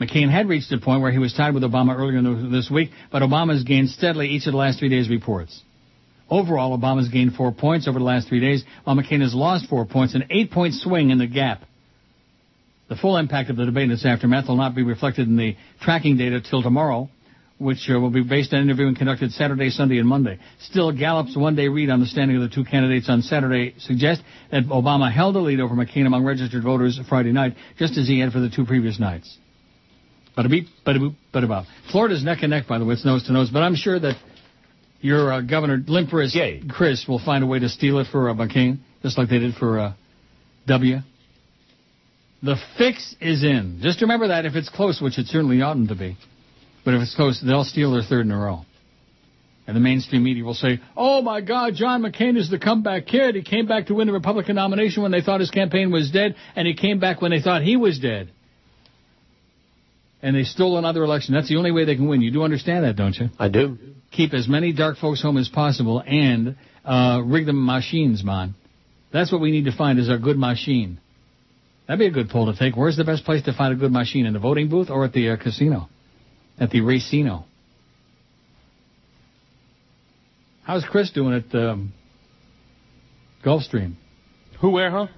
McCain had reached a point where he was tied with Obama earlier this week, but Obama's gained steadily each of the last three days' reports. Overall, Obama's gained four points over the last three days, while McCain has lost four points, an eight-point swing in the gap. The full impact of the debate in its aftermath will not be reflected in the tracking data till tomorrow, which uh, will be based on interviewing conducted Saturday, Sunday, and Monday. Still, Gallup's one-day read on the standing of the two candidates on Saturday suggests that Obama held a lead over McCain among registered voters Friday night, just as he had for the two previous nights. Bada beep, bada boop, bada bow. Florida's neck and neck, by the way, it's nose to nose, but I'm sure that your uh, Governor Limperous Chris will find a way to steal it for uh, McCain, just like they did for uh, W. The fix is in. Just remember that if it's close, which it certainly oughtn't to be. But if it's close, they'll steal their third in a row. And the mainstream media will say, oh my God, John McCain is the comeback kid. He came back to win the Republican nomination when they thought his campaign was dead, and he came back when they thought he was dead. And they stole another election. That's the only way they can win. You do understand that, don't you? I do. Keep as many dark folks home as possible and uh, rig them machines, man. That's what we need to find is our good machine. That'd be a good poll to take. Where's the best place to find a good machine? In the voting booth or at the uh, casino? At the racino? How's Chris doing at um, Gulfstream? Who, where, huh?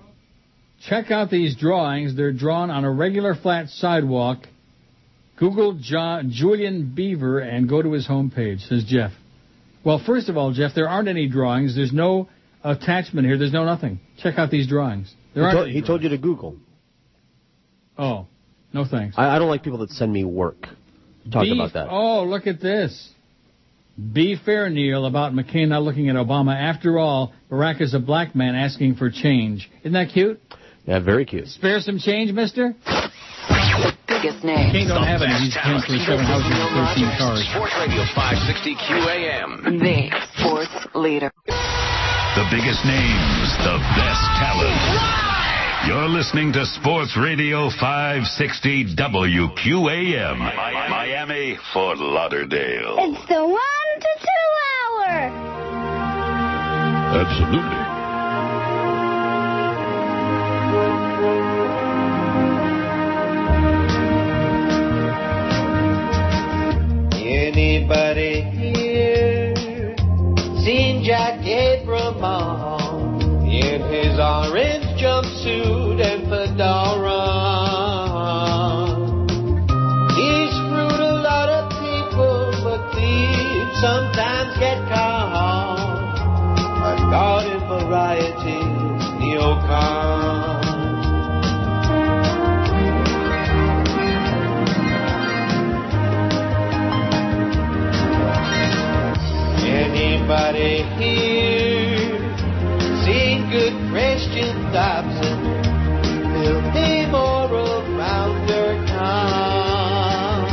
Check out these drawings. They're drawn on a regular flat sidewalk. Google John, Julian Beever and go to his homepage, says Jeff. Well, first of all, Jeff, there aren't any drawings. There's no attachment here. There's no nothing. Check out these drawings. There He, aren't told, he told you to Google. Oh, no thanks. I, I don't like people that send me work. Talk Be- about that. Oh, look at this. Be fair, Neil, about McCain not looking at Obama. After all, Barack is a black man asking for change. Isn't that cute? Yeah, very cute. Spare some change, mister? Biggest names. McCain don't have any. He's paying for seven houses and 13 cars. Sports Radio 560 QAM. The sports leader. The biggest names, the best talent. You're listening to Sports Radio 560 WQAM. Miami, Fort Lauderdale. It's the one to two hour. Absolutely. Anybody here seen Jack Abraham in his orange jumpsuit here seen good Christian Dobson, filthy moral rounder come.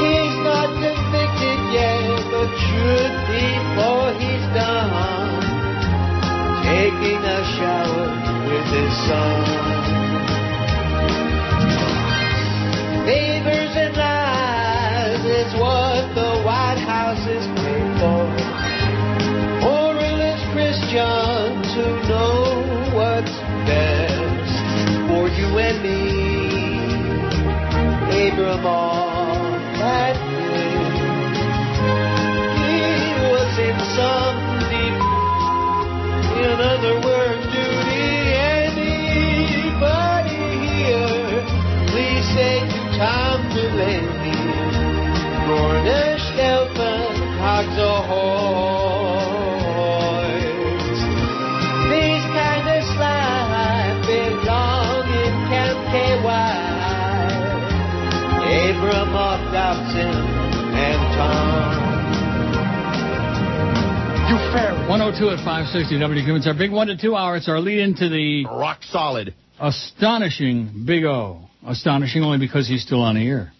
He's not convicted yet, but should be before he's done taking a shower with his son. Favors and lies is what Tom Delaney, Gornish Elfin, Cogs Ahoy. These kind of slime belong in Camp KY. Abram of Dobson and Tom. You fair. 102 at 560 WQ. It's our big one to two hour. It's our lead into the rock solid, astonishing Big O. Astonishing only because he's still on the air.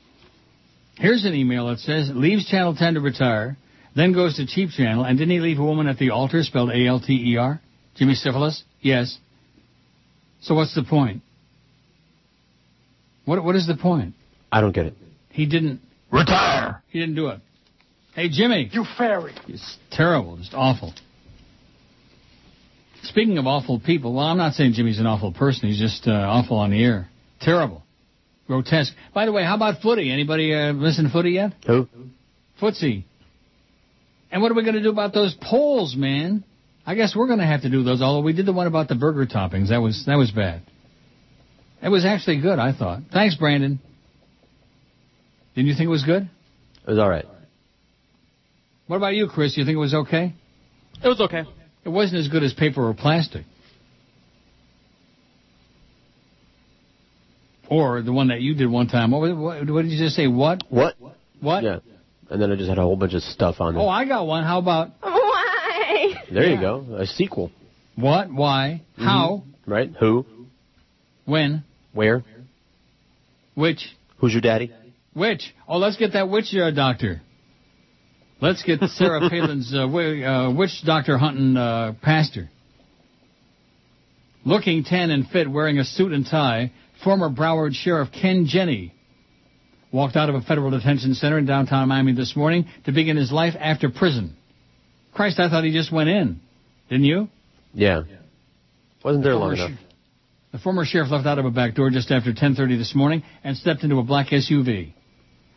Here's an email that says leaves Channel 10 to retire, then goes to Cheap Channel, and didn't he leave a woman at the altar spelled A-L-T-E-R? Jimmy Syphilis? Yes. So what's the point? What what is the point? I don't get it. He didn't retire. He didn't do it. Hey Jimmy. You fairy. It's terrible, just awful. Speaking of awful people, well, I'm not saying Jimmy's an awful person. He's just uh, awful on the air. Terrible. Grotesque. By the way, how about footy? Anybody uh, listen to footy yet? Who? Footsie. And what are we going to do about those polls, man? I guess we're going to have to do those. Although we did the one about the burger toppings, that was that was bad. It was actually good, I thought. Thanks, Brandon. Didn't you think it was good? It was all right. What about you, Chris? You think it was okay? It was okay. It wasn't as good as paper or plastic. Or the one that you did one time. What, what, what did you just say? What? What? What? Yeah. And then I just had a whole bunch of stuff on there. Oh, I got one. How about Why? there you go. A sequel. what? Why? How? Right? Who? When? Where? Which? Who's your daddy? Which? Oh, let's get that witch uh, doctor. Let's get Sarah *laughs* Palin's uh, wi- uh, witch doctor hunting uh, pastor. Looking tan and fit, wearing a suit and tie, former Broward Sheriff Ken Jenne walked out of a federal detention center in downtown Miami this morning to begin his life after prison. Christ, I thought he just went in. Didn't you? Yeah. Wasn't there long Former enough. The former sheriff left out of a back door just after 10:30 this morning and stepped into a black SUV.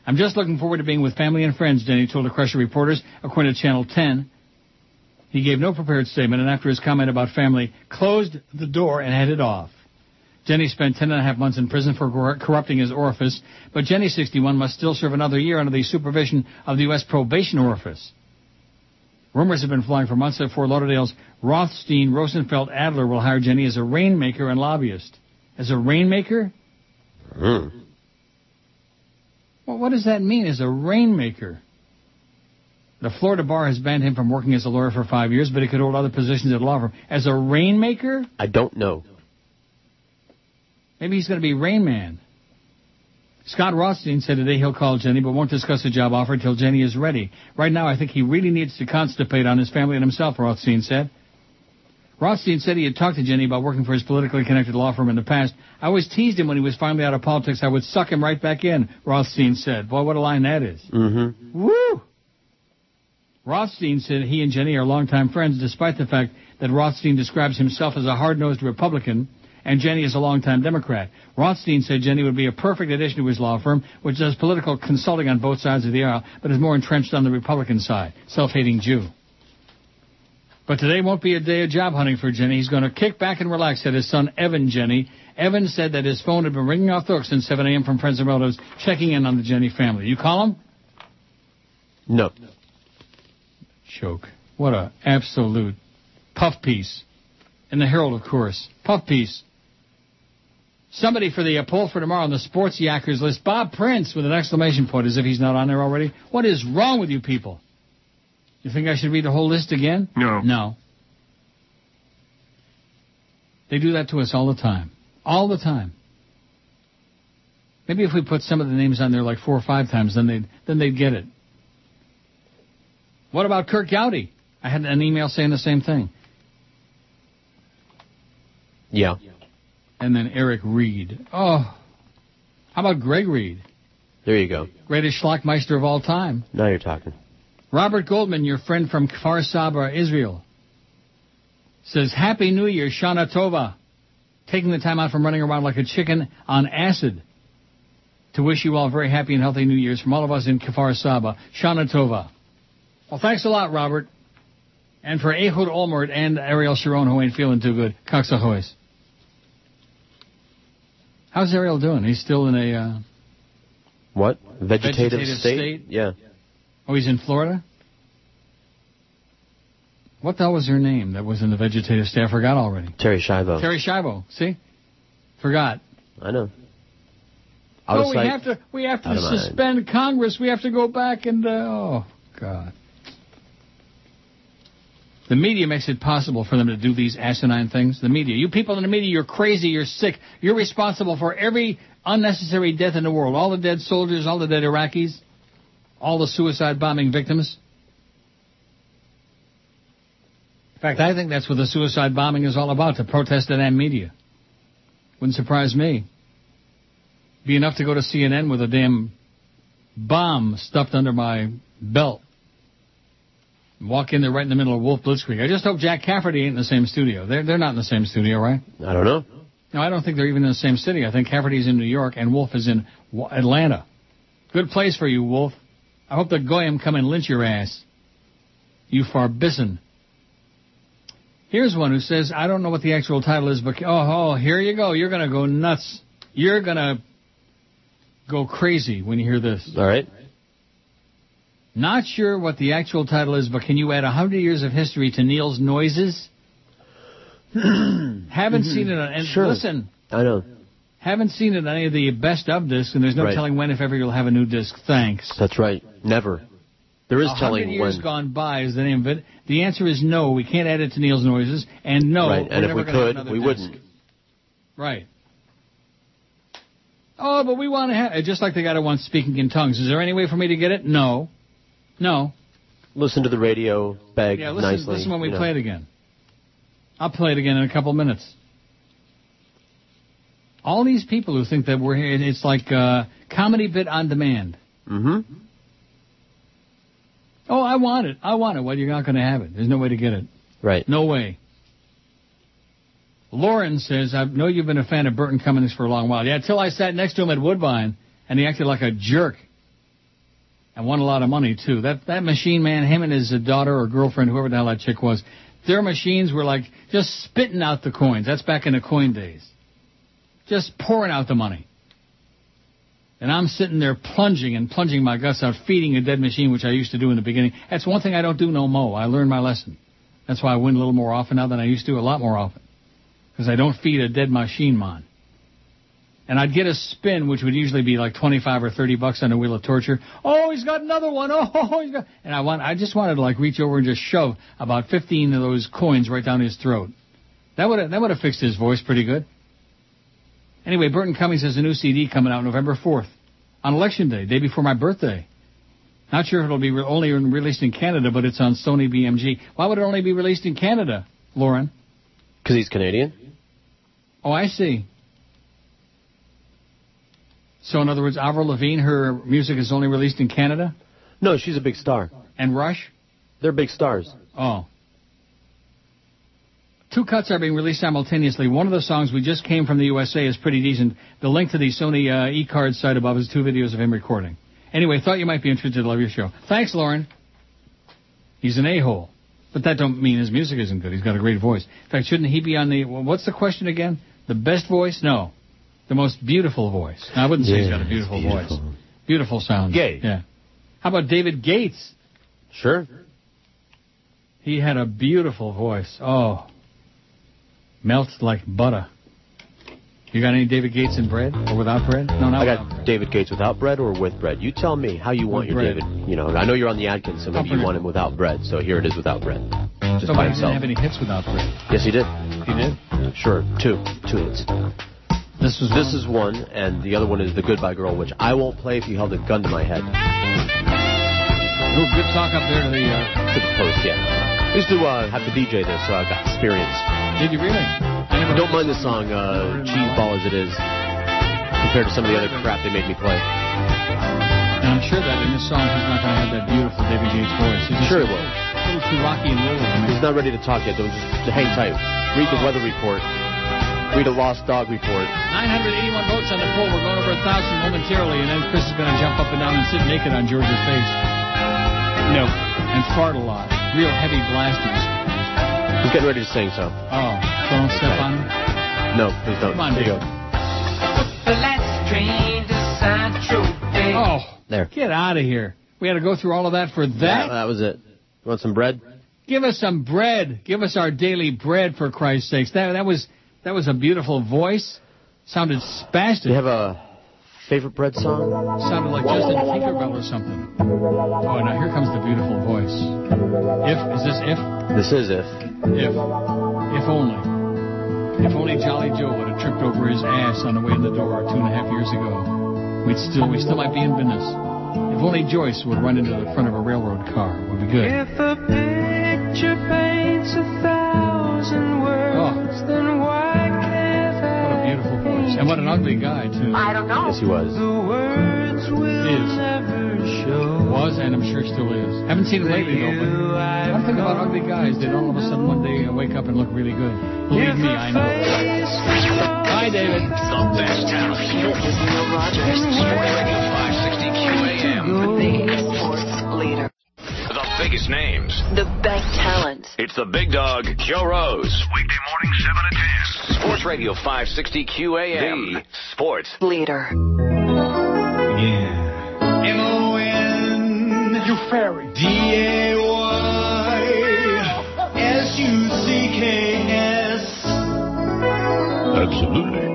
I'm just looking forward to being with family and friends, Denny told the Crusher reporters, according to Channel 10. He gave no prepared statement, and after his comment about family, closed the door and headed off. Jenne spent ten and a half months in prison for corrupting his orifice, but Jenne, 61, must still serve another year under the supervision of the U.S. Probation Orifice. Rumors have been flying for months that Fort Lauderdale's Rothstein Rosenfeld Adler will hire Jenne as a rainmaker and lobbyist. As a rainmaker? Hmm. Well, what does that mean as a rainmaker? The Florida bar has banned him from working as a lawyer for five years, but he could hold other positions at a law firm. As a rainmaker? I don't know. Maybe he's going to be Rain Man. Scott Rothstein said today he'll call Jenne, but won't discuss a job offer until Jenne is ready. Right now, I think he really needs to constipate on his family and himself, Rothstein said. Rothstein said he had talked to Jenne about working for his politically connected law firm in the past. I always teased him when he was finally out of politics. I would suck him right back in, Rothstein said. Boy, what a line that is. Mm-hmm. Woo! Rothstein said he and Jenne are longtime friends, despite the fact that Rothstein describes himself as a hard-nosed Republican and Jenne is a longtime Democrat. Rothstein said Jenne would be a perfect addition to his law firm, which does political consulting on both sides of the aisle, but is more entrenched on the Republican side. Self-hating Jew. But today won't be a day of job hunting for Jenne. He's going to kick back and relax, said his son Evan Jenne. Evan said that his phone had been ringing off the hook since 7 a.m. from friends and relatives checking in on the Jenne family. You call him? No. Joke. What a absolute puff piece. In the Herald, of course. Puff piece. Somebody for the uh, poll for tomorrow on the sports yackers list, Bob Prince with an exclamation point as if he's not on there already. What is wrong with you people? You think I should read the whole list again? No. No. They do that to us all the time. All the time. Maybe if we put some of the names on there like four or five times, then they'd then they'd get it. What about Curt Gowdy? I had an email saying the same thing. Yeah. And then Eric Reed. Oh. How about Greg Reed? There you go. Greatest schlockmeister of all time. Now you're talking. Robert Goldman, your friend from Kfar Saba, Israel, says, Happy New Year, Shana Tova. Taking the time out from running around like a chicken on acid to wish you all a very happy and healthy New Year's from all of us in Kfar Saba. Shana Tova. Well, thanks a lot, Robert. And for Ehud Olmert and Ariel Sharon, who ain't feeling too good. Coxahoys. How's Ariel doing? He's still in a, uh, What? Vegetative, Vegetative state? state? Yeah. oh, he's in Florida? What the hell was her name that was in the vegetative state? I forgot already. Terri Schiavo. Terri Schiavo. See? Forgot. I know. Oh, we sight, have to we have to suspend Congress. We have to go back and uh, oh God. The media makes it possible for them to do these asinine things. The media, you people in the media, you're crazy. You're sick. You're responsible for every unnecessary death in the world. All the dead soldiers, all the dead Iraqis, all the suicide bombing victims. In fact, I think that's what the suicide bombing is all about, to protest the damn media. Wouldn't surprise me. Be enough to go to CNN with a damn bomb stuffed under my belt. Walk in there right in the middle of Wolf Blitzkrieg. I just hope Jack Cafferty ain't in the same studio. They're, they're not in the same studio, right? I don't know. No, I don't think they're even in the same city. I think Cafferty's in New York and Wolf is in Atlanta. Good place for you, Wolf. I hope the Goyim come and lynch your ass. You farbisson. Here's one who says, I don't know what the actual title is, but oh, oh, here you go. You're gonna go nuts. You're gonna go crazy when you hear this. All right. Not sure what the actual title is, but can you add a hundred years of history to Neil's noises? *clears throat* Haven't mm-hmm. seen it on, and Sure. listen, I know. haven't seen it on any of the best of discs, and there's no Right. telling when, if ever, you'll have a new disc. Thanks. That's right. Never. There is telling years when. gone by is the name of it. The answer is no. We can't add it to Neil's noises, and no. right. we're And if we could, we disc. wouldn't. Right. Oh, but we want to have just like the guy that wants speaking in tongues. Is there any way for me to get it? No. No. Listen to the radio, beg Yeah, listen, nicely. listen when we you know. play it again. I'll play it again in a couple minutes. All these people who think that we're here, it's like uh, comedy bit on demand. Mm-hmm. Oh, I want it. I want it. Well, you're not going to have it. There's no way to get it. Right. No way. Lauren says, I know you've been a fan of Burton Cummings for a long while. Yeah, until I sat next to him at Woodbine, and he acted like a jerk. And won a lot of money, too. That that machine man, him and his daughter or girlfriend, whoever the hell that chick was, their machines were like just spitting out the coins. That's back in the coin days. Just pouring out the money. And I'm sitting there plunging and plunging my guts out, feeding a dead machine, which I used to do in the beginning. That's one thing I don't do no more. I learned my lesson. That's why I win a little more often now than I used to, a lot more often. Because I don't feed a dead machine man. And I'd get a spin, which would usually be like 25 or 30 bucks on a wheel of torture. Oh, he's got another one. *laughs* Oh, he's got, and I want, I just wanted to like reach over and just shove about 15 of those coins right down his throat. That would have, that would have fixed his voice pretty good. Anyway, Burton Cummings has a new CD coming out November 4th on election day, day before my birthday. Not sure if it'll be re- only released in Canada, but it's on Sony BMG. Why would it only be released in Canada, Lauren? Because he's Canadian. Oh, I see. So, in other words, Avril Lavigne, her music is only released in Canada? No, she's a big star. And Rush? They're big stars. Oh. Two cuts are being released simultaneously. One of the songs we just came from the USA is pretty decent. The link to the Sony uh, e-card site above is two videos of him recording. Anyway, thought you might be interested. Love your show. Thanks, Lauren. He's an a-hole. But that don't mean his music isn't good. He's got a great voice. In fact, shouldn't he be on the, what's the question again? The best voice? No. The most beautiful voice. I wouldn't say he's got a beautiful, beautiful. voice. Beautiful sound. Gay. Yeah. How about David Gates? Sure. He had a beautiful voice. Oh. Melts like butter. You got any David Gates in bread or without bread? No, not I got David Gates without bread or with bread. You tell me how you want With your bread. David. You know, I know you're on the Atkins, so maybe you want him without bread. So here it is without bread. Just So by he didn't have any hits without bread. Yes, he did. He did. Sure, two, two hits. This was this is one, and the other one is the Goodbye Girl, which I won't play if you held a gun to my head. Ooh, good talk up there to the. Uh, to the post, yeah. I used to uh, have to DJ this, so I've got experience. Did you really? I don't mind the song uh, "Cheese Ball" as it is, compared to some of the other crap they made me play. And I'm sure that in this song he's not going to have that beautiful David Gates voice. He's Sure a he will. A little too rocky and little. He's not ready to talk yet, though. Just hang tight. Read the weather report. Read a lost dog report. 981 votes on the poll. We're going over a thousand momentarily, and then Chris is going to jump up and down and sit naked on George's face. No. And fart a lot. Real heavy blasters. He's getting ready to sing, so. Oh, so don't step on him. No, please don't. Come on, Here you Dave. go. The last train to Sancho Bay. Oh, There. get out of here. We had to go through all of that for that? That, that was it. You want some bread? Give us some bread. Give us our daily bread, for Christ's sakes. That that was that was a beautiful voice. Sounded spastic. Do you have a favorite bread song? Sounded like Justin Tinkerbell or something. Oh, now here comes the beautiful voice. If is this if? This is if. If if only. If only Jolly Joe would have tripped over his ass on the way in the door two and a half years ago. We'd still we still might be in business. If only Joyce would run into the front of a railroad car, we'd be good. If a picture And what an ugly guy, too. I don't know. Yes, he was. The words will Is. never show. Was and I'm sure still is. Haven't seen him lately though, but one thing about ugly guys, they don't all of a sudden one day wake up and look really good. Believe me, I know. Hi, David. The best talent. This is Neil Rogers. 560 QAM. Biggest names. The best talent. It's the big dog, Joe Rose. Weekday morning, 7 to 10. Sports Radio 560 QAM. The sports Leader. Yeah. M-O-N. You fairy. D-A-Y-S-U-C-K-S. Absolutely.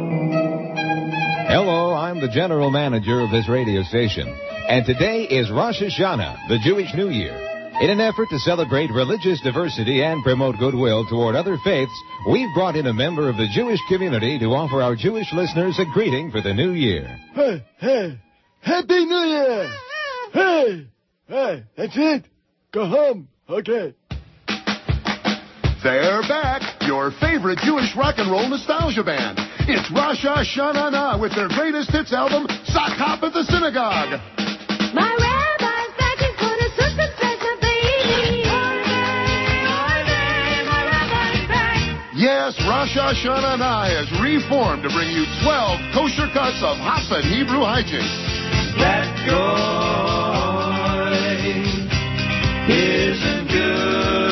Hello, I'm the general manager of this radio station. And today is Rosh Hashanah, the Jewish New Year. In an effort to celebrate religious diversity and promote goodwill toward other faiths, we've brought in a member of the Jewish community to offer our Jewish listeners a greeting for the new year. Hey, hey, Happy New Year! Hey, hey, that's it. Go home. Okay. They're back, your favorite Jewish rock and roll nostalgia band. It's Rosh Hashanah with their greatest hits album, Sock Hop at the Synagogue. My Yes, Rosh Hashanah has reformed to bring you 12 kosher cuts of Hassan Hebrew hygiene. That guy isn't good.